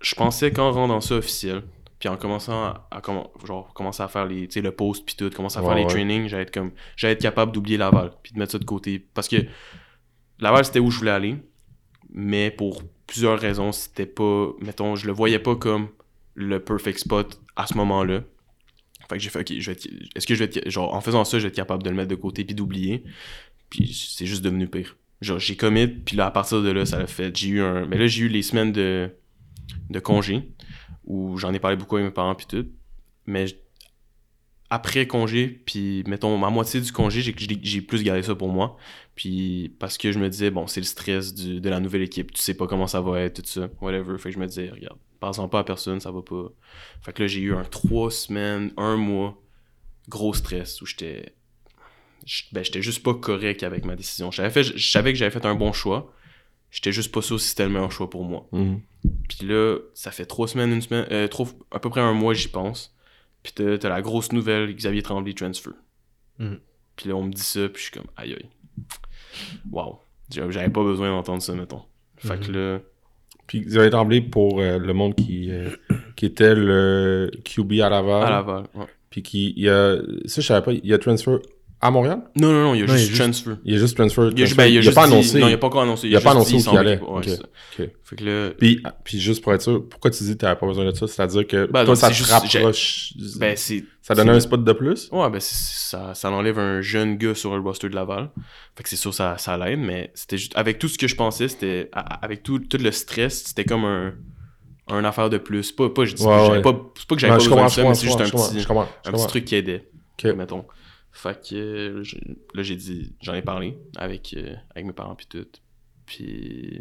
je pensais qu'en rendant ça officiel, puis en commençant à, genre, commencer à faire les, le post, puis tout, commencer à faire Ouais, les trainings, j'allais être comme j'allais être capable d'oublier Laval, puis de mettre ça de côté. Parce que Laval, c'était où je voulais aller, mais pour plusieurs raisons, c'était pas, mettons, je le voyais pas comme le perfect spot à ce moment-là. Fait que j'ai fait, ok, je vais est-ce que je vais être, genre, en faisant ça, je vais être capable de le mettre de côté puis d'oublier. Puis c'est juste devenu pire. Genre, j'ai commit, puis là, à partir de là, ça l'a fait. J'ai eu un. Mais là, j'ai eu les semaines de, de congé, où j'en ai parlé beaucoup avec mes parents, puis tout. Mais après congé, puis mettons, ma moitié du congé, j'ai- plus gardé ça pour moi. Puis parce que je me disais, bon, c'est le stress du- de la nouvelle équipe, tu sais pas comment ça va être, tout ça, whatever. Fait que je me disais, regarde, passons pas à personne, ça va pas. Fait que là, j'ai eu un trois semaines, un mois, gros stress où j'étais. Ben, j'étais juste pas correct avec ma décision. J'avais fait, je savais que j'avais fait un bon choix. J'étais juste pas sûr si c'était le meilleur choix pour moi. Mhm. Puis là, ça fait trois semaines, une semaine, euh, trop- à peu près un mois, j'y pense. Puis t'as t'as la grosse nouvelle, Xavier Tremblay transfer. Mhm. Puis là, on me dit ça, puis je suis comme, aïe aïe. Wow. J'avais pas besoin d'entendre ça, mettons. Fait que là, Puis Xavier Tremblay, pour euh, le monde qui, euh, qui était le QB à Laval, à Laval. ouais. puis qui... Il a, ça, je savais pas, il a transfer à Montréal? Non, non, non, il y a Non, juste il y a transfer. Il a juste transfer. Il y a, transfer. ben, il y a juste pas dit- annoncé. non, il a pas encore annoncé. Il a pas juste annoncé où va- allait. Ouais, Ok. c'est ça. Ok. Fait que là, Puis, puis juste pour être sûr, pourquoi tu dis que t'avais pas besoin de ça? C'est-à-dire que Ben, toi, ça te juste- rapproche... ben, c'est. ça donnait un spot de plus? Ouais, ben ça, ça enlève un jeune gars sur le roster de Laval. Fait que c'est sûr ça, ça l'aide, mais c'était juste. Avec tout ce que je pensais, c'était. Avec tout, tout le stress, c'était comme un. Un affaire de plus. Pas, pas, je dis Ouais, pas, c'est pas que j'avais pas besoin de ça, mais c'est juste un petit, un petit truc qui aidait. Ok. Mettons. Fait que euh, là, j'ai dit. J'en ai parlé avec, euh, avec mes parents, puis tout. Puis.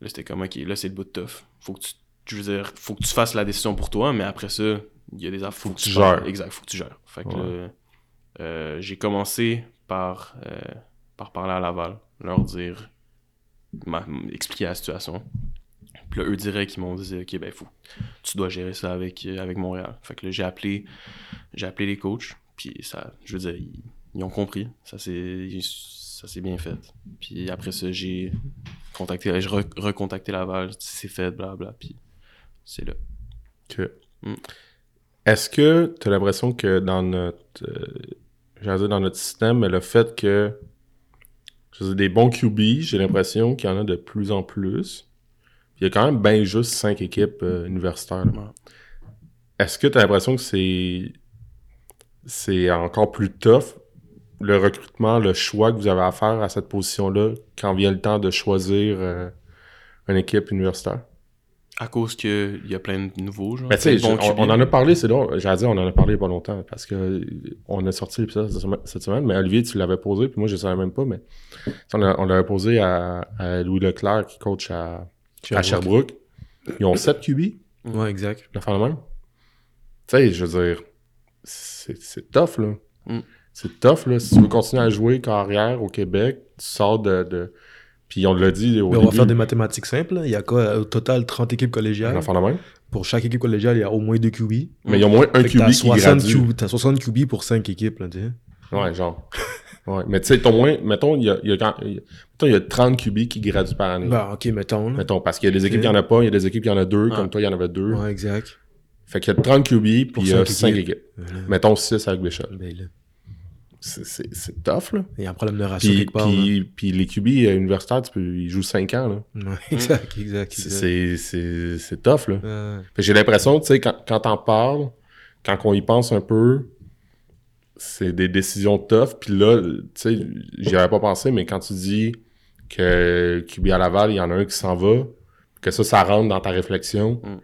Là, c'était comme, ok, là, c'est le bout de tough. Faut que tu. Je veux dire, faut que tu fasses la décision pour toi, mais après ça, il y a des affaires. Faut que tu tu gères. Exact, faut que tu gères. Fait que Ouais. là, euh, j'ai commencé par, euh, par parler à Laval, leur dire, m'a- expliquer la situation. Puis là, eux direct, ils m'ont dit, ok, ben, faut, tu dois gérer ça avec, avec Montréal. Fait que là, j'ai appelé, j'ai appelé les coachs, puis ça, je veux dire, ils, ils ont compris. Ça s'est, ça s'est bien fait. Puis après ça, j'ai contacté, j'ai re- recontacté Laval, c'est fait, blablabla, puis c'est là. Ok. Mm. Est-ce que tu as l'impression que dans notre, euh, dire dans notre système, mais le fait que je dire, des bons QB, j'ai l'impression qu'il y en a de plus en plus. Il y a quand même bien juste cinq équipes euh, universitaires. Est-ce que tu as l'impression que c'est c'est encore plus tough le recrutement, le choix que vous avez à faire à cette position-là quand vient le temps de choisir euh, une équipe universitaire? À cause qu'il y a plein de nouveaux, genre. Mais tu sais, plein de bons on, on en a parlé, c'est long. J'allais dire, on en a parlé il pas longtemps parce que on a sorti l'épisode cette semaine- cette semaine, mais Olivier, tu l'avais posé, puis moi, je ne savais même pas, mais on, a- on l'avait posé à, à Louis Leclerc qui coach à, à Sherbrooke. Ils ont 7 QB, Ouais, exact. de faire le même. Tu sais, je veux dire, c'est c'est tough, là. Mm. C'est tough, là. Si tu veux continuer à jouer carrière au Québec, tu sors de. de... Puis on l'a dit au Mais on va faire des mathématiques simples. là. Il y a quoi, au total 30 équipes on collégiales. va faire le même. Pour chaque équipe collégiale, il y a au moins deux QB. Mais il y a au moins un Fait QB qui 60 gradue. QB T'as 60 QB pour 5 équipes, là, tu sais. Ouais, genre. ouais. Mais tu sais, au moins, mettons, il y a, il y a quand- il y a- mettons, il y a 30 QB qui graduent par année. Bah, ok, mettons. là. Mettons, parce qu'il y a des équipes qui en a pas, il y a des équipes qui en a deux, Ah. comme toi, il y en avait deux. Ouais, exact. Fait qu'il y a 30 QB, puis il y a cinq 5 équipes. Voilà. Mettons 6 avec Bishop. Ben, là, C'est- C'est c'est tough, là. Il y a un problème de ratio Puis, quelque part. là. puis, puis les QB universitaires, tu peux, ils jouent 5 ans, là. Ouais, (laughs) exact, exact. C'est- exact. Tough, là. Ouais. Fait que J'ai l'impression, tu sais, quand, quand t'en parles, quand on y pense un peu, c'est des décisions tough. Puis là, tu sais, j'y avais pas pensé, mais quand tu dis que QB à Laval, il y en a un qui s'en va, que ça, ça rentre dans ta réflexion, Mm.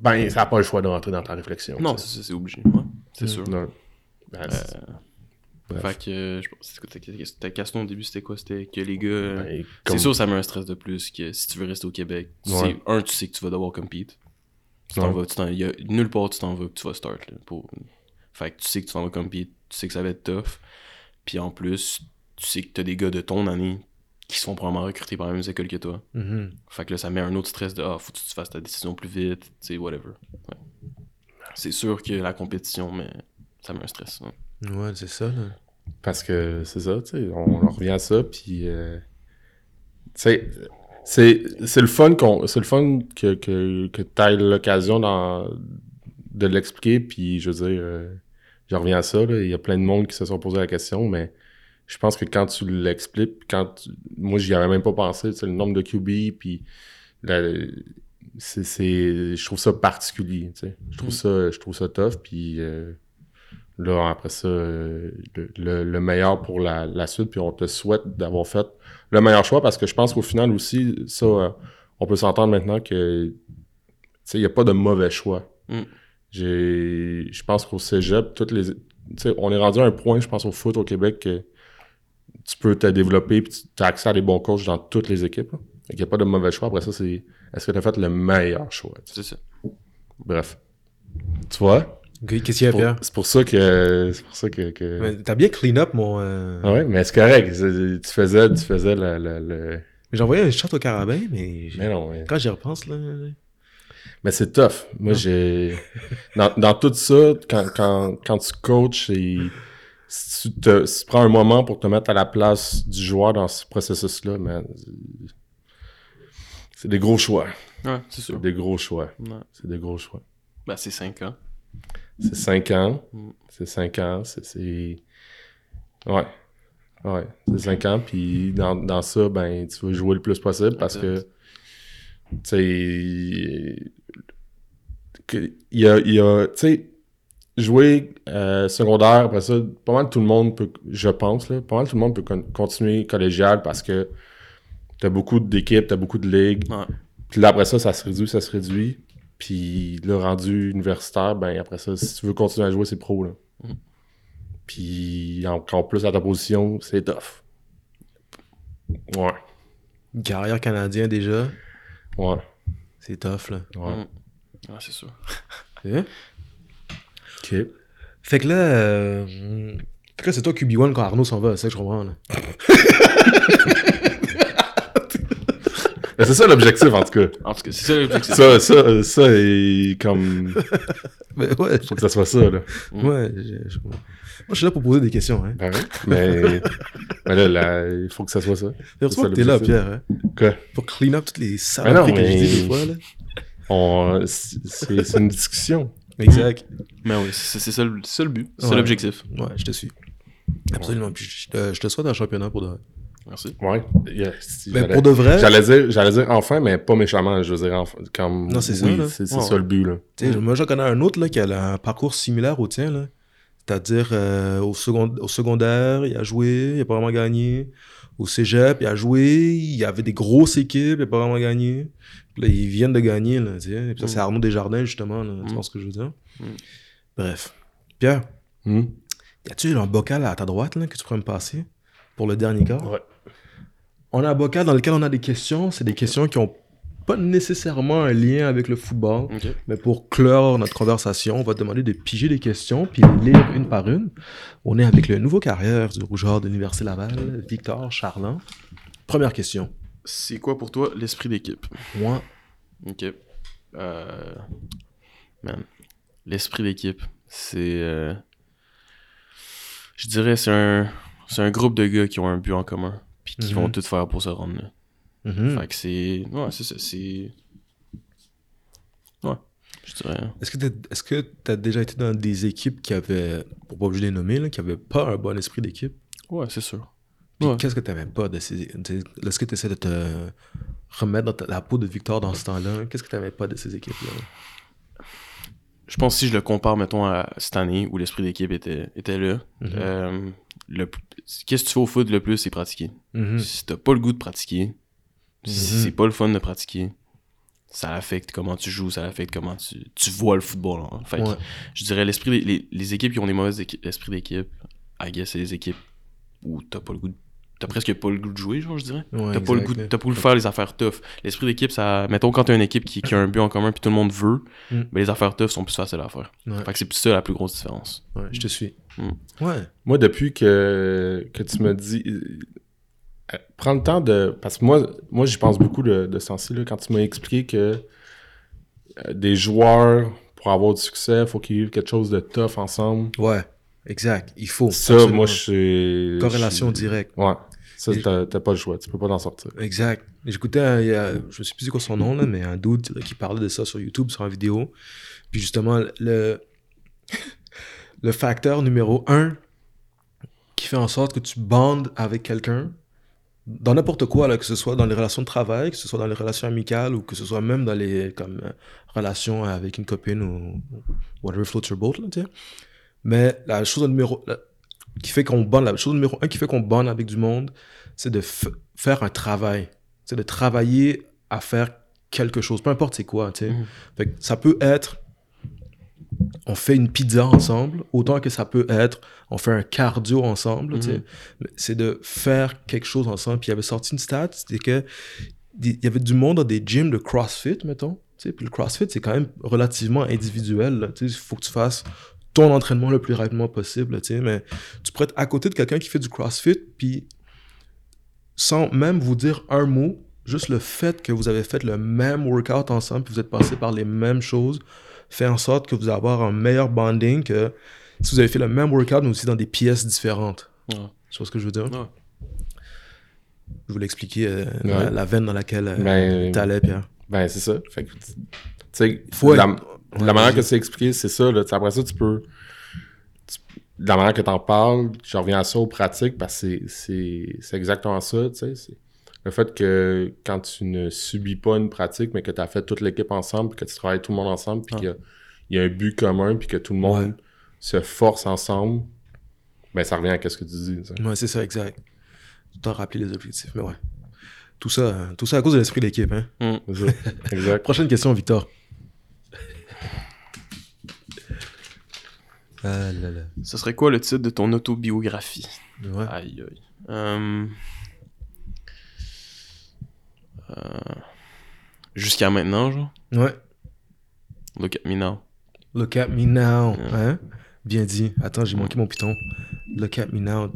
Ben, ça n'a pas le choix de rentrer dans ta réflexion. Non, c'est c'est obligé. Ouais, c'est sûr. Non. Ben, c'est- Bref. Fait que, euh, je pense, c'est ta, ta question au début, c'était quoi? C'était que les gars... euh, ben, C'est comme- sûr, ça met un stress de plus que si tu veux rester au Québec. Tu Ouais. sais, un, tu sais que tu vas devoir compete. Tu t'en Ouais. vas, tu t'en- y a nulle part où tu t'en vas que tu vas start. Là, pour... Fait que tu sais que tu t'en vas compete, tu sais que ça va être tough. Puis en plus, tu sais que t'as des gars de ton année qui sont probablement recrutés par la même école que toi. Mhm. Fait que là, ça met un autre stress de Ah, faut que tu fasses ta décision plus vite, tu sais, whatever. Ouais. C'est sûr que la compétition, mais ça met un stress. ouais. Ouais, c'est ça, là. Parce que c'est ça, tu sais, on, on revient à ça, puis euh, tu sais, c'est c'est le fun qu'on c'est le fun que que que t'aies l'occasion d'en- de l'expliquer, puis je veux dire, euh, je reviens à ça, il y a plein de monde qui se sont posé la question, mais je pense que quand tu l'expliques, quand tu- moi j'y avais même pas pensé, tu sais, le nombre de QB, puis la- c'est c'est je trouve ça particulier, tu sais, je trouve Mm. ça je trouve ça tough, puis euh, là, après ça, euh, le, le- le meilleur pour la, la suite, puis on te souhaite d'avoir fait le meilleur choix, parce que je pense qu'au final aussi, ça, euh, on peut s'entendre maintenant que, tu sais, il n'y a pas de mauvais choix. Mm. J'ai, je pense qu'au cégep, toutes les, tu sais, on est rendu à un point, je pense, au foot au Québec, que tu peux te développer, puis tu as accès à des bons coachs dans toutes les équipes. là. Fait qu'il n'y a pas de mauvais choix. Après ça, c'est, est-ce que tu as fait le meilleur choix? C'est ça. Bref. Tu vois? Qu'est-ce qu'il y C'est a, pour, Pierre? c'est pour ça que, c'est pour ça que, que- Mais T'as bien clean up mon. euh, ah ouais, mais c'est correct. C'est- Tu faisais, tu faisais le. le, le- J'ai envoyé un shot au carabin, mais. j'ai- Mais non, mais, Quand j'y repense, là. mais c'est tough. Moi, Non. j'ai. Dans, dans tout ça, quand, quand, quand tu coaches, et si tu, te, si tu prends un moment pour te mettre à la place du joueur dans ce processus-là, man, c'est- c'est des gros choix. Ouais, c'est C'est sûr. des gros choix. Ouais. C'est des gros choix. Ben, c'est 5 ans. C'est 5 ans. Mm. C'est 5 ans. C'est. c'est- Ouais. Ouais. C'est 5 ans. Puis dans, dans ça, ben, tu veux jouer le plus possible parce que. Tu sais. Il y a. il y a- tu sais, jouer euh, secondaire, après ça, pas mal tout le monde peut. Je pense, là. Pas mal tout le monde peut con- continuer collégial parce que. T'as beaucoup d'équipes, t'as beaucoup de ligues. Ouais. Puis là, après ça, ça se réduit, ça se réduit. Puis là, rendu universitaire, ben après ça, si tu veux continuer à jouer, c'est pro, là. Mhm. Puis encore plus à ta position, c'est tough. Ouais, carrière canadien déjà. ouais, C'est tough, là. ouais. Mm. Ouais, c'est sûr. OK. Fait que là. euh, Fait que là, c'est toi QB1 quand Arnaud s'en va, c'est ça que je comprends, là. (laughs) Mais c'est ça l'objectif, en tout cas. En tout cas, c'est ça l'objectif. Ça, ça, ça est comme... Mais (laughs) ouais, Faut que ça soit ça, là. ouais, je- je comprends. Moi, je suis là pour poser des questions, hein. Ben oui. Mais, mais là, là, il faut que ça soit ça. Heureusement ça que t'es là, l'objectif. Pierre, hein. Quoi? Pour clean up toutes les Mais non, saloperies que je mais- dis des fois, là. On... C'est c'est une discussion. Exact. Mais oui, c'est c'est ça, le- c'est ça le but. C'est Ouais. l'objectif. Ouais, je te suis. Absolument. Puis je te, je te souhaite un championnat pour de vrai. Merci. Ouais. Yeah, si Mais j'allais- pour de vrai, J'allais dire, j'allais dire enfin, mais pas méchamment. Je veux dire, enfin, comme. Non, c'est ça, oui, là. C'est c'est Ouais, ça le but, là. tu sais, moi j'en connais un autre là, qui a un parcours similaire au tien. là. C'est-à-dire euh, au, second- au secondaire, il a joué, il a pas vraiment gagné. Au cégep, il a joué, il y avait des grosses équipes, il a pas vraiment gagné. Puis là, ils viennent de gagner. Là, tu sais. Puis ça, c'est Mm. Arnaud Desjardins, justement. Là, Tu Mm. vois ce que je veux dire? Mm. Bref. Pierre, y a-tu un bocal à ta droite là, que tu pourrais me passer pour le dernier quart? Ouais. On a un bocal dans lequel on a des questions. C'est des questions qui ont pas nécessairement un lien avec le football. Mais pour clore notre conversation, on va te demander de piger des questions puis les lire une par une. On est avec le nouveau carrière du Rougeur de l'Université Laval, Victor Charland. Première question. C'est quoi pour toi l'esprit d'équipe? Moi, Ok. Euh... Man. L'esprit d'équipe, c'est. euh, Je dirais, c'est un. C'est un groupe de gars qui ont un but en commun. Puis qui Mhm. vont tout faire pour se rendre là. Mhm. Fait que c'est. Ouais, c'est ça. C'est. Ouais. Je dirais. est-ce que t'as- est-ce que tu as déjà été dans des équipes qui avaient, pour pas obligé de les nommer, là, qui avaient pas un bon esprit d'équipe? Ouais, c'est sûr. Ouais. qu'est-ce que tu n'avais pas de ces. Est-ce que tu essaies de te remettre dans ta- la peau de Victor dans ce temps-là? Qu'est-ce que tu n'avais pas de ces équipes-là? Je pense que si je le compare, mettons, à cette année où l'esprit d'équipe était, était là, Mhm. euh, le qu'est-ce que tu fais au foot le plus, c'est pratiquer. Mhm. Si t'as pas le goût de pratiquer. C'est pas le fun de pratiquer, ça affecte comment tu joues, ça affecte comment tu, tu vois le football. hein. Fait que Ouais. je dirais l'esprit des- les, les équipes qui ont des mauvais esprits d'équipe, I guess c'est les équipes où t'as pas le goût de- T'as presque pas le goût de jouer, genre, je dirais. Ouais, T'as pas le goût de, t'as pas le goût de faire les affaires tough. L'esprit d'équipe, ça. Mettons, quand t'as une équipe qui, qui a un but en commun puis tout le monde veut, Mm. ben, les affaires tough sont plus faciles à faire. Ouais. Fait que c'est plus ça la plus grosse différence. Ouais, je te suis. Mm. Ouais. Moi, depuis que, que tu me dis. Euh, prends le temps de. Parce que moi, moi j'y pense beaucoup de, de ce là, quand tu m'as expliqué que euh, des joueurs, pour avoir du succès, il faut qu'ils vivent quelque chose de tough ensemble. Ouais. Exact. Il faut. Ça, Absolument. moi, je suis. Corrélation je- directe. Ouais. Ça, t'as pas le choix. Tu peux pas t'en sortir. Exact. J'écoutais, je me sais plus c'est quoi son nom, là, mais un dude qui parlait de ça sur YouTube, sur une vidéo. Puis justement, le, le facteur numéro un qui fait en sorte que tu bandes avec quelqu'un, dans n'importe quoi, là, que ce soit dans les relations de travail, que ce soit dans les relations amicales ou que ce soit même dans les comme, euh, relations avec une copine ou whatever floats your boat, là, tu sais. Mais la chose numéro, la- qui fait qu'on bande, la chose numéro un qui fait qu'on bande avec du monde, c'est de faire un travail. C'est de travailler à faire quelque chose, peu importe c'est quoi, tu sais. Mhm. Fait que ça peut être, on fait une pizza ensemble, autant que ça peut être, on fait un cardio ensemble. Mhm. C'est de faire quelque chose ensemble. Puis il avait sorti une stat, c'était que il y avait du monde dans des gyms de CrossFit, mettons. Puis le CrossFit, c'est quand même relativement individuel. Il faut que tu fasses ton entraînement le plus rapidement possible. Mais tu pourrais être à côté de quelqu'un qui fait du CrossFit, puis sans même vous dire un mot, juste le fait que vous avez fait le même workout ensemble, puis vous êtes passé par les mêmes choses, fait en sorte que vous allez avoir un meilleur bonding que si vous avez fait le même workout, mais aussi dans des pièces différentes. Ouais. Tu vois ce que je veux dire? Ouais. Je voulais expliquer euh, la, Ouais. la veine dans laquelle euh, Ben, t'allais, Pierre. ben c'est ça. Fait que, tu sais, Faut la, être- la Ouais, manière que c'est expliqué, c'est ça. Là. Après ça, tu peux. tu- de la manière que tu en parles, je reviens à ça aux pratiques parce que c'est- exactement ça. tu sais, c'est Le fait que quand tu ne subis pas une pratique, mais que tu as fait toute l'équipe ensemble, puis que tu travailles tout le monde ensemble, puis Ah. qu'il y y, a un but commun, puis que tout le monde Ouais. Se force ensemble, ben ça revient à ce que tu dis. sais. Ouais, c'est ça, exact. Tout temps rappeler les objectifs, mais ouais. Tout ça, tout ça à cause de l'esprit d'équipe. Hein. Mm. Ça. (laughs) exact. Prochaine question, Victor. Ah là là. Ce serait quoi le titre de ton autobiographie? Ouais. Aïe aïe. Euh, euh, Jusqu'à maintenant, genre? Ouais. Look at me now. Look at me now. Ouais. Hein? Bien dit. Attends, j'ai manqué mon piton. Look at me now.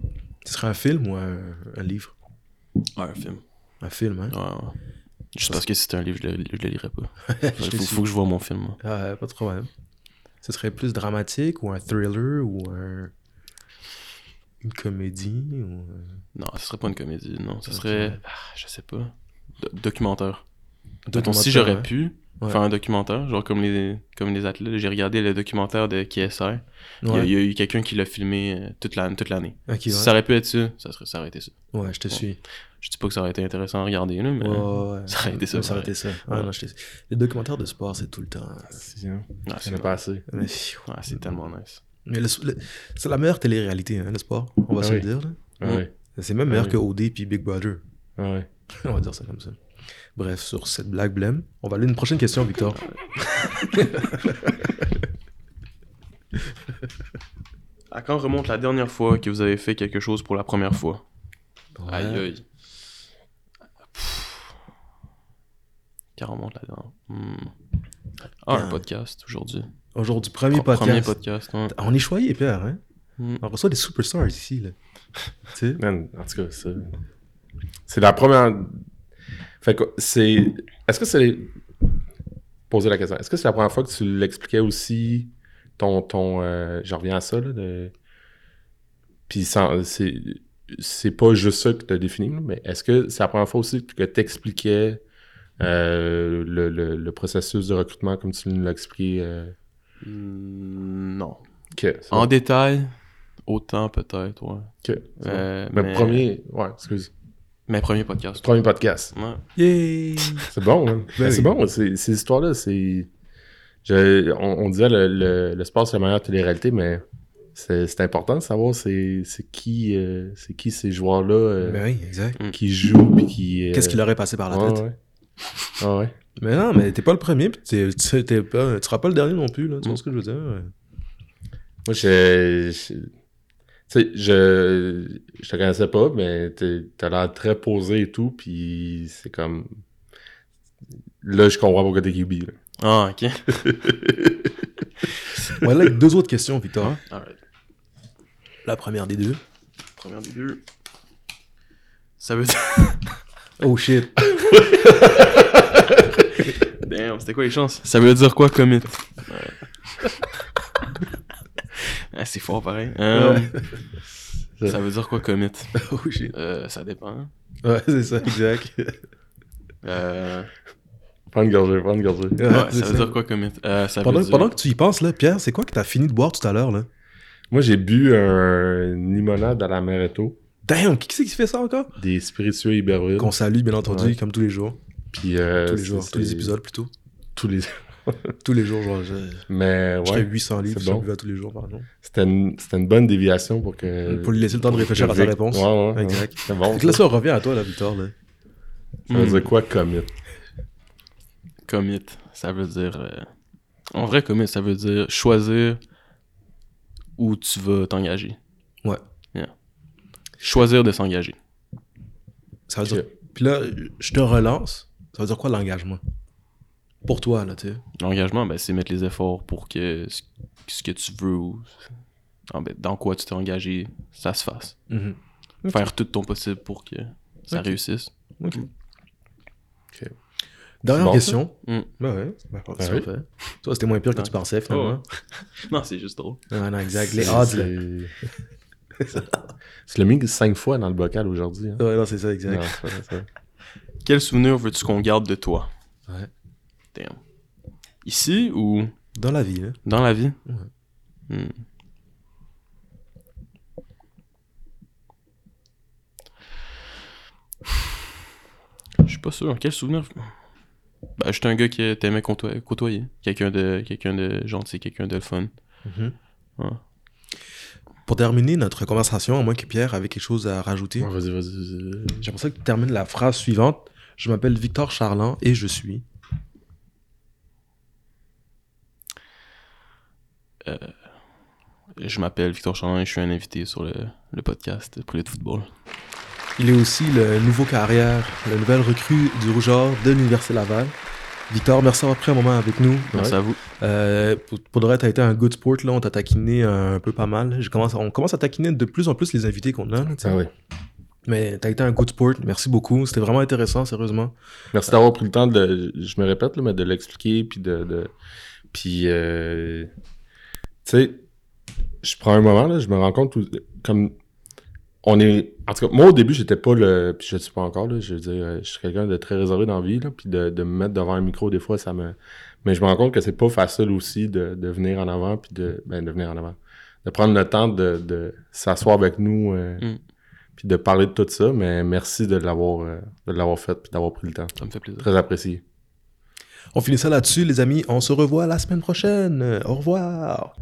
Ce serait un film ou un, un livre? Ouais, un film. Un film, hein? Ouais, ouais. Juste parce que si c'était un livre, je le, je le lirais pas. (laughs) Il faut, faut que je vois mon film. moi. Ah, pas de problème. Ce serait plus dramatique ou un thriller ou un... une comédie ou... Non, ce serait pas une comédie, non. Ce serait. Ah, je sais pas. Do- documentaire. Mettons, si j'aurais pu Ouais. faire un documentaire, genre comme les, comme les athlètes, j'ai regardé le documentaire de KSR. Il y a- Ouais. il y, a eu quelqu'un qui l'a filmé euh, toute l'année. Toute l'année. Si ouais. ça aurait pu être ça, ça, serait, ça aurait été ça. Ouais, je te suis. Je dis pas que ça aurait été intéressant à regarder, là, mais. Ouais, ouais, ouais. (laughs) ça aurait été ça, Ça aurait été ça. Ouais, Ouais. non, je te- Les documentaires de sport, c'est tout le temps. C'est. Ah, Il c'est pas assez. Ouais, c'est tellement nice. Mais le- le- c'est la meilleure télé-réalité, hein, le sport. On va Ah se oui. le dire. Ah ouais. C'est même meilleur oui. que OD puis Big Brother. Ah ouais. (laughs) On va dire ça comme ça. Bref, sur cette blague blême, on va aller à une prochaine question, Victor. (laughs) À quand remonte la dernière fois que vous avez fait quelque chose pour la première fois? Ouais. Aïe aïe. Pff. Quand remonte la dernière? Hmm. Ah, un podcast aujourd'hui. Aujourd'hui, premier podcast. Premier podcast, ouais. On est choyé, Pierre, hein? Hmm. On reçoit des superstars ici, là. (laughs) tu sais? Man, en tout cas, c'est la première. Fait que c'est. Est-ce que c'est. Poser la question. Est-ce que c'est la première fois que tu l'expliquais aussi ton. ton euh, J'en reviens à ça, là. De... Puis sans- c'est. C'est pas juste ça que tu as défini, mais est-ce que c'est la première fois aussi que tu expliquais le, le, le processus de recrutement comme tu nous l'as expliqué? euh, Hmm, Non. En détail, autant peut-être, ouais. Euh, Mais mais- premier. Ouais, excuse. Mais premier podcast. Premier podcast. Ouais. Yay! (laughs) C'est bon, hein? Ben Ben, c'est bon, ces histoires-là, c'est. je- On, on disait le, le, le sport, c'est la meilleure télé-réalité, mais c'est c'est important de savoir c'est c'est qui, euh, c'est qui ces joueurs-là euh, Ben oui, exact. qui jouent puis qui. euh, Qu'est-ce qui leur est passé par la tête? ouais. Ah ouais. Mais non, mais t'es pas le premier, pis t'es- tu t'es pas, tu seras pas le dernier non plus, là. Tu vois Mm. ce que je veux dire? ouais. Moi, je. Sais, je, je te connaissais pas, mais t'as l'air très posé et tout, puis c'est comme. Là, je comprends pourquoi t'es QB. Là. Ah, ok. On va aller avec deux autres questions, Victor. Alright. La première des deux. Première des deux. Ça veut dire. (laughs) Oh shit. (laughs) Damn, c'était quoi les chances? Ça veut dire quoi, commit? Ouais. (laughs) ah, c'est fort pareil. Euh, (laughs) Ça veut dire quoi, commit? (laughs) Oh. Euh, ça dépend. Ouais, c'est ça, exact. (laughs) Euh, Prends une gorgée, prends une gorgée. Ouais, ouais, c'est ça veut dire quoi, commit? Euh, ça Pendant, veut dire... pendant que tu y penses, là, Pierre, c'est quoi que t'as fini de boire tout à l'heure, là? Moi, j'ai bu un limonade à la Meretto, Damn, qui c'est qui fait ça encore? des spiritueux Iberville. Qu'on salue, bien entendu, Ouais. comme tous les jours. Puis, euh, tous les jours, tous les épisodes plutôt. Tous les. (laughs) Tous les jours, genre, je, Mais je fais ouais, 800 livres, je bon. buvais tous les jours, pardon. c'était une, c'était une bonne déviation pour que. Pour lui laisser le temps de réfléchir à sa réponse. Ouais, ouais, ouais. Exact. C'est bon. Que là, ça revient à toi, là, Victor, là. Ça veut dire quoi, commit? Commit, ça veut dire... euh, En vrai, commit, ça veut dire choisir où tu vas t'engager. Ouais. Choisir de s'engager. Ça veut dire... Puis là, je te relance. Ça veut dire quoi, l'engagement? Pour toi, là, tu sais. L'engagement, ben, c'est mettre les efforts pour que ce, que tu veux ou ah, ben, dans quoi tu t'es engagé, ça se fasse. Mhm. Faire tout ton possible pour que ça réussisse. Ok. Ok. Dernière bon, question. Mm. Ben ouais, ben, Ben parfait. Toi, c'était moins pire que tu pensais, finalement. (laughs) Non, c'est juste drôle. Non, non, exact. Les C'est- odds, Tu l'as mis cinq fois dans le bocal aujourd'hui. Hein? Ouais, non, c'est ça, exact. Non, ça. Quel souvenir veux-tu qu'on garde de toi? Ouais. Damn. Ici ou Dans la vie, dans la vie? Ouais. Hmm. Je suis pas sûr. Quel souvenir? Ben, j'étais un gars qui t'aimait côtoyer. côtoyer. Quelqu'un de, quelqu'un de gentil, quelqu'un de fun. Mhm. Ouais. Pour terminer notre conversation, à moins que Pierre avait quelque chose à rajouter, Ouais, Vas-y, vas-y. vas-y. j'aimerais ça que tu termines la phrase suivante. Je m'appelle Victor Charland et je suis. Je m'appelle Victor Chandon et je suis un invité sur le, le podcast Poulet de football. Il est aussi le nouveau carrière, la nouvelle recrue du Rougeur de l'Université Laval. Victor, merci d'avoir pris un moment avec nous. Merci Ouais. à vous. Euh, pour, pour de vrai, t'as été un good sport, là. On t'a taquiné un peu pas mal. Je commence, on commence à taquiner de plus en plus les invités qu'on a, là. Ah oui. Mais t'as été un good sport. Merci beaucoup. C'était vraiment intéressant, sérieusement. Merci d'avoir pris le temps de. Je me répète, là, mais de l'expliquer. Puis de. de- Puis. euh, Tu sais, je prends un moment, là, je me rends compte où- comme. on est. En tout cas, moi, au début, j'étais pas le. Puis je ne suis pas encore, là. Je veux dire, euh, je suis quelqu'un de très réservé dans la vie, là. Puis de, de me mettre devant un micro, des fois, ça me. Mais je me rends compte que c'est pas facile aussi de, de venir en avant, puis de. Ben, de venir en avant. De prendre le temps de, de s'asseoir avec nous, euh, Mm. puis de parler de tout ça. Mais merci de l'avoir euh, de l'avoir fait, puis d'avoir pris le temps. Ça me fait plaisir. Très apprécié. On finit ça là-dessus, les amis. On se revoit la semaine prochaine. Au revoir.